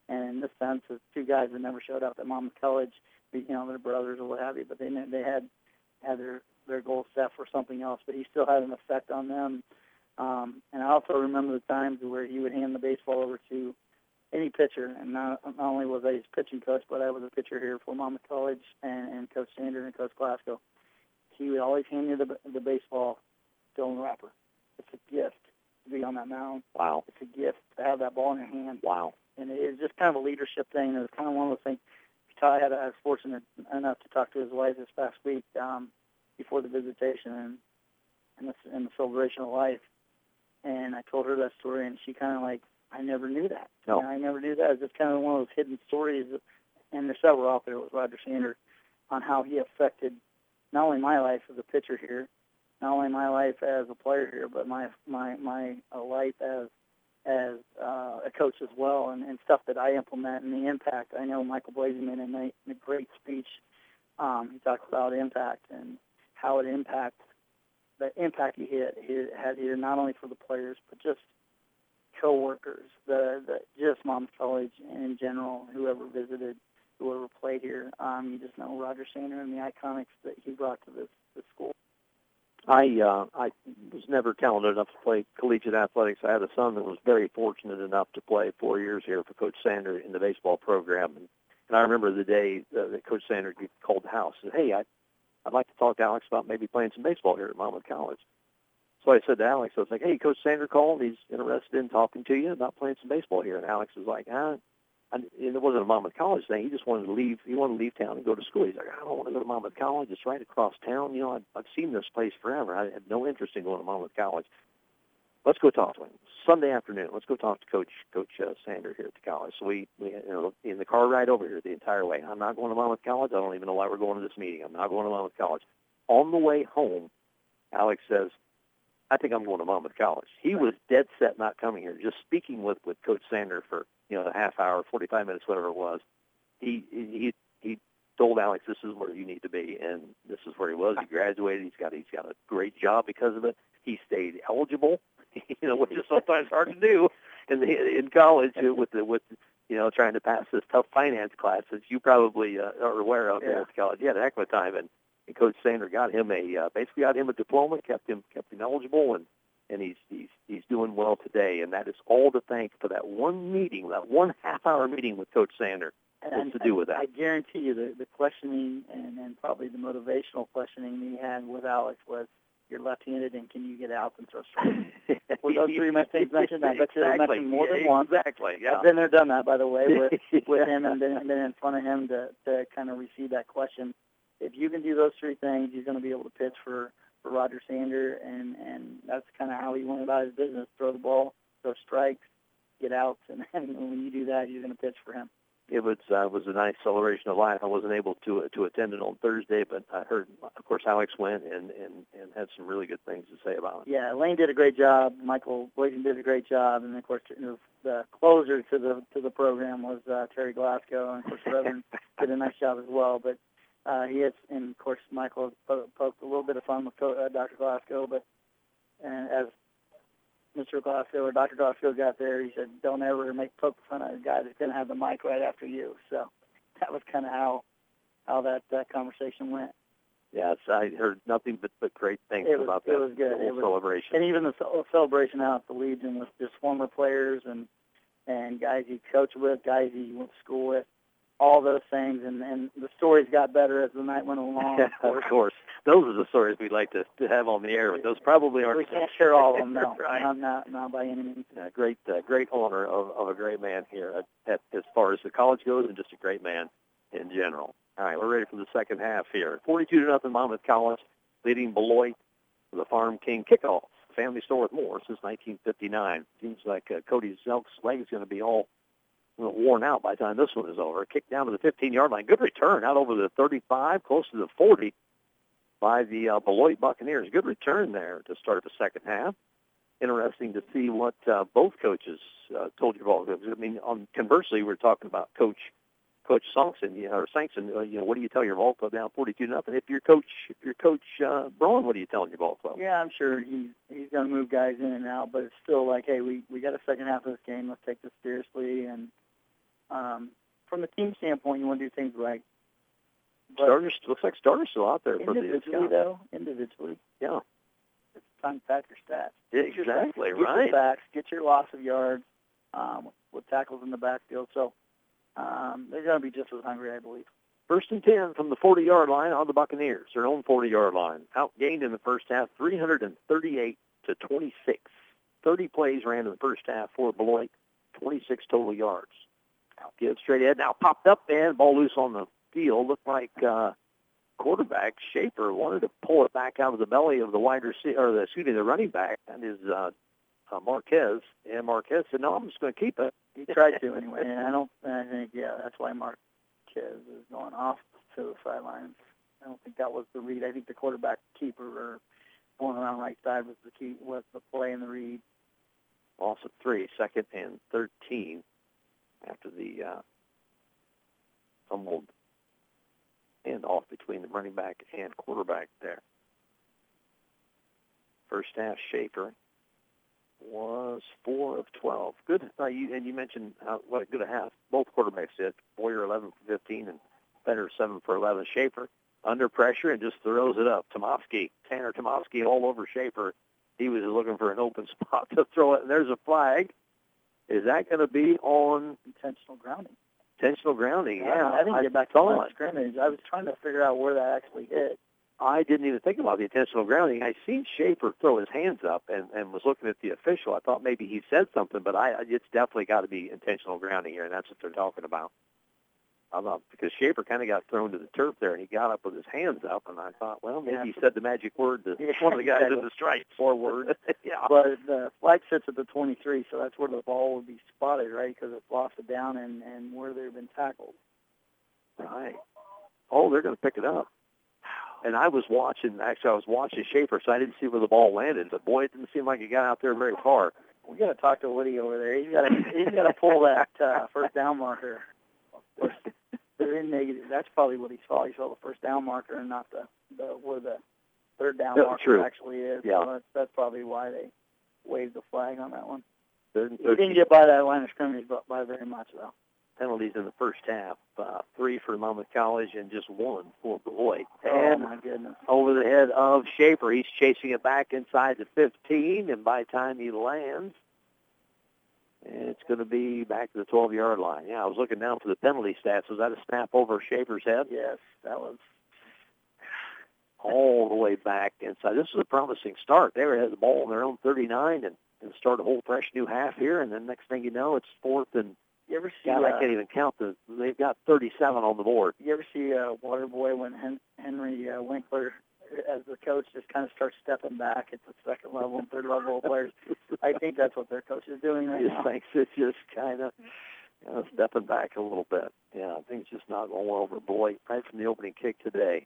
And in this sense, it's two guys that never showed up at Monmouth College. You know, they're brothers or what have you, but they they had had their their goals set for something else. But he still had an effect on them. Um, and I also remember the times where he would hand the baseball over to any pitcher, and not, not only was I his pitching coach, but I was a pitcher here for Monmouth College and, and Coach Sanders and Coach Glasgow. He would always hand you the, the baseball the wrapper. It's a gift to be on that mound. Wow. It's a gift to have that ball in your hand. Wow. And it's just kind of a leadership thing. It was kind of one of those things. I had I was fortunate enough to talk to his wife this past week um, before the visitation and and the, and the celebration of life. And I told her that story, and she kind of like, I never knew that. No. Know, I never knew that. It's just kind of one of those hidden stories, and there's several out there with Roger Sanders on how he affected not only my life as a pitcher here, not only my life as a player here, but my my my uh, life as as uh, a coach as well, and, and stuff that I implement and the impact. I know Michael Blazeman in a, in a great speech, um, he talks about impact and how it impacts the impact he had, he had here, not only for the players, but just coworkers, the, the just Mom's College in general, whoever visited, whoever played here. Um, you just know Roger Sanders and the iconics that he brought to this, this school. I uh, I was never talented enough to play collegiate athletics. I had a son that was very fortunate enough to play four years here for Coach Sander in the baseball program, and, and I remember the day uh, that Coach Sander called the house and said, "Hey, I, I'd like to talk to Alex about maybe playing some baseball here at Monmouth College." So I said to Alex, I was like, "Hey, Coach Sander called. He's interested in talking to you about playing some baseball here." And Alex was like, "Ah." And it wasn't a Monmouth College thing. He just wanted to leave. He wanted to leave town and go to school. He's like, I don't want to go to Monmouth College. It's right across town. You know, I've, I've seen this place forever. I had no interest in going to Monmouth College. Let's go talk to him Sunday afternoon. Let's go talk to Coach Coach uh, Sander here at the college. So we, we, you know, in the car ride over here the entire way. I'm not going to Monmouth College. I don't even know why we're going to this meeting. I'm not going to Monmouth College. On the way home, Alex says, I think I'm going to Monmouth College. He was dead set not coming here. Just speaking with with Coach Sander for you know a half hour, 45 minutes, whatever it was. He he he told Alex this is where you need to be, and this is where he was. He graduated. He's got he's got a great job because of it. He stayed eligible, <laughs> you know, which is sometimes hard to do in the in college with the with you know trying to pass this tough finance class that you probably uh, are aware of Yeah. at college. He had a heck of a time, and, and Coach Sander got him a uh, basically got him a diploma, kept him kept him eligible, and and he's he's he's doing well today. And that is all to thank for that one meeting, that one half hour meeting with Coach Sander. What's to do with that? I guarantee you the, the questioning and, and probably the motivational questioning he had with Alex was, you're left-handed, and can you get out and throw strikes? <laughs> Were those three things mentioned? I bet you they exactly. mentioned more than yeah, once. Exactly. Yeah. I've been there, done that, by the way, with, <laughs> with him and been, been in front of him to, to kind of receive that question. If you can do those three things, he's going to be able to pitch for, for Roger Sander, and, and that's kind of how he went about his business. Throw the ball, throw strikes, get outs, and, <laughs> and when you do that, you're going to pitch for him it was uh, was a nice celebration of life. I wasn't able to uh, to attend it on Thursday, but I heard, of course, Alex went and and and had some really good things to say about it. Yeah, Lane did a great job. Michael Boyden did a great job, and of course, the closer to the to the program was uh, Terry Glasgow, and of course, Reverend <laughs> did a nice job as well. But uh, he has, and of course, Michael poked a little bit of fun with uh, Dr. Glasgow, but and as Mr. Glasgow or Dr. Glasgow got there, he said, "Don't ever make poke fun of a guy that's going to have the mic right after you." So <laughs> that was kind of how how that that conversation went. Yes, I heard nothing but, but great things was, about that. It was good. It was, celebration, and even the celebration out at the Legion with just former players and and guys he coached with, guys he went to school with all those things, and, and the stories got better as the night went along. of, <laughs> course. of course, those are the stories we'd like to, to have on the air, but those probably aren't. We can't share all of them, <laughs> no, right. not, not, not by any means. Uh, great, uh, great honor of, of a great man here, at, at, as far as the college goes, and just a great man in general. All right, we're ready for the second half here. 42 to nothing, Monmouth College leading Beloit for the Farm King kickoff. Family store with more since 1959. Seems like uh, Cody Zelk's leg is going to be all worn out by the time this one is over. Kick down to the 15-yard line. Good return out over the 35, close to the 40 by the uh, Beloit Buccaneers. Good return there to start the second half. Interesting to see what uh, both coaches uh, told you about. I mean, on conversely, we're talking about Coach Coach Sankson, you know, or Sankson. Uh, you know, what do you tell your ball club down 42 nothing? If your coach, if your coach uh, Braun, what are you telling your ball club? Yeah, I'm sure he's he's going to move guys in and out, but it's still like, hey, we we got a second half of this game. Let's take this seriously and um, from the team standpoint, you want to do things right. But starters looks like starters still out there for the individually though. Individually, yeah. It's time to pack your stats. Yeah, exactly get right. Your backs, get your loss of yards um, with tackles in the backfield. So um, they're going to be just as hungry, I believe. First and 10 from the 40-yard line on the Buccaneers, their own 40-yard line. Outgained in the first half, 338 to 26. 30 plays ran in the first half for Beloit, 26 total yards. Give straight ahead. Now popped up and ball loose on the field. Looked like uh, quarterback Schaefer wanted to pull it back out of the belly of the wide receiver, or the, excuse me, the running back, and his uh, uh, Marquez. And Marquez said, "No, I'm just going to keep it." He tried to anyway, and I don't. I think yeah, that's why Marquez is going off to the sidelines. I don't think that was the read. I think the quarterback keeper or going around right side was the key was the play in the read. Loss of three, second and thirteen after the uh, fumbled handoff between the running back and quarterback there. First half, Schaefer was four of twelve. Good, uh, you, and you mentioned how, what a good a half both quarterbacks did. Boyer eleven for fifteen, and Fetter seven for eleven. Schaefer under pressure and just throws it up. Tomovsky, Tanner Tomovsky, all over Schaefer. He was looking for an open <laughs> spot to throw it, and there's a flag. Is that going to be on intentional grounding? Intentional grounding, yeah. I didn't I get back to the scrimmage. I was trying to figure out where that actually hit. I didn't even think about the intentional grounding. I seen Schaefer throw his hands up and, and was looking at the official. I thought maybe he said something, but I it's definitely got to be intentional grounding here, and that's what they're talking about. I thought because Schaefer kind of got thrown to the turf there, and he got up with his hands up, and I thought, well, maybe yeah. he said the magic word to <laughs> yeah, one of the guys in the stripes. Forward. <laughs> <laughs> yeah. But the flag sits at the 23, so that's where the ball would be spotted, right? Because it's lost it down and and where they've been tackled. Right. Oh, they're going to pick it up. And I was watching. Actually, I was watching Schaefer, so I didn't see where the ball landed. But boy, it didn't seem like it got out there very far. We got to talk to Woody over there. He's got to he's got to pull that uh, first down marker. <laughs> They're in negative. That's probably what he saw. He saw the first down marker and not the, the where the third down Yeah, marker true. actually is. Yeah. So that's, that's probably why they waved the flag on that one. He didn't get by that line of scrimmage, but by very much though. penalties in the first half. Uh, three for Monmouth College and just one for Beloit. Oh And my goodness. over the head of Schaefer. He's chasing it back inside the 15, and by the time he lands, it's going to be back to the 12-yard line. Yeah, I was looking down for the penalty stats. Was that a snap over Schaefer's head? Yes, that was. all the way back inside. This was a promising start. They had the ball on their own 39 and, and start a whole fresh new half here. And then next thing you know, it's fourth and You ever see? God, uh, I can't even count the. They've got 37 on the board. You ever see uh, Waterboy when Hen- Henry uh, Winkler, as the coach, just kind of starts stepping back at the second level and third level of players? I think that's what their coach is doing right He now. thinks it's just kind of you know, stepping back a little bit. Yeah, things just not going well for Boy right from the opening kick today.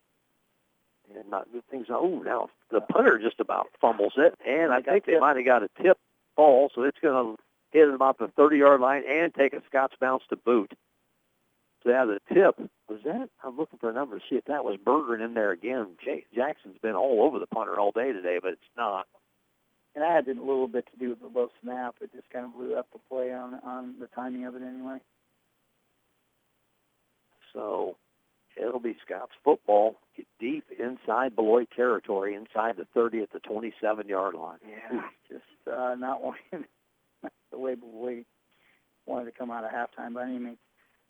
And not good things. Oh, now the punter just about fumbles it, and I think they might have got a tip ball, so it's going to hit him about the 30-yard line and take a Scots bounce to boot. So yeah, the tip was that. I'm looking for a number to see if that was Bergeron in there again. Jay, Jackson's been all over the punter all day today, but it's not. And that had a little bit to do with the low snap. It just kind of blew up the play on on the timing of it anyway. So it'll be Scots football get deep inside Beloit territory, inside the 30 at the 27 yard line. Yeah, just uh, not <laughs> wanting the way we wanted to come out of halftime by any means.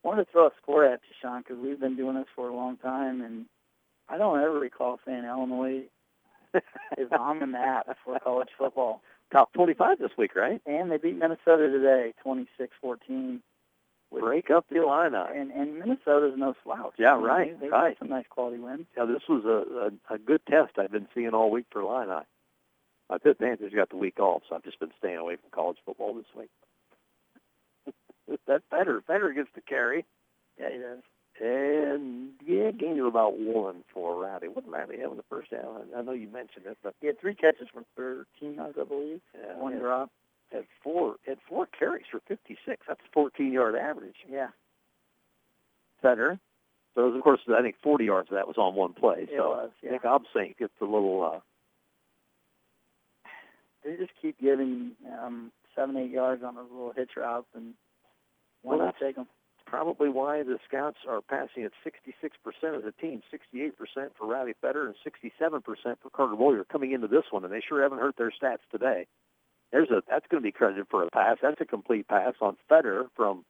Wanted to throw a score at you, Sean, because we've been doing this for a long time, and I don't ever recall saying Illinois is on the map for college football. Top 25 this week, right? And they beat Minnesota today, 26-14. Break up the Illini. And and Minnesota's no slouch. Yeah, right, They, they right. got some nice quality wins. Yeah, this was a, a, a good test I've been seeing all week for Illini. My Pitt Panthers got the week off, so I've just been staying away from college football this week. That's better. Fetter gets the carry. Yeah, he does. And yeah, gained of about one for Rowdy. What did Rowdy have in the first half? I- know you mentioned it, but He had three catches for 13 yards, I believe. yeah, One had, drop. had four had four carries for 56. That's 14 yard average. Yeah, Fetter. So of course, I think 40 yards of that was on one play. it so was. Yeah. think Obsink gets a little. uh they just keep getting um, seven, eight yards on those little hitch routes, and why Well, not take them? probably why the Scots are passing at 66% of the team, 68% for Rowdy Fetter and 67% for Carter Boyer coming into this one, and they sure haven't hurt their stats today. There's a that's going to be credited for a pass. That's a complete pass on Fetter from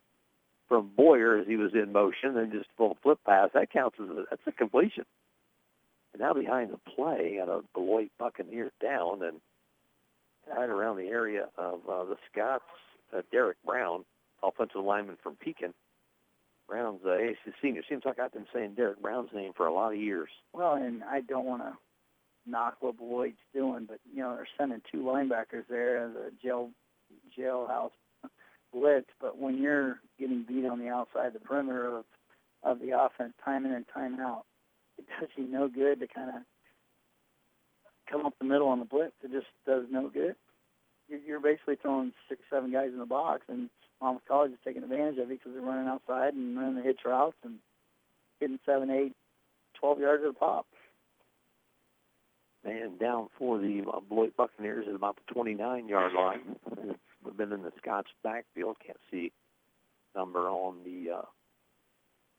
from Boyer as he was in motion, and just a little flip pass. That counts as a, that's a completion. And now behind the play, got a Beloit Buccaneer down and right around the area of uh, the Scots. Uh, Derek Brown, offensive lineman from Pekin. Brown's uh, a senior. Seems like I've been saying Derek Brown's name for a lot of years. Well, and I don't want to knock what Beloit's doing, but you know they're sending two linebackers there as a jail jailhouse blitz. But when you're getting beat on the outside the perimeter of of the offense, time in and time out, it does you no good to kind of come up the middle on the blitz. It just does no good. You're basically throwing six, seven guys in the box, and Monmouth College is taking advantage of it because they're running outside and running the hitch routes and getting seven, eight, twelve yards of the pop. And down for the uh, Beloit Buccaneers at about the 29-yard line. We've been in the Scots backfield. Can't see number on the uh,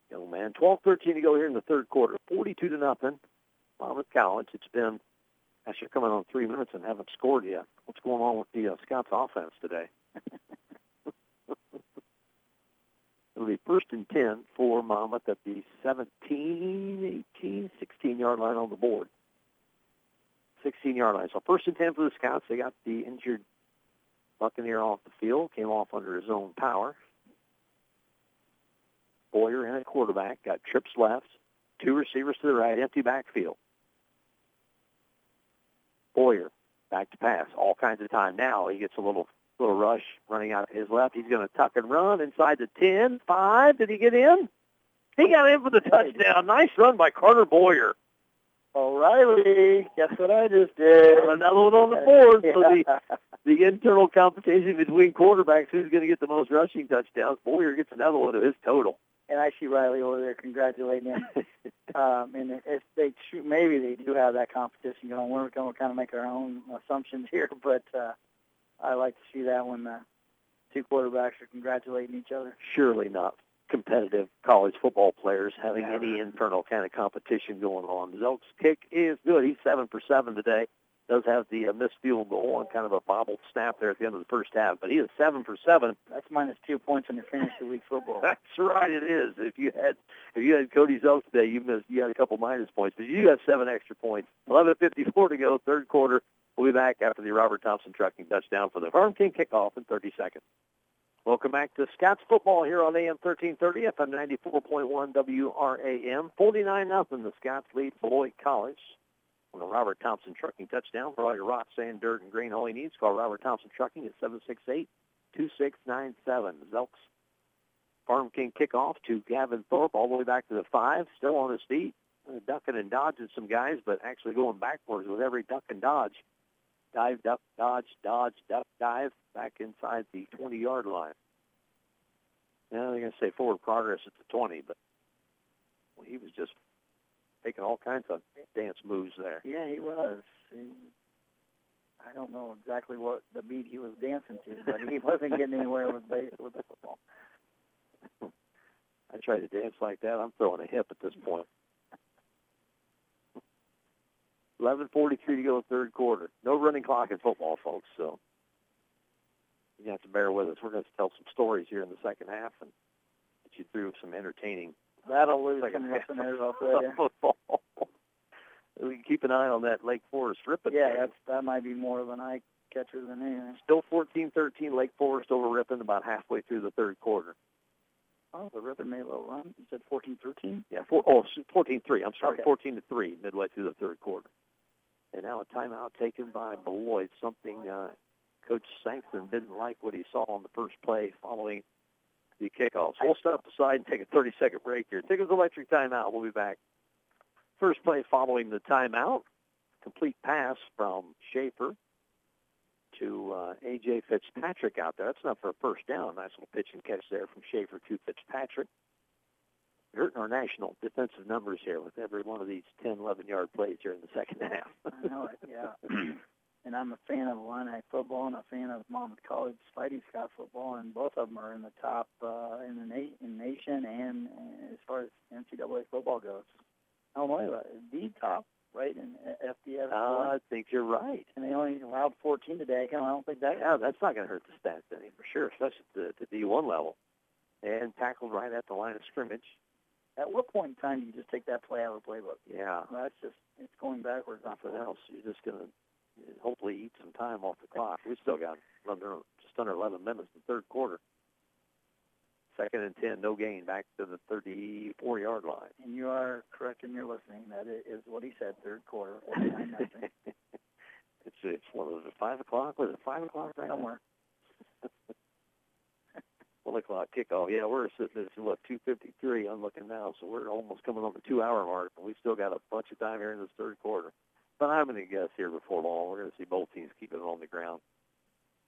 young man. 12-13 to go here in the third quarter. 42 to nothing. Monmouth College. It's been actually coming on three minutes and haven't scored yet. What's going on with the uh, Scots offense today? <laughs> It'll be first and 10 for Monmouth at the 17, 18, 16-yard line on the board. 16-yard line. So first and 10 for the Scots. They got the injured Buccaneer off the field. Came off under his own power. Boyer in at quarterback. Got trips left. Two receivers to the right. Empty backfield. Boyer back to pass. All kinds of time. Now he gets a little little rush running out his left. He's going to tuck and run inside the 10. 5. Did he get in? He got in for the touchdown. Nice run by Carter Boyer. O'Reilly, guess what I just did? Another one on the board. So the, <laughs> Yeah. the internal competition between quarterbacks, who's going to get the most rushing touchdowns? Boyer gets another one of his total. and I see Riley over there congratulating him. <laughs> um, and if they tr- maybe they do have that competition going, we're going to kind of make our own assumptions here, but uh, I like to see that when the two quarterbacks are congratulating each other. Surely not competitive college football players having any internal kind of competition going on. Zelk's kick is good. He's seven for seven today. does have the uh, missed field goal on kind of a bobbled snap there at the end of the first half. But he is seven for seven. That's minus two points in your fantasy league football. <laughs> That's right, it is. If you had if you had Cody Zelk today, you missed you had a couple minus points, but you got seven extra points. Eleven fifty four to go, third quarter. We'll be back after the Robert Thompson trucking touchdown for the Farm King kickoff in 30 seconds. Welcome back to Scots football here on AM 1330, FM 94.1 WRAM. 49 nothing. The Scots lead Beloit College on the Robert Thompson trucking touchdown. For all your rock, sand, dirt, and grain hauling needs, call Robert Thompson Trucking at 768-2697. Zelks Farm King kickoff to Gavin Thorpe all the way back to the five, still on his feet, uh, ducking and dodging some guys, but actually going backwards with every duck and dodge dive, duck, dodge, dodge, duck, dive, back inside the 20-yard line. Now they're going to say forward progress at the 20, but well, he was just making all kinds of dance moves there. Yeah, he was. He, I don't know exactly what the beat he was dancing to, but he <laughs> wasn't getting anywhere with base with the football. <laughs> I try to dance like that. I'm throwing a hip at this point. 11:43 to go, third quarter. No running clock in football, folks. So you have to bear with us. We're going to tell some stories here in the second half and get you through some entertaining. That'll lose second some half listeners, I'll football. <laughs> we can keep an eye on that Lake Forest Ripon. Yeah, that's that might be more of an eye catcher than anything. still 14-13. Lake Forest over Ripon about halfway through the third quarter. Oh, the Ripon made a little run. You said 14-13? Yeah, four, oh, 14-3. I'm sorry, Okay. 14 to three midway through the third quarter. And now a timeout taken by Beloit. Something uh, Coach Sankson didn't like what he saw on the first play following the kickoff. So we'll step aside and take a 30-second break here. Tinkham's Electric timeout. We'll be back. First play following the timeout. Complete pass from Schaefer to uh, A.J. Fitzpatrick out there. That's enough for a first down. Nice little pitch and catch there from Schaefer to Fitzpatrick hurting our national defensive numbers here with every one of these 10, 11 yard plays here in the second half. <laughs> I know it, yeah. <clears throat> and I'm a fan of Illini football and a fan of Monmouth College Fighting Scot football, and both of them are in the top uh, in the na- in nation and uh, as far as NCAA football goes. Illinois uh, the top, right, in FBS. Uh, I think you're right. and they only allowed 14 today. I don't think that. Yeah, that's not going to hurt the stats any for sure, especially at the, the D1 level. And tackled right at the line of scrimmage. At what point in time do you just take that play out of the playbook? Yeah, that's just it's going backwards. not nothing else. You're just going to hopefully eat some time off the clock. We still got under just under 11 minutes in the third quarter. Second and 10, no gain, back to the 34-yard line. And you are correct in your listening. That i- what he said. Third quarter, 49 nothing. <laughs> it's it's one of the five o'clock. Was it five o'clock right now? somewhere. <laughs> One o'clock kickoff. Yeah, we're sitting at what two fifty three. I'm looking now, so we're almost coming on the two hour mark, and we still got a bunch of time here in this third quarter. But I'm going to guess here before long, we're going to see both teams keeping it on the ground.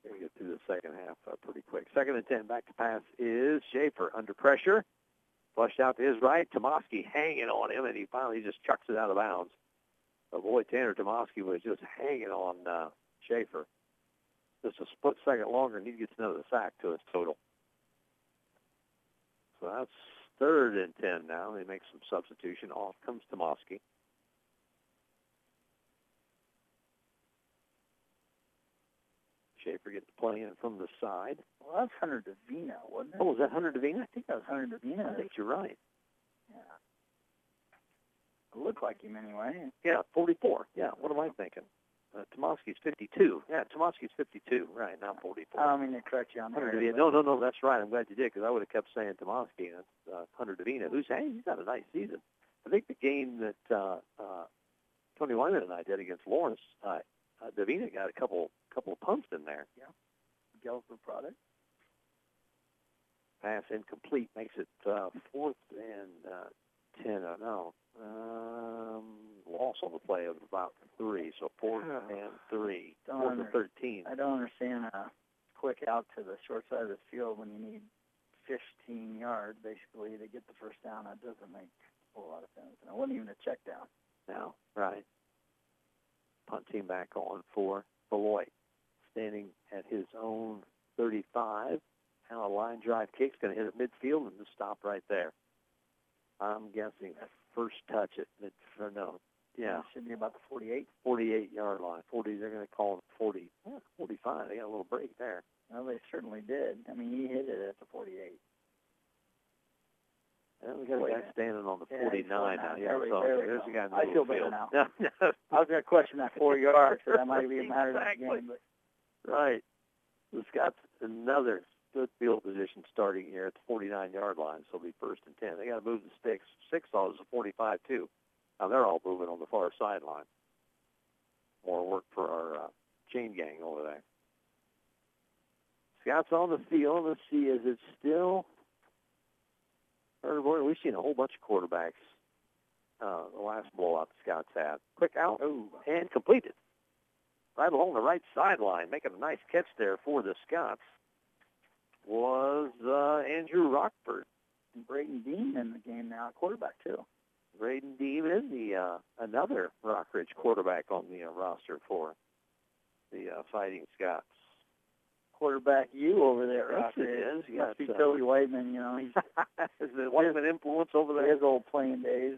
To get through the second half uh, pretty quick. Second and ten, back to pass is Schaefer under pressure, flushed out to his right. Tomoski hanging on him, and he finally just chucks it out of bounds. Avoid Tanner Tomoski was just hanging on uh, Schaefer. Just a split second longer, and he gets another sack to his total. So that's third and ten now. They make some substitution. Off comes Tomoski. Schaefer gets the play in from the side. Well, that's Hunter Davina, wasn't it? Oh, is that Hunter Davina? I think that was Hunter Davina. I think you're right. Yeah. It looked like him anyway. Yeah, 44. Yeah, what am I thinking? Uh, Tomoski's 52. Yeah, Tomoski's 52. Right, not 44. I don't mean to correct you on that. No, no, no, that's right. I'm glad you did because I would have kept saying Tomoski and uh, Hunter Davina, who's hey, he's had a nice season. I think the game that uh, uh, Tony Wyman and I did against Lawrence, uh, uh, Davina got a couple couple of pumps in there. Yeah. Gelfer product. Pass incomplete makes it uh, fourth and uh, ten. Oh, no, um, loss on the play of about three, so fourth Oh. and three, Don't and thirteen. I don't understand a quick out to the short side of the field when you need 15 yards basically to get the first down. That doesn't make a whole lot of sense. And it wasn't even a check down. now, right? Punt team back on for Beloit, standing at his own 35. Now a line drive kick's going to hit at midfield and just stop right there. I'm guessing first touch at mid, or no, Yeah. It should be about the 48. 48 yard line. 40. They're going to call it 40. Yeah, 45. They got a little break there. Well, they certainly did. I mean, he hit it at the 48. And we got a Wait a guy minute. standing on the Yeah, 49 going now. Yeah, There so there there's a guy in the I feel better field. now. <laughs> I was going to question that four yards, so that might be a matter of the <laughs> Exactly. game. But right. The Scots another good field position starting here at the 49 yard line, so it'll be first and 10. They got to move the sticks. Six is a 45 too. Now they're all moving on the far sideline. More work for our uh, chain gang over there. Scots on the field. Let's see, is it still? Boy, we've seen a whole bunch of quarterbacks. Uh, the last blowout the Scouts had. Quick out and completed. Right along the right sideline, making a nice catch there for the Scots was uh, Andrew Rockford. and Braden Dean in the game now, quarterback too. Braden Dean is the uh, another Rockridge quarterback on the uh, roster for the uh, Fighting Scots. Quarterback you over there, Yes, Rocky. it is. You Must got, be uh, Toby Whiteman. You know, he's <laughs> is the Whiteman influence over there? his old playing days.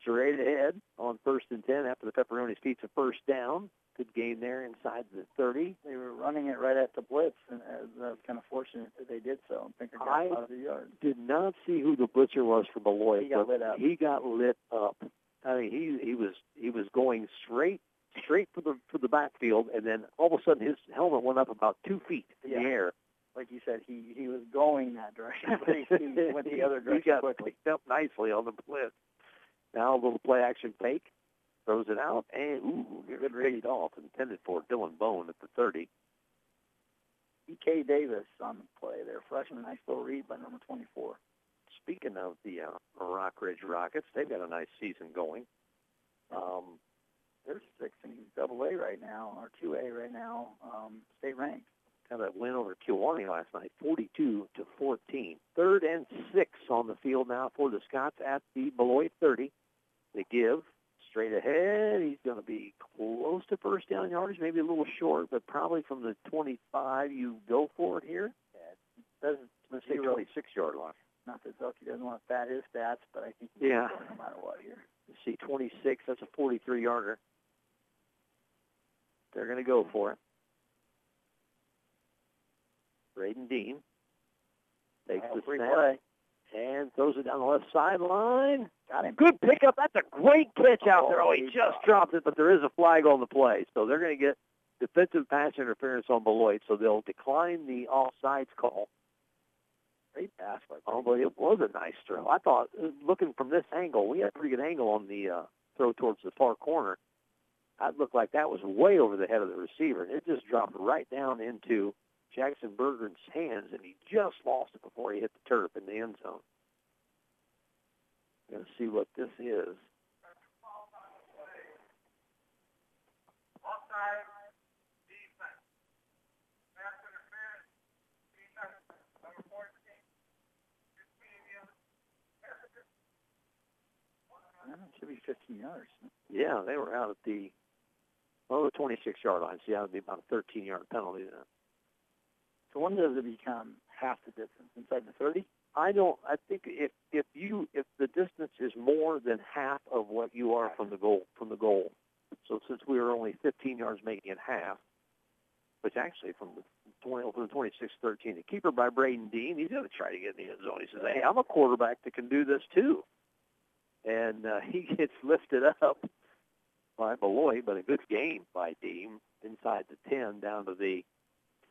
Straight ahead on first and ten after the Pepperoni's Pizza first down. Good game there inside the 30. They were running it right at the blitz, and uh, I was kind of fortunate that they did so. And Pinker got I- positive yards. Did not see who the blitzer was for Beloit. He got but lit up. He got lit up. I mean, he he was he was going straight straight for the for the backfield, and then all of a sudden his helmet went up about two feet in Yeah. the air. Like you said, he he was going that direction, but he, he went the <laughs> other he direction got quickly. picked up nicely on the blitz. Now a little play action fake, throws it out, and ooh, good read off, intended for Dylan Bone at the 30. E.K. Davis on the play there, freshman. Nice little read by number 24. Speaking of the uh, Rock Ridge Rockets, they've got a nice season going. Um, They're six in Double A right now, or two A right now, um, state ranked. had a win over Kewanee last night, 42 to 14. Third and six on the field now for the Scots at the Beloit 30. They give straight ahead. He's going to be close to first down yardage, maybe a little short, but probably from the 25 you go for it here. Doesn't Let's say Zero. 26 yard line. not that Zelk doesn't want to fat his stats, but I think Yeah. no matter what here. You see 26, that's a 43 yarder. They're going to go for it. Braden Dean takes the snap play. And throws it down the left sideline. Got him. Good pickup. That's a great catch out there. Oh, he Oh, just dropped it, but there is a flag on the play. So they're going to get defensive pass interference on Beloit, so they'll decline the offsides call. Great pass by Oh, but it was a nice throw. I thought, uh, looking from this angle, we had a pretty good angle on the uh, throw towards the far corner. That looked like that was way over the head of the receiver, and it just dropped right down into Jackson Bergen's hands, and he just lost it before he hit the turf in the end zone. Going to see what this is. Offside defense. Pass interference defense number 14. It should be 15 yards. Yeah, they were out at the well, the 26-yard line. So yeah, it'd be about a 13-yard penalty then. So when does it become half the distance? Inside the 30? I don't. I think if if you if the distance is more than half of what you are from the goal from the goal, so since we were only 15 yards making it half, which actually from the 20 from the 26-13, the keeper by Braden Dean, he's going to try to get in the end zone. He says, "Hey, I'm a quarterback that can do this too," and uh, <laughs> he gets lifted up by Beloit, but a good game by Dean inside the 10 down to the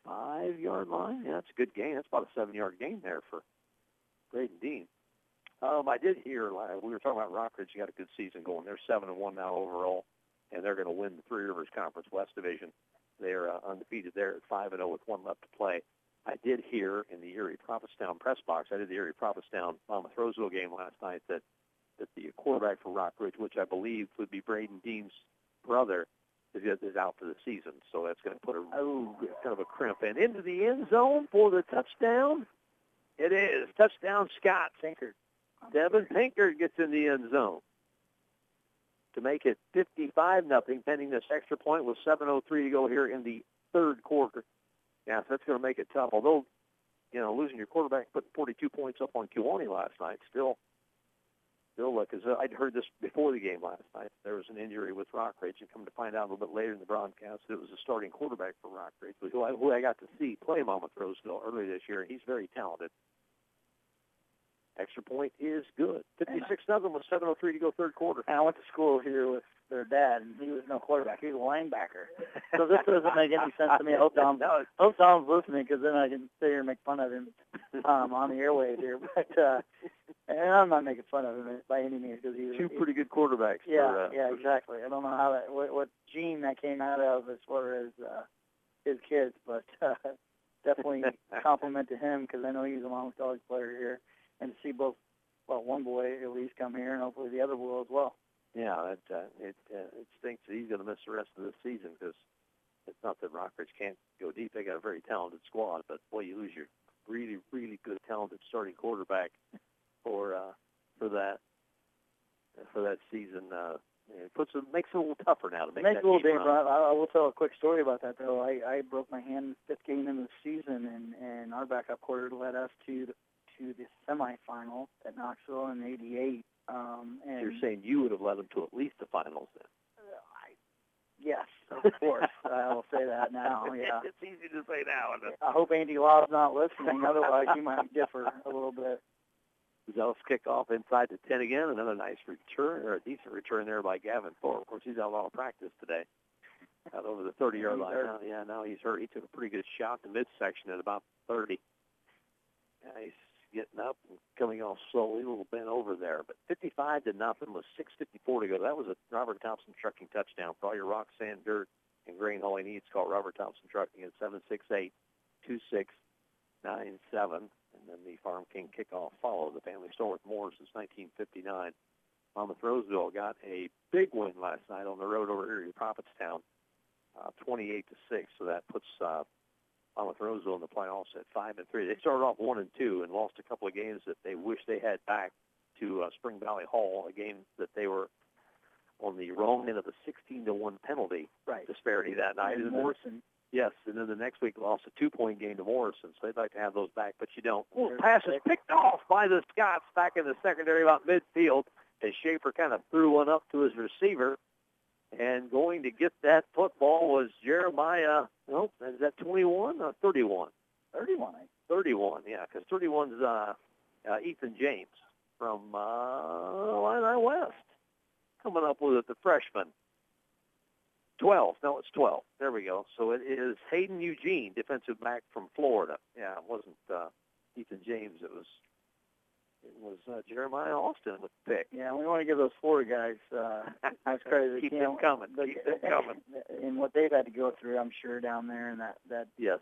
five-yard line. Yeah, that's a good game. That's about a seven-yard gain there for Braden Dean. Um, I did hear we were talking about Rockridge. You got a good season going. They're seven and one now overall, and they're going to win the Three Rivers Conference West Division. They're uh, undefeated there at five and zero with one left to play. I did hear in the Erie Prophetstown press box. I did the Erie Prophetstown Monmouth Roseville game last night that that the quarterback for Rockridge, which I believe would be Braden Dean's brother, is, is out for the season. So that's going to put a Oh, kind of a crimp. And into the end zone for the touchdown. It is touchdown Scott. Tinker. Devin Pinker gets in the end zone to make it 55 nothing. Pending this extra point with 7:03 to go here in the third quarter. Yeah, so that's going to make it tough. Although, you know, losing your quarterback, putting 42 points up on Kewanee last night, still Bill, uh, I'd heard this before the game last night. There was an injury with Rockridge, and come to find out a little bit later in the broadcast that it was a starting quarterback for Rockridge, who I, who I got to see play Monmouth Roseville earlier this year, and he's very talented. Extra point is good. 56 nothing with 7:03 to go third quarter. And I went to school here with their dad, and he was no quarterback; he was a linebacker. <laughs> So this doesn't make any sense to me. I hope Tom, <laughs> No, hope Tom's listening, because then I can sit here and make fun of him um, on the airwaves here. <laughs> But uh, and I'm not making fun of him by any means, because he was two he- pretty good quarterbacks. Yeah, for, uh, yeah, exactly. I don't know how that what, what gene that came out of as far as uh, his kids, but uh, definitely compliment to him because I know he's a Monmouth College player here, and see both, well, one boy at least come here, and hopefully the other will as well. Yeah, it uh, it uh, it stinks that he's going to miss the rest of the season because it's not that Rockridge can't go deep. They got a very talented squad, but boy, you lose your really really good talented starting quarterback <laughs> for uh, for that for that season. Uh, it puts it makes it a little tougher now to make Makes that a little deep run. I, I will tell a quick story about that though. I, I broke my hand fifth game into the season, and and our backup quarter led us to the, to the semifinal at Knoxville in '88. Um, and You're saying you would have led them to at least the finals then. I, yes, of course, I will say that now. <laughs> Yeah. it's easy to say now. I hope Andy Law's not listening. Otherwise, he might differ a little bit. Zelk's kickoff inside the 10 again. Another nice return, or a decent return there by Gavin Thorpe. Of course, he's had a lot of practice today. Out over the 30-yard line. Now, yeah, now he's hurt. He took a pretty good shot in the midsection at about 30. Yeah, he's getting up and coming off slowly, a little bent over there. But 55 to nothing with 6.54 to go. That was a Robert Thompson trucking touchdown. For all your rock, sand, dirt, and grain hauling needs, call Robert Thompson Trucking at 768 2697 and then the Farm King kickoff followed. The family store with Moore since 1959. Monmouth Roseville got a big win last night on the road over here in Prophetstown, uh, 28 to six. So that puts uh, Monmouth Roseville in the playoffs at five and three. They started off one and two and lost a couple of games that they wish they had back to uh, Spring Valley Hall, a game that they were on the wrong end of the 16 to one penalty Right. disparity that night. And Morrison. Yes, and then the next week lost a two-point game to Morrison, so they'd like to have those back, but you don't. There's pass is picked off by the Scots back in the secondary about midfield, as Schaefer kind of threw one up to his receiver, and going to get that football was Jeremiah. Nope, is that 21 or 31? 31. 31, yeah, because 31's uh, uh, Ethan James from uh, Illini West coming up with it, the freshman. 12. No, it's 12. There we go. So it is Hayden Eugene, defensive back from Florida. Yeah, it wasn't uh, Ethan James. It was it was uh, Jeremiah Austin with the pick. Yeah, we want to give those Florida guys uh, <laughs> nice credit. They Keep them coming. but- Keep them <laughs> coming. And what they've had to go through, I'm sure, down there in that that Yes.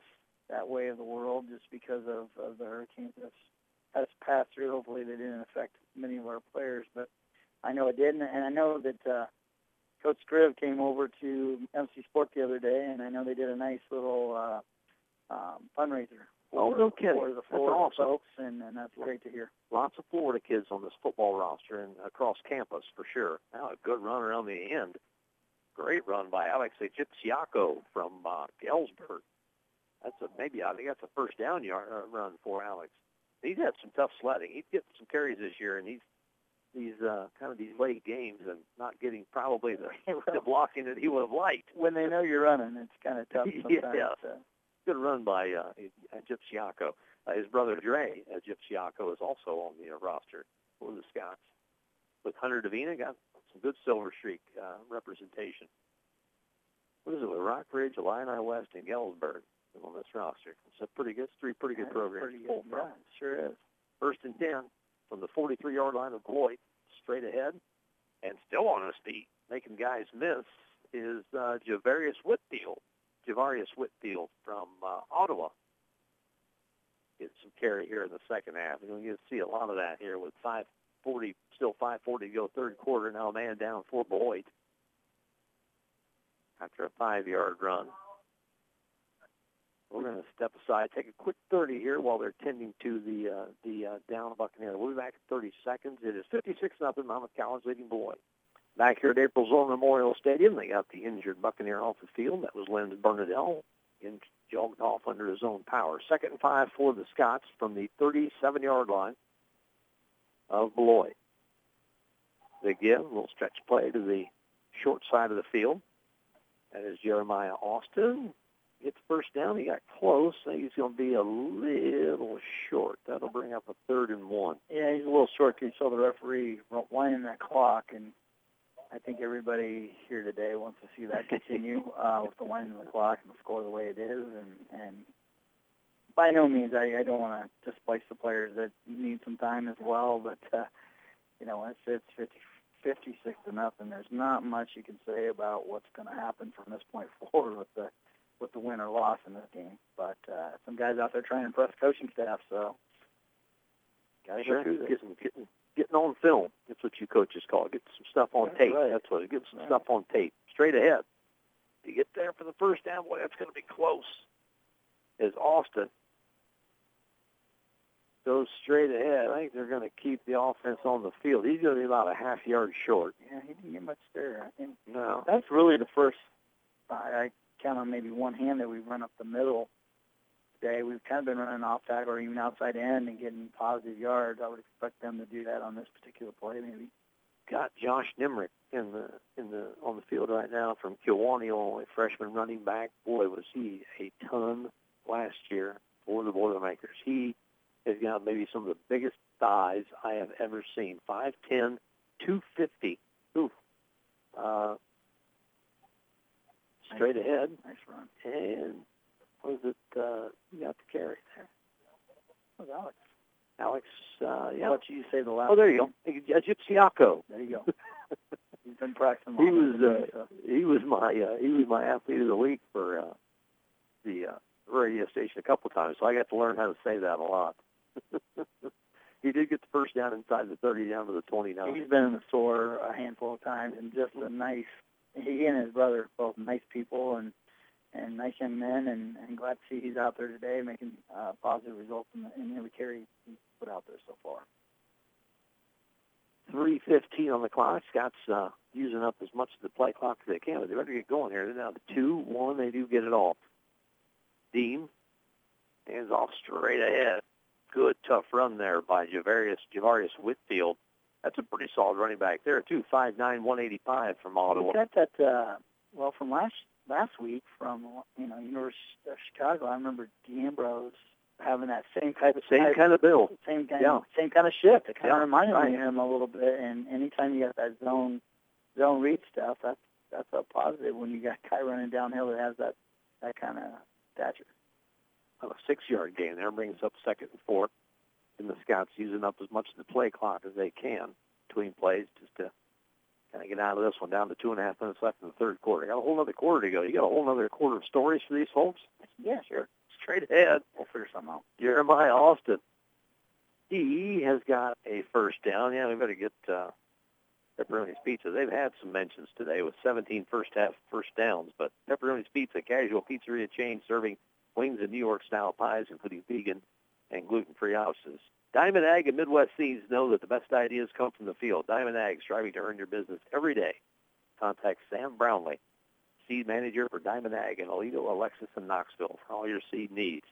that way of the world, just because of, of the hurricanes that's that's passed through. Hopefully, they didn't affect many of our players, but I know it did, and, and I know that uh, Coach Scriv came over to MC Sport the other day, and I know they did a nice little uh, um, fundraiser. Oh, no kidding. The That's awesome. folks, and, and that's great to hear. Lots of Florida kids on this football roster and across campus for sure. Now a good run around the end. Great run by Alex Egyptiaco from uh, Galesburg. That's a maybe I think that's a first down yard uh, run for Alex. He's had some tough sledding. He's getting some carries this year, and he's these uh, kind of these late games and not getting probably the, <laughs> the blocking that he would have liked. When they know you're running, it's kind of tough <laughs> sometimes. Yeah. to- Good run by uh, Egyptiaco. Uh, his brother Dre Egyptiaco is also on the uh, roster for the Scots. With Hunter Davina, got some good Silver Streak uh, representation. What is it with Rockridge, Illini West, and Galesburg on this roster? It's a pretty good, three pretty good That's programs. Pretty good. from. Yeah, sure is. First and 10 from the 43-yard line of Beloit, straight ahead, and still on his feet, making guys miss, is uh, Javarius Whitfield. Javarius Whitfield from uh, Ottawa. Get some carry here in the second half. You're going to see a lot of that here with 5:40, still 5:40 to go third quarter. Now a man down for Beloit after a five-yard run. We're going to step aside, take a quick 30 here while they're tending to the uh, the uh, down Buccaneer. We'll be back in 30 seconds. It is 56 nothing. Monmouth College leading Beloit. Back here at April Zorn Memorial Stadium, they got the injured Buccaneer off the field. That was Lynn Bernadelle, in jogged off under his own power. Second and five for the Scots from the 37-yard line of Beloit. Again, a little stretch play to the short side of the field. That is Jeremiah Austin. Gets first down. He got close. I think he's going to be a little short. That'll bring up a third and one. Yeah, he's a little short. You saw the referee winding that clock, and I think everybody here today wants to see that continue <laughs> uh, with the winding of the clock and the score the way it is. And, and by no means, I, I don't want to displace the players that need some time as well, but uh, you know, it's it's 50, 56 to nothing. There's not much you can say about what's going to happen from this point <laughs> forward with the with the win or loss in this game. But uh, some guys out there trying to impress coaching staff, so guys Sure. through this. Getting, on film. That's what you coaches call it. Get some stuff on That's tape. right. That's what it. Get some Right. stuff on tape. Straight ahead. You get there for the first down. Boy, that's going to be close. As Austin goes straight ahead, I think they're going to keep the offense on the field. He's going to be about a half yard short. Yeah, he didn't get much there. And No. that's really the first. I, I count on maybe one hand that we've run up the middle today. We've kind of been running off tackle or even outside end and getting positive yards. I would expect them to do that on this particular play, maybe. got Josh Nimrick in the in the on the field right now from Kewanee, Illinois, freshman running back. Boy, was he a ton last year for the Boilermakers. He has got maybe some of the biggest thighs I have ever seen. 5'10", 250. Ooh. Uh, straight ahead, Nice run. and was it? Uh, you got the carry there. That was Alex. Alex, uh, yeah. let you say the last. Oh, there you name. go. Egyptiaco. There you go. <laughs> He's been practicing. He was uh, so. he was my uh, he was my athlete of the week for uh, the uh, radio station a couple times, so I got to learn how to say that a lot. <laughs> he did get the first down inside the 30 down to the 29. He's been in the store a handful of times, and just a nice. He and his brother are both nice people and and nice young men, and, and glad to see he's out there today making uh, positive results in, the, in every carry he's put out there so far. 3:15 on the clock. Scott's uh, using up as much of the play clock as they can, but they better get going here. They're down to two, one. They do get it off. Dean hands off straight ahead. Good tough run there by Javarius Javarius Whitfield. That's a pretty solid running back there too. Five nine, one eighty five from Ottawa. Got that uh, well from last last week from you know University of Chicago. I remember D'Ambrose having that same type of Same type, kind of build. same kind Yeah. of same kind of shift. It kind Yeah, of reminded right. me of him a little bit. And anytime you got that zone zone read stuff, that's that's a positive when you got a guy running downhill that has that that kind of stature. on a six-yard gain there brings up second and fourth. And the Scouts using up as much of the play clock as they can between plays just to kind of get out of this one. Down to two and a half minutes left in the third quarter. Got a whole other quarter to go. You got a whole other quarter of stories for these folks. Yeah, sure. Straight ahead, We'll figure something out. Jeremiah Austin. He has got a first down. Yeah, we better get uh, Pepperoni's Pizza. They've had some mentions today with 17 first half first downs, but Pepperoni's Pizza, casual pizzeria chain serving wings and New York style pies, including vegan and gluten-free options. Diamond Ag and Midwest Seeds know that the best ideas come from the field. Diamond Ag, striving to earn your business every day. Contact Sam Brownlee, seed manager for Diamond Ag in Aledo, Alexis, and Knoxville for all your seed needs.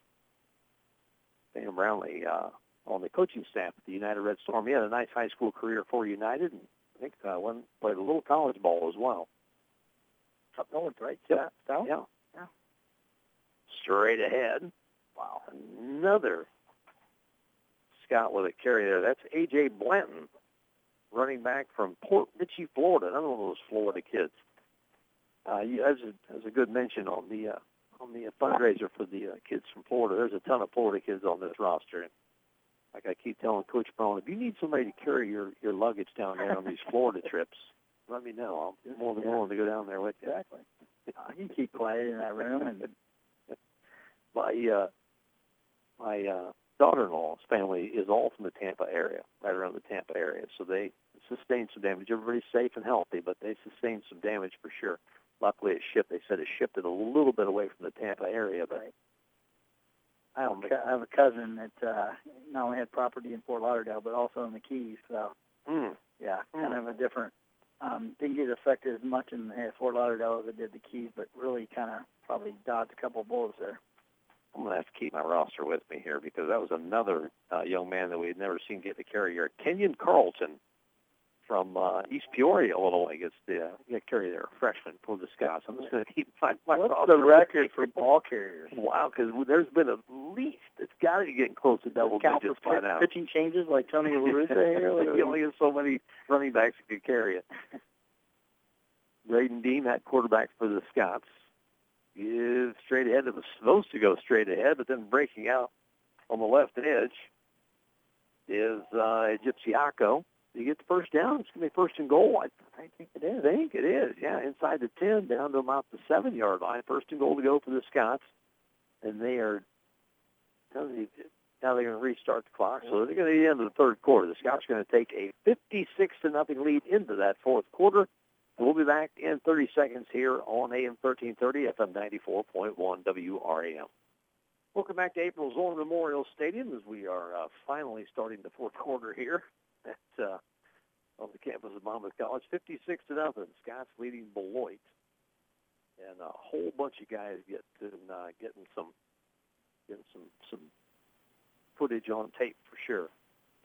Sam Brownlee uh, on the coaching staff at the United Red Storm. He had a nice high school career for United, and I think uh, one played a little college ball as well. Up north, right? Yep. South? Yeah. Yeah. Straight ahead. Wow. Another scout with a carry there. That's A.J. Blanton, running back from Port Richey, Florida. Another one of those Florida kids. Uh, as, a, as a good mention on the uh, on the fundraiser for the uh, kids from Florida, there's a ton of Florida kids on this roster. And like I keep telling Coach Braun, if you need somebody to carry your, your luggage down there on these Florida <laughs> trips, let me know. I'll be more than Yeah. willing to go down there with you. Exactly. You keep quiet in that room, and <laughs> my uh, my uh, daughter-in-law's family is all from the Tampa area, right around the Tampa area. So they sustained some damage. Everybody's safe and healthy, but they sustained some damage for sure. Luckily, it shipped. They said it shifted a little bit away from the Tampa area, but Right. I don't think. I have a cousin that uh, not only had property in Fort Lauderdale, but also in the Keys. So Mm, yeah, Hmm. kind of a different. Um, didn't get affected as much in Fort Lauderdale as it did the Keys, but really kind of probably dodged a couple of bullets there. I'm gonna have to keep my roster with me here because that was another uh, young man that we had never seen get the carry here. Kenyon Carlton, from uh, East Peoria, Illinois, gets the uh, yeah, carry their freshman for the Scots. I'm just going <laughs> to keep my my What's roster. the record for ball carriers? Wow, because there's been at least it's got to be getting close to double Count digits for by now. pitching changes like Tony La Russa here. <laughs> You only have so many running backs that can carry it. Braden Dean, that quarterback for the Scots, is straight ahead. It was supposed to go straight ahead, but then breaking out on the left edge is uh, Egyptiaco. You get the first down. It's going to be first and goal. I, I think it is. I think it is. Yeah, inside the 10, down to about the seven-yard line. First and goal to go for the Scots. And they are now they're going to restart the clock. So they're going to the end of the third quarter. The Scots are going to take a 56 to nothing lead into that fourth quarter. We'll be back in 30 seconds here on AM 1330 FM 94.1 WRAM. Welcome back to April Zorn Memorial Stadium as we are uh, finally starting the fourth quarter here <laughs> at uh, on the campus of Monmouth College. 56 to nothing. Scott's leading Beloit. And a whole bunch of guys getting uh, getting some getting some some footage on tape for sure.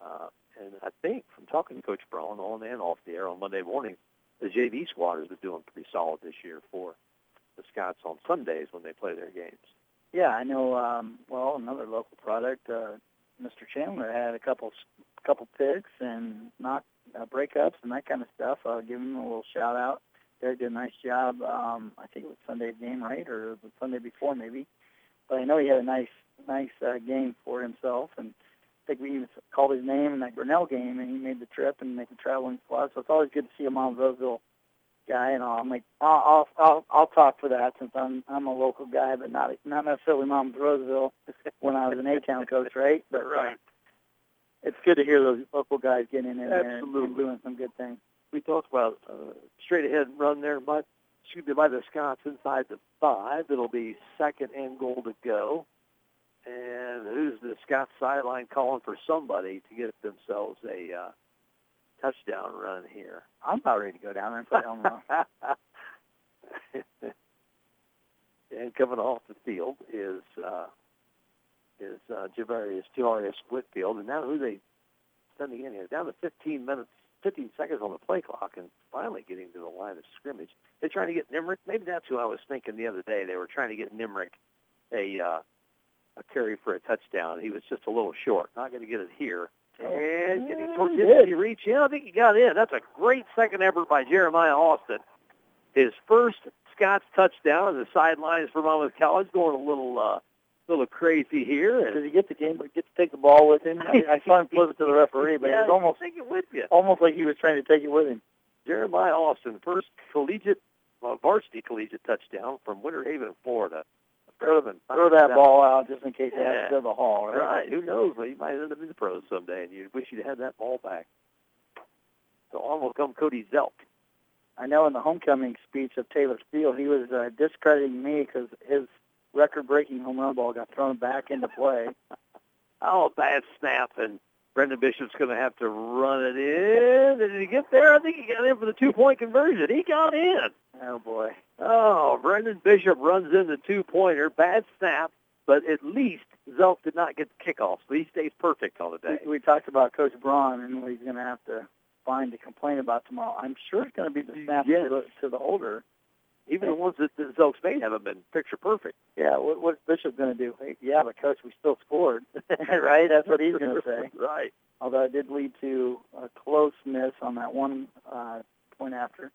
Uh, and I think from talking to Coach Braun on and off the air on Monday morning, the JV squad has been doing pretty solid this year for the Scots on Sundays when they play their games. Yeah, I know. Um, well, another local product, uh, Mr. Chandler had a couple couple picks and knock uh, breakups and that kind of stuff. I'll give him a little shout out. They did a nice job. Um, I think it was Sunday's game, right, or the Sunday before maybe. But I know he had a nice nice uh, game for himself, and I think we even called his name in that Grinnell game, and he made the trip and made the traveling squad. So it's always good to see a Mount Roseville guy, and all. I'm like, I'll, I'll I'll I'll talk for that since I'm I'm a local guy, but not not necessarily Mount Roseville <laughs> when I was an A-town coach, right? But Right. Uh, it's good to hear those local guys getting in there and- and doing some good things. we talked about uh, straight ahead run there by excuse me by the Scots inside the five. It'll be second and goal to go. And who's the Scots sideline calling for somebody to get themselves a uh, touchdown run here? I'm about ready to go down there and play Elmo. <laughs> and coming off the field is uh, is uh, Javarius Javarius Whitfield, and now who they sending in here? Down to 15 minutes, 15 seconds on the play clock, and finally getting to the line of scrimmage. They're trying to get Nimrick. Maybe that's who I was thinking the other day. They were trying to get Nimrick a uh, a carry for a touchdown. He was just a little short. Not going to get it here. And did he, Yeah, he did did. he reach in? I think he got in. That's a great second effort by Jeremiah Austin. His first Scott's touchdown on the sidelines for Monmouth College, going a little uh, little crazy here. Did And he get the game? But get to take the ball with him? I, I saw him flip it to the referee, but <laughs> yeah, it was almost take it with you. almost like he was trying to take it with him. Jeremiah Austin, first collegiate, well, varsity collegiate touchdown from Winter Haven, Florida. Throw them Throw that ball out just in case they have Yeah. to go to the hall. Right? Right. Who knows? Well, you might end up in the pros someday, and you wish you'd had that ball back. So on will come Cody Zelk. I know in the homecoming speech of Taylor Steele, he was uh, discrediting me because his record-breaking home run ball got thrown back into play. <laughs> Oh, bad snap, and Brendan Bishop's going to have to run it in. Did he get there? I think he got in for the two-point conversion. He got in. Oh boy! Oh, Brendan Bishop runs in the two-pointer. Bad snap, but at least Zelk did not get the kickoff, so he stays perfect all the day. We, talked about Coach Braun and what he's going to have to find to complain about tomorrow. I'm sure it's going to be the snap Yes. to, the, to the holder. Even the ones that the Zelks made haven't been picture perfect. Yeah, what, what's Bishop going to do? Hey, yeah, but Coach, we still scored, <laughs> right? That's what he's going to say. <laughs> right. Although it did lead to a close miss on that one uh, point after.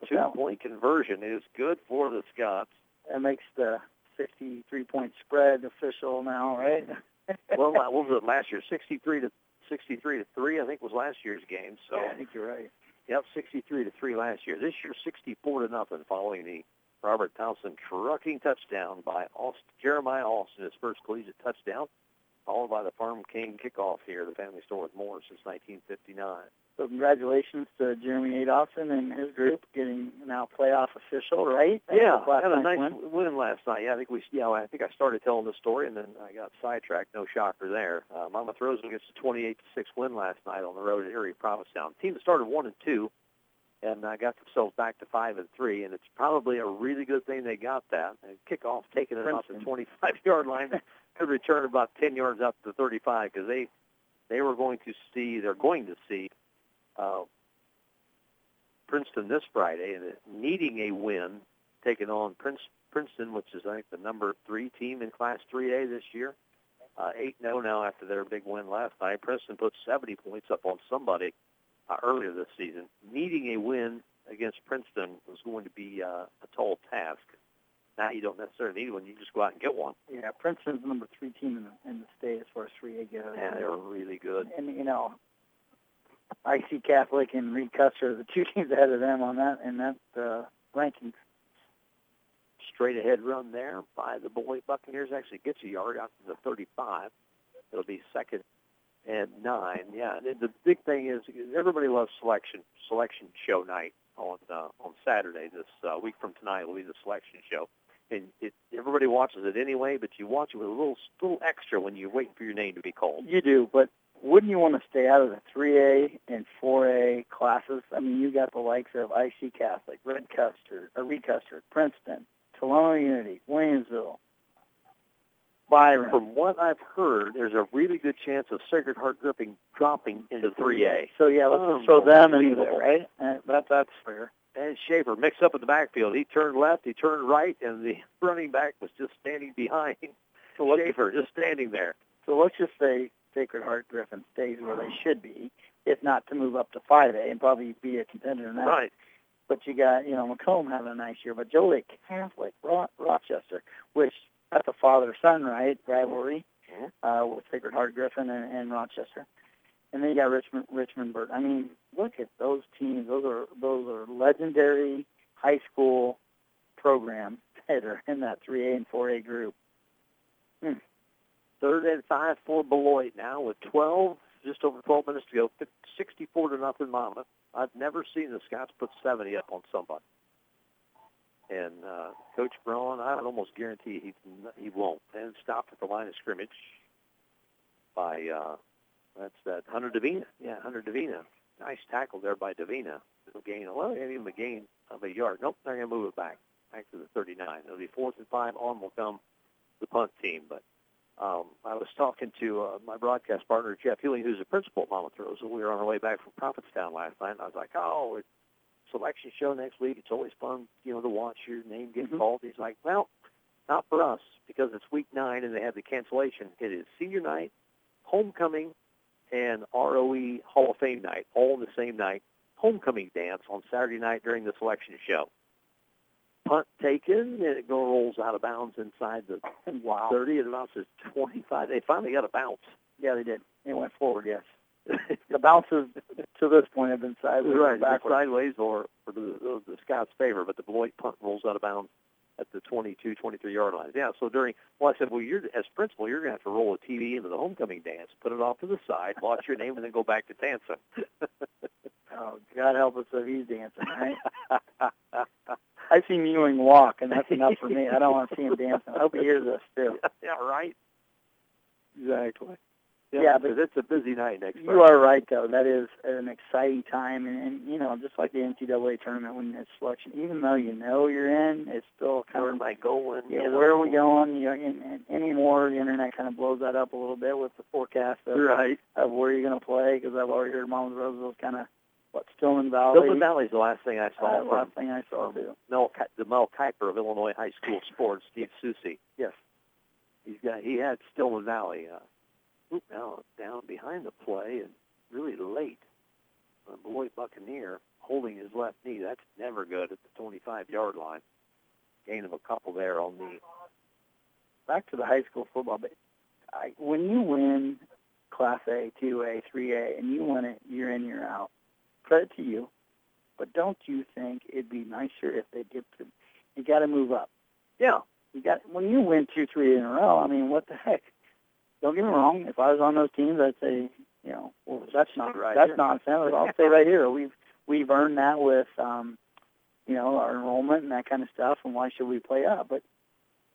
But Two-point conversion is good for the Scots. that makes the 63-point spread official now, right? <laughs> well, what was it last year? 63 to 63 to three, I think was last year's game. So, yeah, I think you're right. Yep, 63 to three last year. This year, 64 to nothing, following the Robert Thompson trucking touchdown by Austin, Jeremiah Austin, his first collegiate touchdown, followed by the Farm King kickoff here, the family store with Moore since 1959. So congratulations to Jeremy Adolphson and his group getting now playoff official, right? Yeah, Last had a nice win. win. last night. Yeah, I think we. Yeah, I think I started telling the story, and then I got sidetracked. No shocker there. Uh, Monmouth Roseville gets a 28 to six win last night on the road at Erie Prophetstown. Team that started one and two, and uh, got themselves back to five and three. And it's probably a really good thing they got that. And kickoff taking it off the 25 <laughs> yard line, could return about 10 yards up to 35 because they they were going to see. They're going to see. Uh, Princeton this Friday, and needing a win, taking on Prince, Princeton, which is I think the number three team in Class 3A this year. Uh, 8-0 now after their big win last night. Princeton put 70 points up on somebody uh, earlier this season. Needing a win against Princeton was going to be uh, a tall task. Now you don't necessarily need one; you just go out and get one. Yeah, Princeton's the number three team in the, in the state as far as 3A goes. Yeah, they're really good. and you know, IC Catholic and Reed Custer are the two <laughs> teams ahead of them on that in that uh, rankings. Straight ahead run there by the Beloit Buccaneers actually gets a yard out to the 35. It'll be second and nine. Yeah, and the big thing is everybody loves selection selection show night on uh, on Saturday. This uh, week from tonight will be the selection show, and it, everybody watches it anyway. But you watch it with a little little extra when you wait for your name to be called. You do, but wouldn't you want to stay out of the 3A and 4A classes? I mean, you got the likes of IC Catholic, Red Custer, or Custer, Princeton, Tolono Unity, Williamsville, Byron. From what I've heard, there's a really good chance of Sacred Heart dripping dropping into 3A. So yeah, let's throw them in there, right? Uh, that that's fair. And Schaefer mixed up in the backfield. He turned left, he turned right, and the <laughs> running back was just standing behind Schaefer, just standing there. So let's just say Sacred Heart Griffin stays where they should be, if not to move up to 5A and probably be a contender in that. Right. But you got, you know, Macomb having a nice year, but Lake Catholic, Ro- Rochester, which that's a father-son, right, rivalry uh, with Sacred Heart Griffin and, and Rochester. And then you got Richmond, Richmond Burt. I mean, look at those teams. Those are those are legendary high school programs <laughs> that are in that 3A and 4A group. Third and five for Beloit now with 12, just over 12 minutes to go. 64 to nothing Monmouth. I've never seen the Scots put 70 up on somebody. And uh, Coach Braun, I would almost guarantee he he won't. And stopped at the line of scrimmage by uh, that's that Hunter Davina. Yeah, Hunter Davina. Nice tackle there by Davina. It'll gain well, him a gain of a yard. Nope, they're gonna move it back back to the 39. It'll be fourth and five. On will come the punt team, but um, I was talking to uh, my broadcast partner Jeff Hewling, who's a principal at Monmouth Rose, and we were on our way back from Prophetstown last night. And I was like, "Oh, it's selection show next week. It's always fun, you know, to watch your name get Mhm. called." He's like, "Well, not for us because it's week nine and they have the cancellation. It is senior night, homecoming, and ROE Hall of Fame night, all in the same night. Homecoming dance on Saturday night during the selection show. Punt taken, and it go rolls out of bounds inside the <laughs> Wow. 30 and bounces 25. They finally got a bounce. Yeah, they did. It went forward, yes. <laughs> The bounces to this point have been sideways or right, backwards. sideways or, or the, the, the Scots' favor, but the Beloit punt rolls out of bounds at the 22, 23 yard line. Yeah, so during, well, I said, well, you're as principal, you're going to have to roll a TV into the homecoming dance, put it off to the side, watch your name, and then go back to dancing. <laughs> Oh, God help us if he's dancing, right? I see Ewing walk, and that's enough for me. I don't want to see him dancing. I hope he hears this too. <laughs> yeah, right. Exactly. Yeah, but- because it's a busy night next You are right, though. That is an exciting time, and, and you know, just like the NCAA tournament when it's selection, even though you know you're in, it's still kind Where of am I going? yeah. You know? Where are we going? You know, and, and anymore, the internet kind of blows that up a little bit with the forecast of, Right. of where you're going to play. Because I've already heard Mount Roseville's kind of what Stillman Valley. Stillman Valley's the last thing I Uh, saw from last thing I saw too. Mel, the Mel Kiper of Illinois High School Sports, Steve Soucie. Yes. He's got he had Stillman Valley uh, down down behind the play and really late. Uh, Beloit Buccaneer holding his left knee. That's never good at the 25 yard line. Gain of a couple there on the back to the high school football. But I, when you win Class A, 2A, 3A, and you win it year in, year out, credit to you. But don't you think it'd be nicer if they did? To, you got to move up. yeah. You got when you win two, three in a row. I mean, what the heck? Don't get me wrong. If I was on those teams, I'd say, you know, well, that's not Right that's here. nonsense. I'll say right here, we've we've earned that with, um, you know, our enrollment and that kind of stuff. And why should we play up? But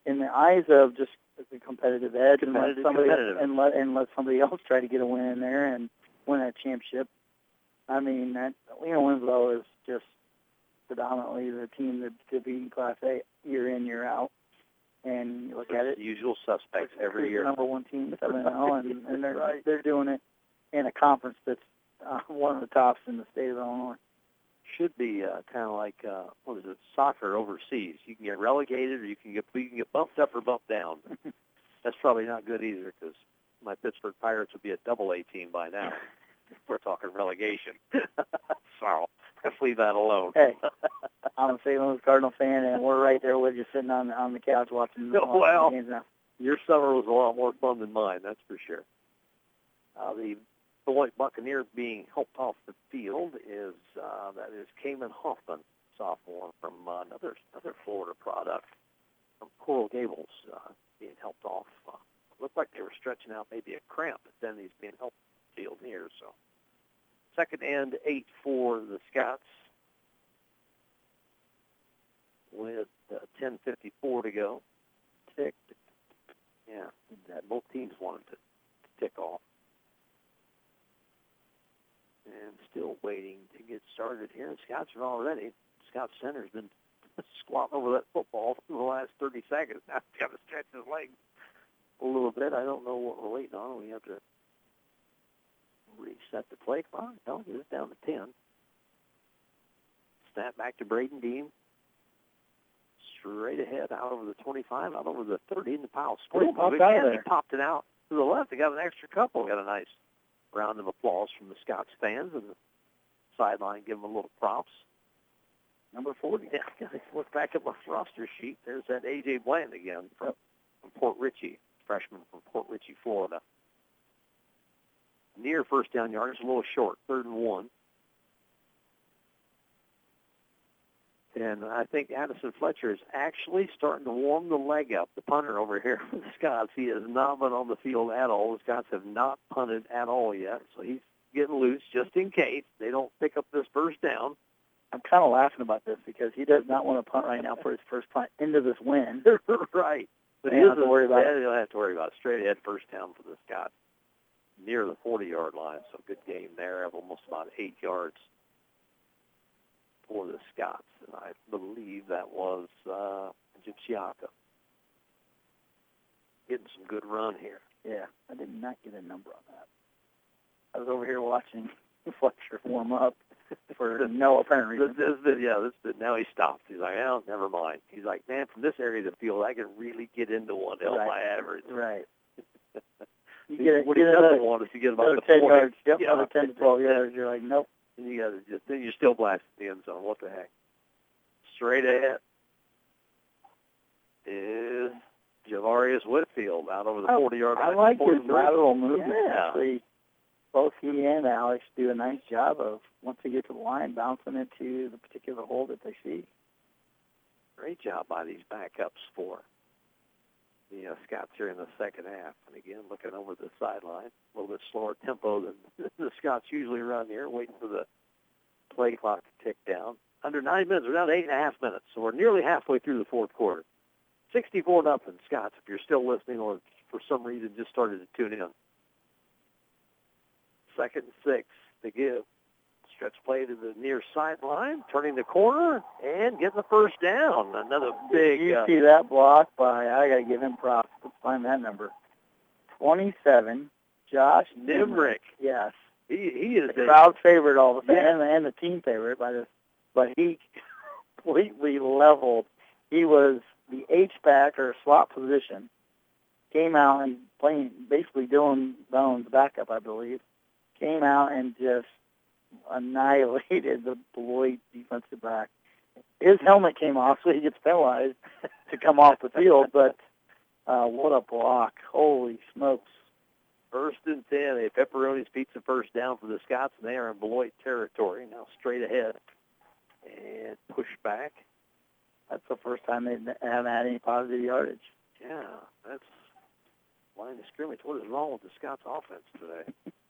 in the eyes of just the competitive edge and let somebody and let and let somebody else try to get a win in there and win a championship. I mean, that Lena Winslow is just predominantly the team that to be in Class A year in year out. And you look at it, usual suspects every year. number one team, seven and zero, <laughs> and, and they're Right. they're doing it in a conference that's uh, one of the tops in the state of Illinois. should be uh, kind of like uh, what is it, soccer overseas. You can get relegated, or you can get you can get bumped up or bumped down. <laughs> That's probably not good either because my Pittsburgh Pirates would be a double A team by now. <laughs> We're talking relegation. <laughs> so let's leave that alone. Hey, <laughs> I'm a St. Louis Cardinal fan, and we're right there with you, sitting on on the couch watching, watching well. the games now. Your summer was a lot more fun than mine, that's for sure. Uh, the Beloit Buccaneer being helped off the field is uh, that is Cayman Hoffman, sophomore from uh, another another Florida product from Coral Gables, uh, being helped off. Uh, looked like they were stretching out maybe a cramp, but then he's being helped field here. So second and eight for the Scots with uh, 10:54 to go. Tick, yeah, that both teams wanted to, to tick off. And still waiting to get started here. The Scouts are all ready. Scout Center's been <laughs> squatting over that football for the last 30 seconds. Now he's got to stretch his legs a little bit. I don't know what we're waiting on. We have to reset the play clock. No, it's down to 10. Snap back to Braden Dean straight ahead, out over the 25, out over the 30, and the pile he split. popped out of He there? popped it out to the left. They got an extra couple. Got a nice round of applause from the Scots fans and the sideline. Give them a little props. Number 40. Yeah, <laughs> look back at my roster sheet. There's that A.J. Bland again from, from Port Richey, freshman from Port Richey, Florida. Near first down yardage, a little short, third and one. And I think Addison Fletcher is actually starting to warm the leg up, the punter over here <laughs> for the Scots. He has not been on the field at all. The Scots have not punted at all yet, so he's getting loose just in case they don't pick up this first down. I'm kind of laughing about this because he does not want to punt right now for his first punt into this win. <laughs> right. But he to worry about yeah, it. Don't have to worry about it. Straight ahead first down for the Scots near the 40-yard line. So good game there of almost about eight yards for the Scots. And I believe that was uh, Gypsiaka getting some good run here. Yeah, I did not get a number on that. I was over here watching <laughs> Fletcher warm up for no apparent reason. this, this, yeah, this, this, now he stopped. He's like, oh, never mind. He's like, man, from this area of the field, I can really get into one, help Right. my average. Right. <laughs> You get what get he another, doesn't want is to get about the 10 point. yards. Yep, Yeah. another 10 to 12 yards. You're like, nope. And you to just then you're still blasting the end zone. What the heck? Straight ahead is Javarius Whitfield out over the Oh, 40 yard line. I like his lateral movement. Yeah. Actually, both he and Alex do a nice job of once they get to the line, bouncing into the particular hole that they see. Great job by these backups for the uh, Scots here in the second half. And again, looking over the sideline, a little bit slower tempo than <laughs> the Scots usually run here, waiting for the play clock to tick down. Under nine minutes, we're down to eight and a half minutes, so we're nearly halfway through the fourth quarter. 64 nothing, Scots. If you're still listening, or for some reason just started to tune in. Second and six to give. Stretch play to the near sideline, turning the corner and getting the first down. Another big. Did you uh, see that block by? I got to give him props. Let's find that number. 27. Josh Nimrick. Yes. He he is the a crowd favorite all the time Yeah. and, the, and the team favorite by this. But he <laughs> completely leveled. He was the H back or slot position. Came out and playing basically Dylan Bones backup, I believe. Came out and just annihilated the Beloit defensive back. His helmet came off, so he gets penalized to come off the field. But uh, what a block! Holy smokes! First and ten, a pepperoni's pizza first down for the Scots, and they are in Beloit territory. Now straight ahead and push back. That's the first time they haven't had any positive yardage. Yeah, that's line of scrimmage. What is wrong with the Scots offense today? <laughs>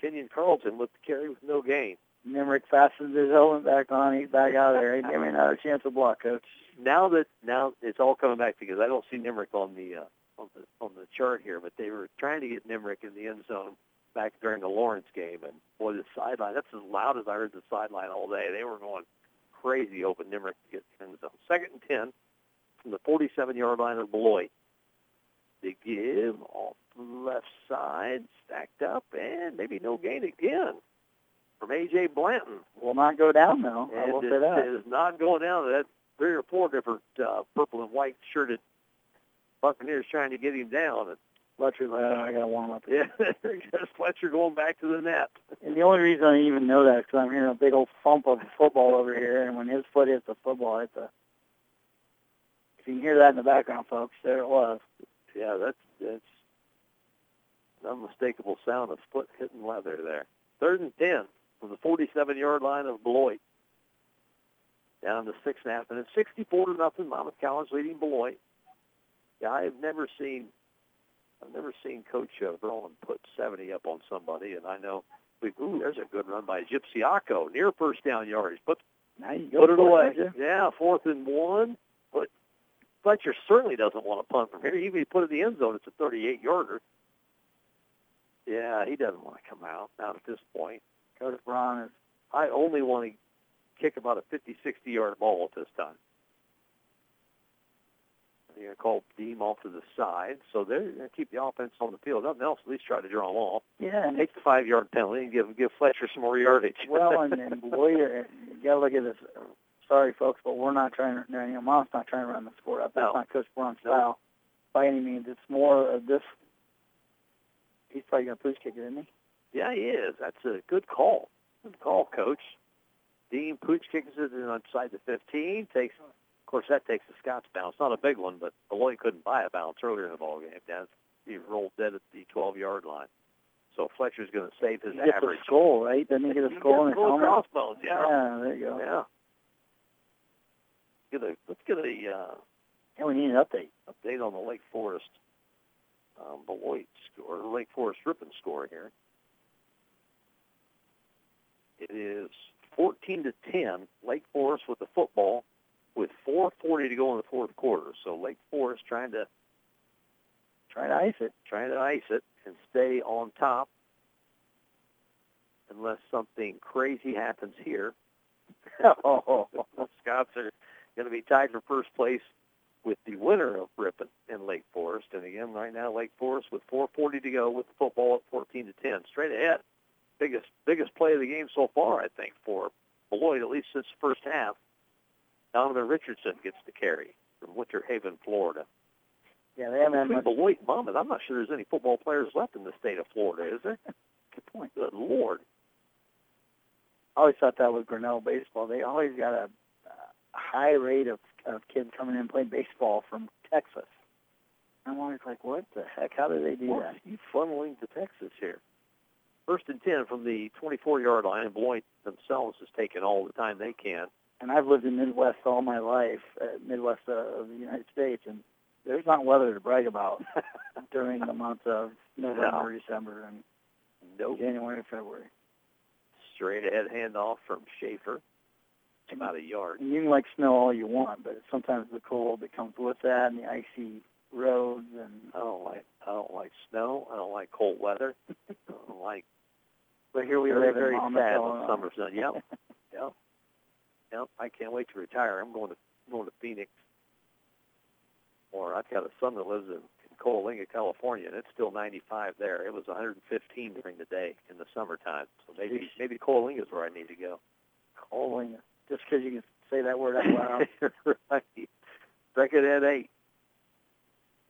Kenyon Carlton looked to carry with no gain. Nimrick fastens his helmet back on. He's back out of there. He Give me another chance to block, coach. Now that now it's all coming back because I don't see Nimrick on the uh, on the on the chart here, but they were trying to get Nimrick in the end zone back during the Lawrence game, and boy, the sideline that's as loud as I heard the sideline all day. They were going crazy hoping Nimrick to get in the end zone. Second and ten from the 47-yard line of Beloit. They give off the left side, stacked up, and maybe no gain again. from A.J. Blanton. Will not go down though. I And will it, say that. it is not going down. That three or four different uh, purple and white shirted Buccaneers trying to get him down. And, Fletcher's like, oh, I got to warm up. <laughs> yeah, <laughs> just Fletcher going back to the net. And the only reason I even know that is because I'm hearing a big old thump of football over here, and when his foot hits the football, it's a. If you can hear that in the background, folks, there it was. Yeah, that's that's an unmistakable sound of foot hitting leather there. Third and ten from the 47-yard line of Beloit. Down to six and a half minutes, 64 to nothing. Monmouth College leading Beloit. Yeah, I've never seen, I've never seen Coach uh, Verlin put 70 up on somebody, and I know. We, ooh, there's a good run by Gypsy Akko near first down yardage. Put Now you go put it away. Yeah, fourth and one. Fletcher certainly doesn't want to punt from here. Even if he put it in the end zone, it's a 38 yarder. Yeah, he doesn't want to come out not at this point. Coach Braun is. I only want to kick about a 50, 60 yard ball at this time. They're going to call Dean off to the side, so they're going to keep the offense on the field. Nothing else, at least try to draw them off. Yeah, Take the five yard penalty and give give Fletcher some more yardage. well, <laughs> and, and boy, you got to look at this. Sorry, folks, but we're not trying to. You know, Mom's not trying to run the score up. That's No. not Coach Braun's No. style by any means. It's more of this. He's probably going to pooch kick it, isn't he? Yeah, he is. That's a good call. Good call, Coach. Dean Pooch kicks it in outside the 15. Takes, of course, that takes a Scots bounce. Not a big one, but Beloit couldn't buy a bounce earlier in the ball game. He rolled dead at the 12-yard line. So Fletcher's going to save his He gets average. a skull, right? Doesn't he get a skull in gets a helmet? crossbones. Yeah. Yeah, there you go. Yeah. Get a, let's get a uh, Yeah, we need an update. update on the Lake Forest um, Beloit score, Lake Forest Ripon score here. It is 14 to 10. Lake Forest with the football, with 4:40 to go in the fourth quarter. So Lake Forest trying to Try to ice it. trying to ice it and stay on top, unless something crazy happens here. oh, the Scots are going to be tied for first place with the winner of Ripon and Lake Forest. And again, right now, Lake Forest with 4:40 to go with the football at 14 to 10, straight ahead. Biggest biggest play of the game so far, I think, for Beloit, at least since the first half. Donovan Richardson gets the carry from Winter Haven, Florida. yeah, they haven't had. Beloit Monmouth, I'm not sure there's any football players left in the state of Florida, is there? <laughs> Good point. Good Lord. I always thought that was Grinnell baseball. They always got a high rate of, of kids coming in and playing baseball from Texas. I'm always like, what the heck? How do they do What that? you funneling to Texas here? First and 10 from the 24-yard line, and Beloit themselves is taking all the time they can. And I've lived in Midwest all my life, uh, Midwest uh, of the United States, and there's not weather to brag about <laughs> during the months of November, December, and Nope. January, and February. Straight ahead handoff from Schaefer. It's about a yard. And you can like snow all you want, but sometimes the cold that comes with that and the icy roads and I don't like I don't like snow. I don't like cold weather. I don't like but here we very very in sad when summer's done. Yep. <laughs> yep. Yep. I can't wait to retire. I'm going to going to Phoenix. Or I've got a son that lives in, in Coalinga, California, and it's still 95 there. It was 115 during the day in the summertime. So maybe maybe Coalinga is where I need to go. Coalinga. Just because you can say that word out loud. <laughs> right. Second at eight.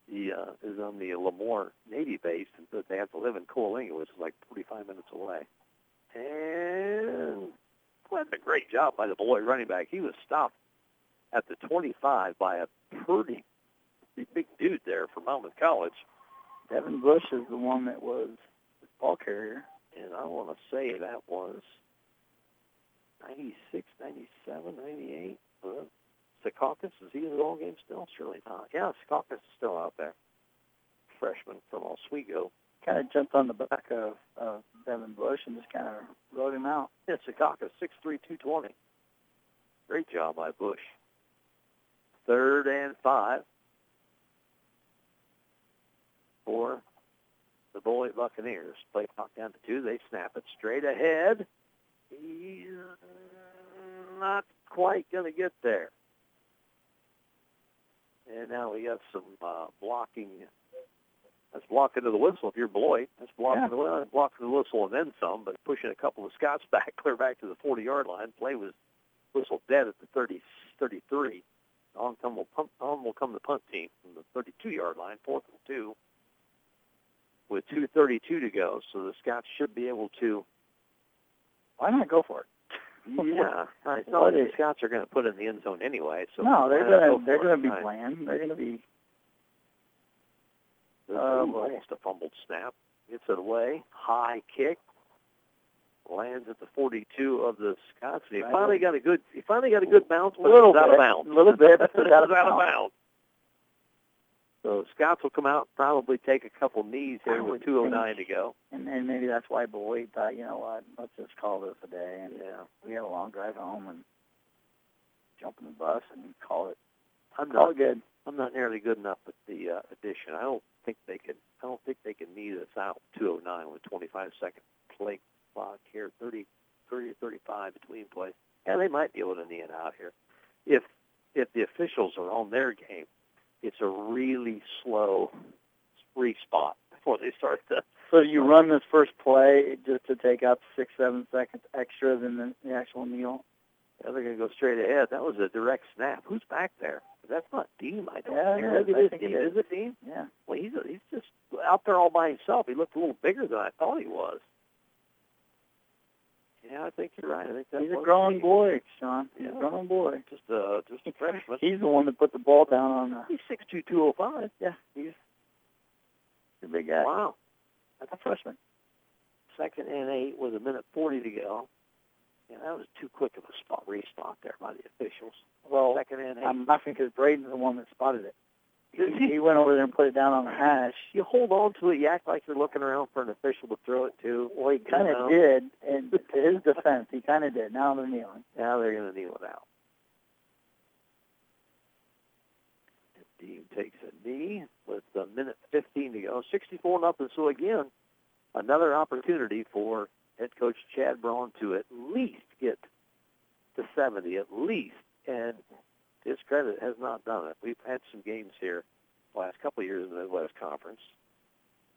He uh, is on the Lemoore Navy base, but they have to live in Coalinga, which is like 45 minutes away. And well, that's a great job by the Beloit running back. He was stopped at the 25 by a pretty, pretty big dude there from Monmouth College. Devin Bush is the one that was the ball carrier. And I want to say that was 96, 97, 98. Uh, Secaucus, is he in the ball game still? Surely not. Yeah, Secaucus is still out there. Freshman from Oswego. Kind of jumped on the back of, of Devin Bush and just kind of rode him out. Yeah, Secaucus, 6'3", 220. Great job by Bush. Third and five for the Beloit Buccaneers. Play clock down to two. They snap it straight ahead. He's not quite going to get there. And now we got some uh, blocking That's blocking to the whistle if you're Beloit. That's blocking Yeah. the well, blocking the whistle and then some, but pushing a couple of Scots <laughs> back clear back to the 40 yard line. Play was whistle dead at the 30 33. On come will pump, on will come the punt team from the 32 yard line, fourth and two, with 2:32 to go. So the Scots should be able to. Why not go for it? <laughs> Yeah, it's not like the Scots are going to put it in the end zone anyway. So no, they're gonna go they're gonna be Right. bland. They're gonna be This Oh, is um, almost a fumbled snap. Gets it away. High kick. Lands at the 42 of the Scots. And he finally got a good. He finally got a good bounce, but little it's out bit, of bounds. a little bit, but <laughs> out of bounds. So Scots will come out, probably take a couple knees here with would 209 to go. And, and maybe that's why Beloit thought, you know what, let's just call this a day. And Yeah, we have a long drive home and jump in the bus and call it I'm call not. it good. I'm not nearly good enough at the uh, addition. I don't think they can. I don't think they can knee this out 209 with 25 second play clock here, 30, 30 or 35 between plays. Yeah, they might be able to knee it out here. If if the officials are on their game, it's a really slow free spot before they start the. So you run this first play just to take up six, seven seconds extra than the, the actual meal. Yeah, they're going to go straight ahead. That was a direct snap. Who's back there? That's not Dean. I don't Yeah, think. it is. I is think it Dean. is. Is it Dean? Yeah. Well, he's he's just out there all by himself. He looked a little bigger than I thought he was. Yeah, I think you're right. I think that He's a was growing boy, Sean. He's Yeah. a growing boy. Just uh, just a freshman. He's the one that put the ball down on the He's six two two oh five. Yeah, he's a big guy. Wow. That's a freshman. Second and eight with a minute forty to go. Yeah, that was too quick of a spot respot there by the officials. Well, Second and eight. I'm laughing because Braden's the one that spotted it. He, went over there and put it down on the hash. you hold on to it. You act like you're looking around for an official to throw it to. Well, he kind of did, and <laughs> to his defense, he kind of did. Now they're kneeling. Now they're going to kneel it out. Dean takes a knee with a minute 15 to go. 64 nothing. So again, another opportunity for head coach Chad Braun to at least get to 70, at least. And to his credit, has not done it. We've had some games here the last couple of years in the Midwest Conference.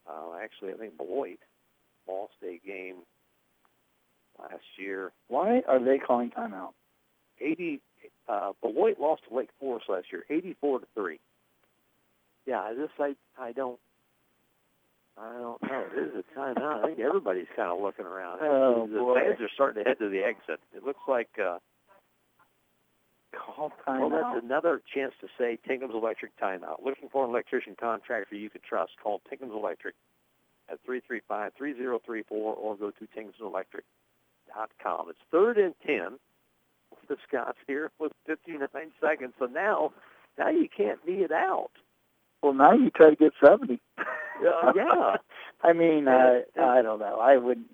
Uh, actually, I think Beloit lost a game last year Why are they calling timeout? 80 uh Beloit lost to Lake Forest last year, 84 to 3. Yeah, I just I I don't I don't know. This is a timeout. I think everybody's kind of looking around. Oh, the Beloit. fans are starting to head to the exit. It looks like uh Call well, timeout. that's another chance to say Tinkham's Electric timeout. Looking for an electrician contractor you can trust. Call Tinkham's Electric at 335-3034 or go to tinkhamselectric.com. It's third and 10 with the Scots here with 59 seconds. So now, now you can't knee it out. Well, now you try to get seventy. Uh, yeah. <laughs> I mean, uh, I don't know. I would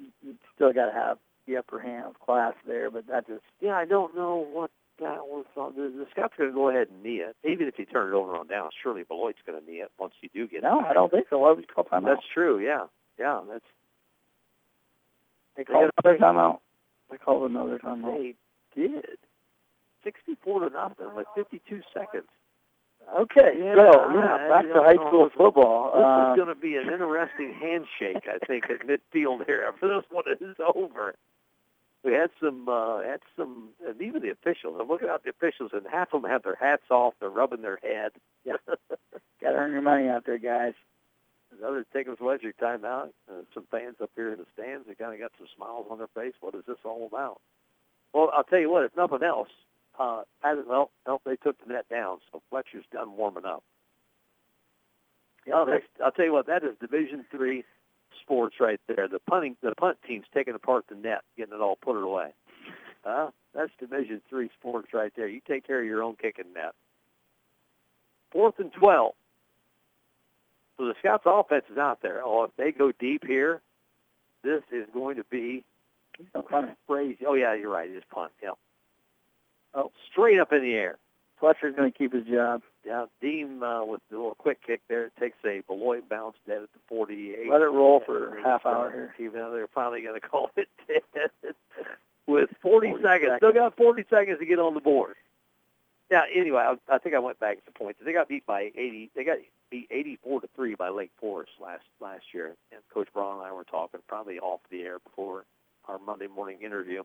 still got to have the upper hand of class there, but that just Yeah, I don't know what on. The, are going to go ahead and knee it. Even if you turn it over on down, surely Beloit's going to knee it once you do get no, it. I don't think so. Why would you call timeout? That's true. Yeah, yeah. That's they called another timeout. They called another timeout. they did. Sixty-four to nothing with fifty-two seconds. Okay, Yeah, so yeah, back to high school football. This Uh, is going to be an interesting handshake, I think, at midfield here after <laughs> this one is over. We had some, uh, had some, and even the officials. I'm looking at the officials, and half of them have their hats off. They're rubbing their head. Yeah. <laughs> got to earn your money out there, guys. Another Tinkham's Electric timeout. Uh, some fans up here in the stands. They kind of got some smiles on their face. What is this all about? Well, I'll tell you what. If nothing else, uh, hasn't well, well, they took the net down, so Fletcher's done warming up. Yeah, that's, I'll tell you what. That is Division Three sports right there. The punting, the punt team's taking apart the net, getting it all put it away. Uh, that's Division Three sports right there. You take care of your own kicking net. Fourth and twelve. So the Scots' offense is out there. Oh, if they go deep here, this is going to be crazy. Oh yeah, you're right. It is punt. Yeah. Oh, straight up in the air. Fletcher's going to keep his job. Yeah, Dean uh, with the little quick kick there it takes a Beloit bounce dead at the 48. Let it roll for a half hour here. Even though they're finally going <laughs> to call it dead with 40, 40 seconds. Still got 40 seconds to get on the board. Yeah. Anyway, I, I think I went back to the point. They got beat by 80. They got beat 84 to three by Lake Forest last last year. And Coach Braun and I were talking probably off the air before our Monday morning interview,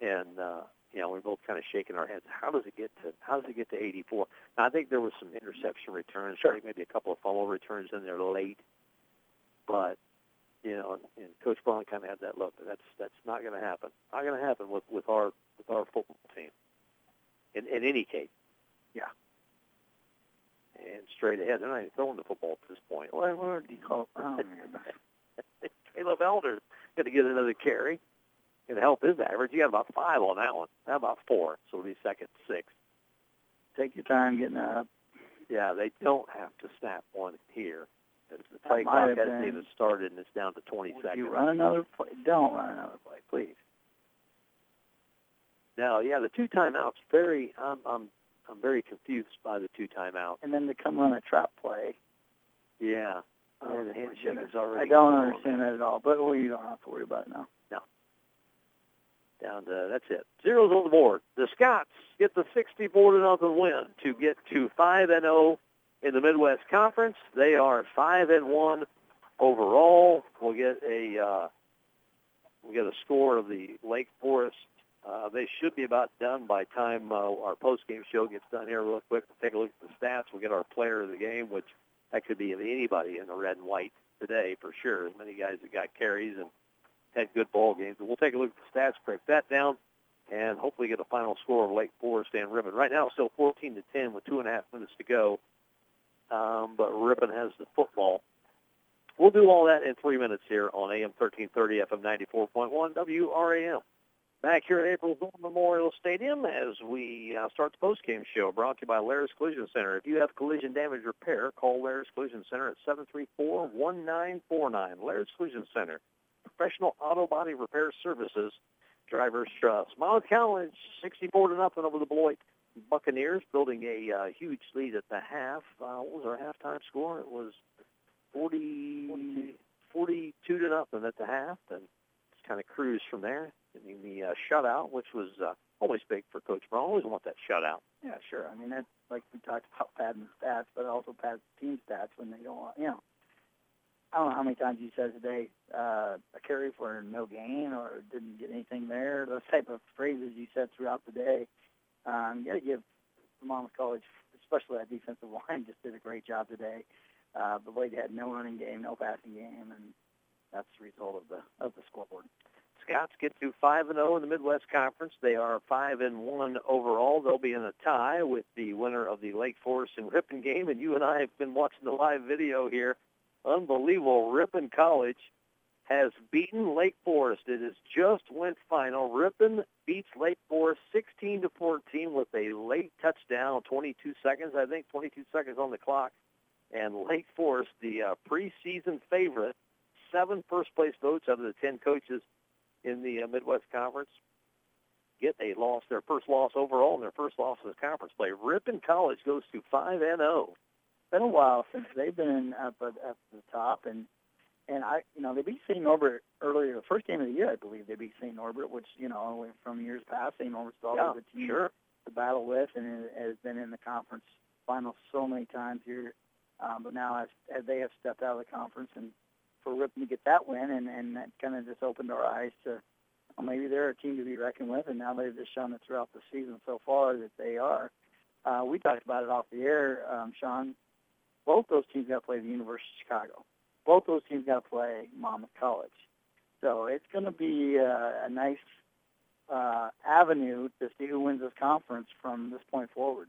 and uh, you know we are both kind of shaking our heads. How does it get to How does it get to 84? Now, I think there was some interception returns. Sure. Maybe a couple of fumble returns in there late, but you know, and Coach Braun kind of had that look. That's that's not going to happen. Not going to happen with with our with our football team. In in any case. Yeah. And straight ahead, they're not even throwing the football at this point. Well, what do you call? Oh, <laughs> Caleb Elder's going to get another carry. To help his average. You got about five on that one. How about four? So it'll be second six. take your time getting up. Yeah, they don't have to snap one here. The play clock hasn't been- even started, and it's down to 20 Would seconds. you run another play? Don't run another play, please. Now, yeah, the two timeouts. Very, I'm, I'm, I'm very confused by the two timeouts. And then to come run a trap play. Yeah, Oh, and the handshake is already. I don't understand that at all. But well, you don't have to worry about it now. Down to that's it. Zeros on the board. The Scots get the 64 to nothing win to get to five and 0 in the Midwest Conference. They are five and one overall. We'll get a uh, we get a score of the Lake Forest. Uh, they should be about done by time uh, our post game show gets done here. Real quick, we'll take a look at the stats. We'll get our player of the game, which that could be anybody in the red and white today for sure. As many guys that got carries and had good ball games. But we'll take a look at the stats, break that down, and hopefully get a final score of Lake Forest and Ripon. Right now, it's still 14 to 10 with two and a half minutes to go. Um, but Ripon has the football. We'll do all that in three minutes here on AM 1330 FM 94.1 WRAM. Back here at April Zorn Memorial Stadium as we uh, start the post-game show brought to you by Laris Collision Center. If you have collision damage repair, call Laris Collision Center at 734-1949. Laris Collision Center, professional auto body repair services, drivers trust. Miles College, 64 to nothing over the Beloit Buccaneers, building a uh, huge lead at the half. Uh, what was our halftime score? It was 40, 42 to nothing at the half, and just kind of cruised from there. Getting the uh, shutout, which was uh, always big for Coach Braun. Always want that shutout. Yeah, sure. I mean, that's like we talked about padding stats, but also pad team stats when they on. You know, I don't know how many times you said today uh, a carry for no gain or didn't get anything there. Those type of phrases you said throughout the day. Um, you got to give Monmouth College, especially that defensive <laughs> line, just did a great job today. Uh, Beloit had no running game, no passing game, and that's the result of the of the scoreboard. Scots get to five and zero in the Midwest Conference. They are five and one overall. They'll be in a tie with the winner of the Lake Forest and Ripon game. And you and I have been watching the live video here unbelievable. Ripon College has beaten Lake Forest. It has just went final. Ripon beats Lake Forest 16 to 14 with a late touchdown, 22 seconds, I think, 22 seconds on the clock. And Lake Forest, the uh, preseason favorite, seven first-place votes out of the 10 coaches in the uh, Midwest Conference, get a loss, their first loss overall, and their first loss in the conference play. Ripon College goes to 5 and 0 been a while since they've been up at, up the top, and and I, you know, they beat St. Norbert earlier, the first game of the year, I believe they beat St. Norbert, which you know, from years past, St. Norbert's always Yeah, a team sure. to battle with, and it has been in the conference finals so many times here. Um, but now, as, as they have stepped out of the conference, and for Ripon to get that win, and and that kind of just opened our eyes to well, maybe they're a team to be reckoned with, and now they've just shown it throughout the season so far that they are. Uh, we talked about it off the air, um, Sean. Both those teams got to play the University of Chicago. Both those teams got to play Monmouth College. So it's going to be uh, a nice uh, avenue to see who wins this conference from this point forward.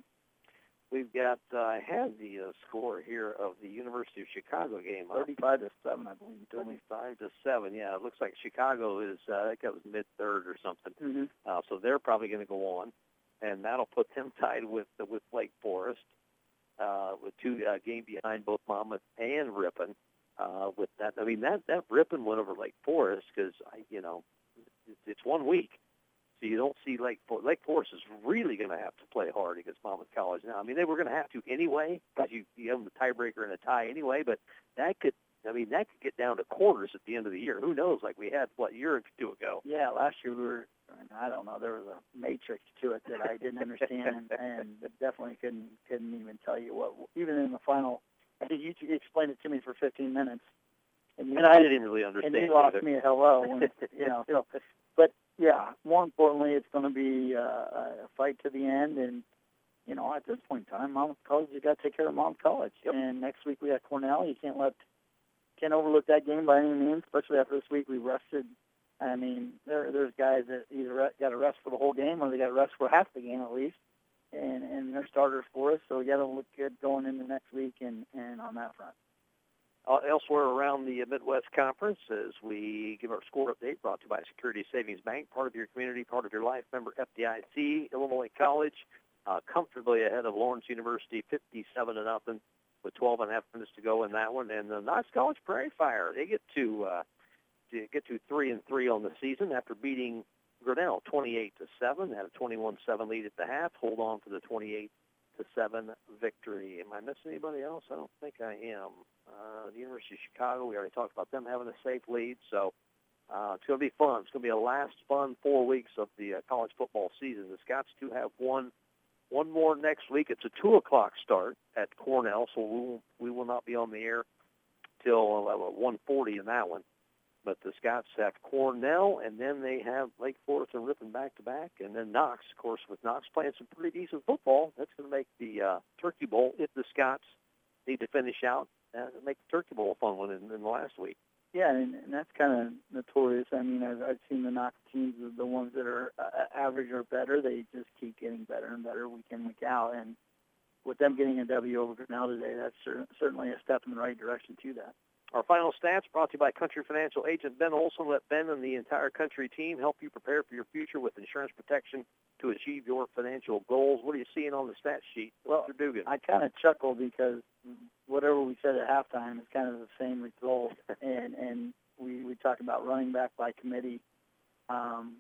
We've got, uh, I had the uh, score here of the University of Chicago game. 35 to 7, I believe. you told me. 25 to 7. Yeah, it looks like Chicago is, uh, I think that was mid third or something. Mm-hmm. Uh, so they're probably going to go on, and that'll put them <laughs> tied with with Lake Forest, uh, with two uh, game behind both Monmouth and Ripon. Uh, with that, I mean that that Ripon went over Lake Forest because I, you know, it's, it's one week, so you don't see Lake For- Lake Forest is really going to have to play hard against Monmouth College now. I mean they were going to have to anyway because you you have the tiebreaker and a tie anyway, but that could I mean, that could get down to quarters at the end of the year. Who knows? Like we had what a year or two ago. Yeah, last year we were. I don't know. There was a matrix to it that I didn't understand, and, and definitely couldn't couldn't even tell you what. Even in the final, I think you explained it to me for 15 minutes, and, you, And I didn't really understand. and you lost either. me a hello. When, <laughs> you know, you know, but yeah, more importantly, it's going to be uh, a fight to the end, and you know, at this point in time, Monmouth College, you got to take care of Monmouth College. Yep. And next week we got Cornell. You can't let can't overlook that game by any means, especially after this week we rested. I mean, there there's guys that either got a rest for the whole game or they got a rest for half the game at least, and and they're starters for us. So we got to look good going into next week and and on that front. Uh, elsewhere around the Midwest Conference, as we give our score update, brought to you by Security Savings Bank, part of your community, part of your life. Member FDIC, Illinois College, uh, comfortably ahead of Lawrence University, 57 to nothing, with 12 and a half minutes to go in that one. And the Knox College Prairie Fire, they get to uh, to get to three and three on the season after beating Grinnell 28 to seven. Had a 21-7 lead at the half. Hold on for the 28 to seven victory. Am I missing anybody else? I don't think I am. Uh, the University of Chicago, we already talked about them having a safe lead, so uh, it's going to be fun. It's going to be a last fun four weeks of the uh, college football season. The Scots do have one one more next week. It's a two o'clock start at Cornell, so we will, we will not be on the air till uh, one forty in that one. But the Scots have Cornell, and then they have Lake Forest and Ripon back to back, and then Knox, of course, with Knox playing some pretty decent football. That's going to make the uh, Turkey Bowl if the Scots need to finish out uh, make the Turkey Bowl a fun one in, in the last week. Yeah, and, and that's kind of notorious. I mean, I've, I've seen the Knox teams, the- ones that are uh, average or better, they just keep getting better and better week in, week out. And with them getting a W over Grinnell today, that's cer- certainly a step in the right direction to that. Our final stats brought to you by Country Financial Agent Ben Olson. Let Ben and the entire Country team help you prepare for your future with insurance protection to achieve your financial goals. What are you seeing on the stat sheet, Well, Mr. Dugan? I kind of chuckle because whatever we said at halftime is kind of the same result. <laughs> and and we we talk about running back by committee. Um,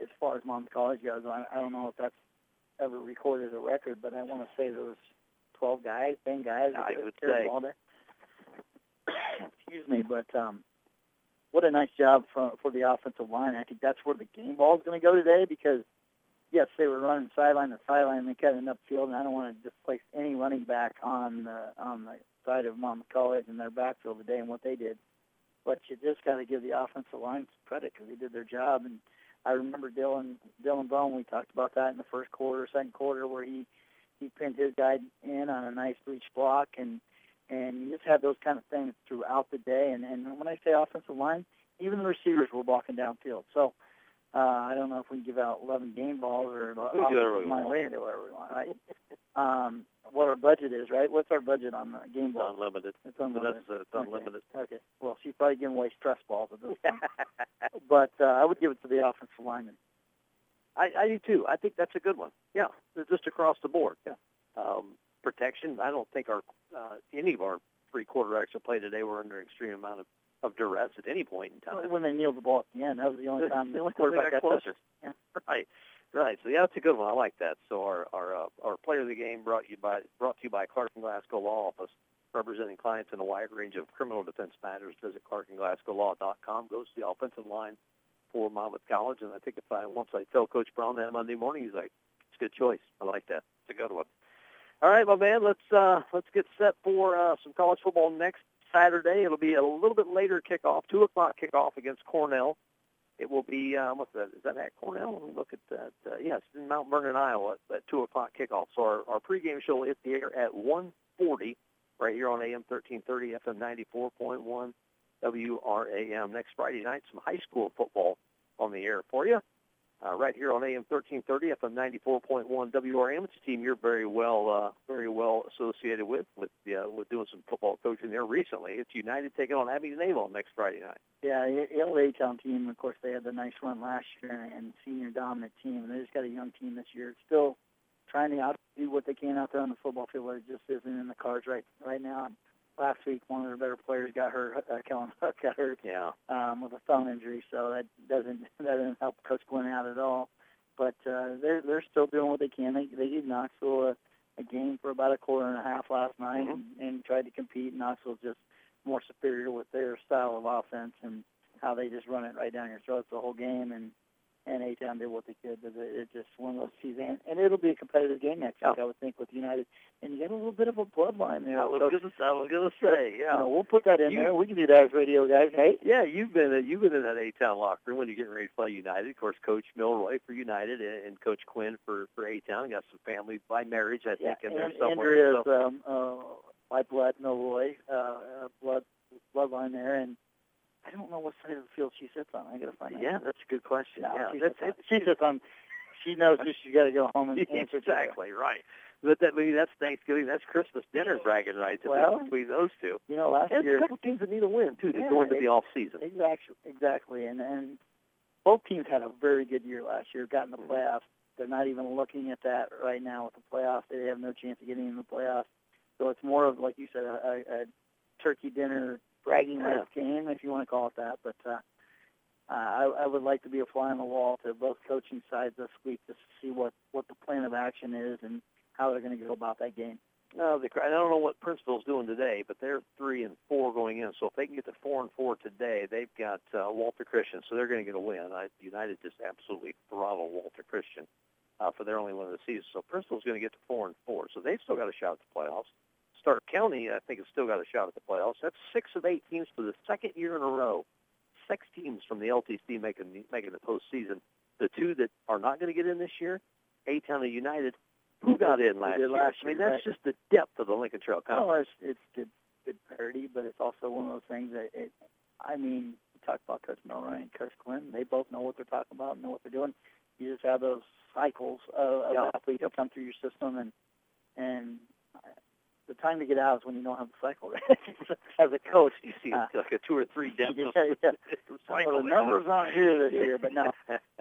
as far as Monmouth College goes, I, I don't know if that's ever recorded a record, but I want to say there was 12 guys, 10 guys. I would say. there. Excuse me, but um, what a nice job for for the offensive line. I think that's where the game ball is going to go today because yes, they were running sideline to sideline and they cut it upfield, and I don't want to displace any running back on the on the side of Monmouth College and their backfield today and what they did. But you just got to give the offensive line credit because they did their job. And I remember Dylan Dylan Bone. We talked about that in the first quarter, second quarter, where he he pinned his guy in on a nice reach block, and and you just have those kind of things throughout the day. And and when I say offensive line, even the receivers were walking downfield. So. Uh, I don't know if we can give out 11 game balls or We can do whatever we offensive line. want. We can do whatever we want, right? um, what our budget is, right? What's our budget on the game It's ball? unlimited. It's unlimited. that's uh, it's unlimited. Okay. Well, she's probably giving away stress balls at this point. <laughs> but uh, I would give it to the offensive lineman. I, I do too. I think that's a good one. Yeah, just across the board. Yeah. Um, protection. I don't think our uh, any of our three quarterbacks that played today were under extreme amount of, of duress at any point in time. When they kneeled the ball at the end, that was the only <laughs> time the only the time they quarterback got closer. Yeah. Right, right. So yeah, that's a good one. I like that. So our our uh, our player of the game brought you by brought to you by Clark and Glasgow Law Office, representing clients in a wide range of criminal defense matters. Visit ClarkandGlasgowLaw.com. Goes to the offensive line for Monmouth College, and I think if I once I tell Coach Braun that Monday morning, he's like, "It's a good choice. I like that. It's a good one." All right, my man. Let's uh, let's get set for uh, some college football next Saturday. It'll be a little bit later kickoff, two o'clock kickoff against Cornell. It will be um, what's that? Is that at Cornell? Let me look at that. Uh, yes, in Mount Vernon, Iowa, at two o'clock kickoff. So our, our pregame show will hit the air at one forty, right here on AM thirteen thirty, FM ninety four point one, WRAM. Next Friday night, some high school football on the air for you. Uh, right here on AM 1330, FM 94.1 WRM. It's a team you're very well, uh, very well associated with, with uh, with doing some football coaching there recently. It's United taking on Abingdon Avon next Friday night. Yeah, Town team, of course, they had the nice run last year and senior dominant team. They just got a young team this year. Still trying to out do what they can out there on the football field, but it just isn't in the cards right right now. Last week, one of their better players got hurt. Uh, Kellen Hook got hurt Yeah. um, with a thumb injury, so that doesn't <laughs> that doesn't help Coach Glenn out at all. But uh, they're they're still doing what they can. They they gave Knoxville a, a game for about a quarter and a half last night Mhm. and, and tried to compete. Knoxville just more superior with their style of offense and how they just run it right down your throat the whole game. And and A Town did what they could. But it, it just one of those seasons, and, and it'll be a competitive game next week, I would think, with United. And you get a little bit of a bloodline there. I was So, gonna, I was gonna say, yeah. you know, we'll put that in You- there. We can do that as radio guys, right? Yeah, you've been you've been in that A Town locker room when you're getting ready to play United. Of course, Coach Milroy for United and, and Coach Quinn for for A Town. Got some family by marriage, I think, yeah, in there and somewhere. Andrea's So- um, uh, by blood, Milroy, uh, uh, blood bloodline there, and I don't know what side of the field she sits on. I gotta find out. yeah, that's a good question. No, yeah, she, that's sits on, she sits on. She knows who she's got to go home and <laughs> answer to. exactly right. But that I mean, that's Thanksgiving, that's Christmas dinner bragging rights Well, between those two. You know, last And year a couple teams that need a win too to Yeah, go into the off season. Exactly, exactly, and and both teams had a very good year last year. Got in the Mhm. playoffs. They're not even looking at that right now with the playoffs. They have no chance of getting in the playoffs. So it's more of like you said, a, a turkey dinner bragging rights game, if you want to call it that. But uh, uh, I, I would like to be a fly on the wall to both coaching sides this week just to see what what the plan of action is and how they're going to go about that game. No, the I don't know what Princeville's doing today, but they're three and four going in. So if they can get to four and four today, they've got uh, Walter Christian, so they're going to get a win. I, United just absolutely throttled Walter Christian uh, for their only win of the season. So Princeville's going to get to four and four, so they've still got a shot at the playoffs. Stark County, I think, has still got a shot at the playoffs. That's six of eight teams for the second year in a row. Six teams from the LTC making the, making the postseason. The two that are not going to get in this year, A Town and United, who got in last year? last I mean, year, that's just the depth of the Lincoln Trail Conference. Well, it's it's good good parity, but it's also one of those things that it. I mean, you talk about Coach Milroy and Coach Quinn. They both know what they're talking about, and know what they're doing. You just have those cycles of, of Yeah. athletes that come through your system, and and the time to get out is when you don't have the cycle. <laughs> Right? As a coach, You see uh, like a two or three depth <laughs> yeah, yeah. <laughs> Well, the numbers aren't here this year, but no,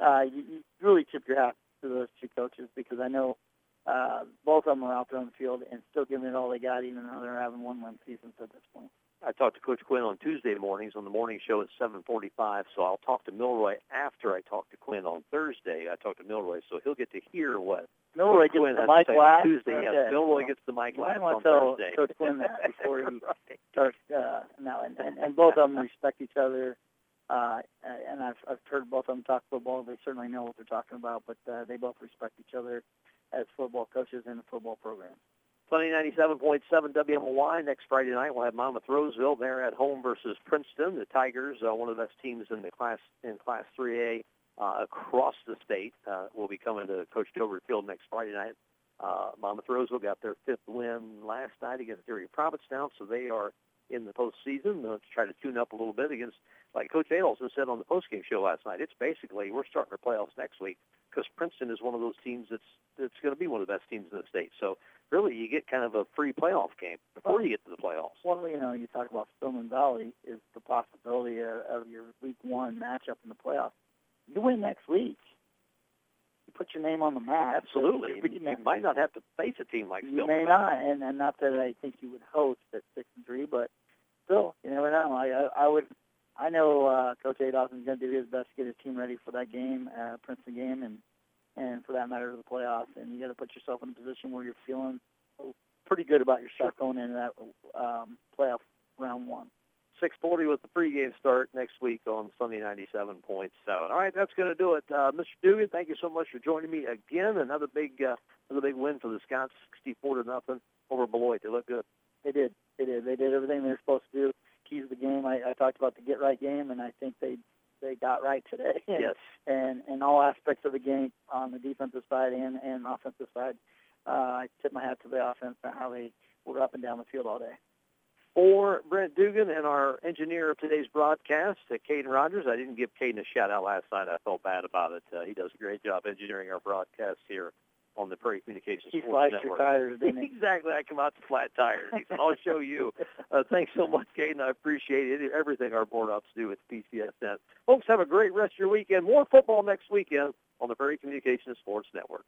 uh, you, you really tip your hat to those two coaches because I know uh, both of them are out there on the field and still giving it all they got, even though they're having one win seasons at this point. I talked to Coach Quinn on Tuesday mornings on the morning show at 7:45. So I'll talk to Milroy after I talk to Quinn on Thursday. I talked to Milroy, so he'll get to hear what Milroy gets Quinn the mic last. Tuesday. Yes, Milroy Well, gets the mic last on tell Thursday. Coach Quinn that before <laughs> he Right. starts. Uh, now, and, and, and both of them respect each other. Uh, and I've I've heard both of them talk football. They certainly know what they're talking about, but uh, they both respect each other as football coaches in the football program. Sunny 97.7 WMY. Next Friday night, we'll have Monmouth Roseville. They're at home versus Princeton. The Tigers, uh, one of the best teams in the class in Class 3A uh, across the state, uh, will be coming to Coach Gilbert Field next Friday night. Uh, Monmouth Roseville got their fifth win last night against Erie Prophetstown, so they are in the postseason uh, to try to tune up a little bit against, like Coach Adelson said on the postgame show last night. It's basically we're starting our playoffs next week because Princeton is one of those teams that's that's going to be one of the best teams in the state. So really you get kind of a free playoff game before you get to the playoffs. Well, you know, you talk about Stillman Valley is the possibility of, of your week one matchup in the playoffs. You win next week, you put your name on the map. Absolutely. You, You might not have to face a team like you may not, and, and not that I think you would host at six and three, but still, you never know. I I, I would. I know uh, Coach Adolph's going to do his best to get his team ready for that game, uh, Princeton game, and and for that matter, the playoffs. And you got to put yourself in a position where you're feeling pretty good about yourself going into that um, playoff round one. 6:40 with the pregame start next week on Sunday 97.7. All right, that's going to do it. Uh, Mr. Dugan, thank you so much for joining me again. Another big, uh, another big win for the Scots, 64 to nothing over Beloit. They look good. They did. They did. They did everything they were supposed to do. Keys of the game. I, I talked about the get right game, and I think they they got right today. <laughs> Yes. and and all aspects of the game on the defensive side and and offensive side. Uh, I tip my hat to the offense and how they were up and down the field all day. For Brent Dugan and our engineer of today's broadcast, uh, Caden Rogers. I didn't give Caden a shout out last night. I felt bad about it. Uh, he does a great job engineering our broadcast here on the Prairie Communications He Sports Network. your tires, <laughs> exactly. I come out to flat tires. He said, I'll show you. Uh, thanks so much, Caden. I appreciate it. Everything our board ups do at PCSN. Folks, have a great rest of your weekend. More football next weekend on the Prairie Communications Sports Network.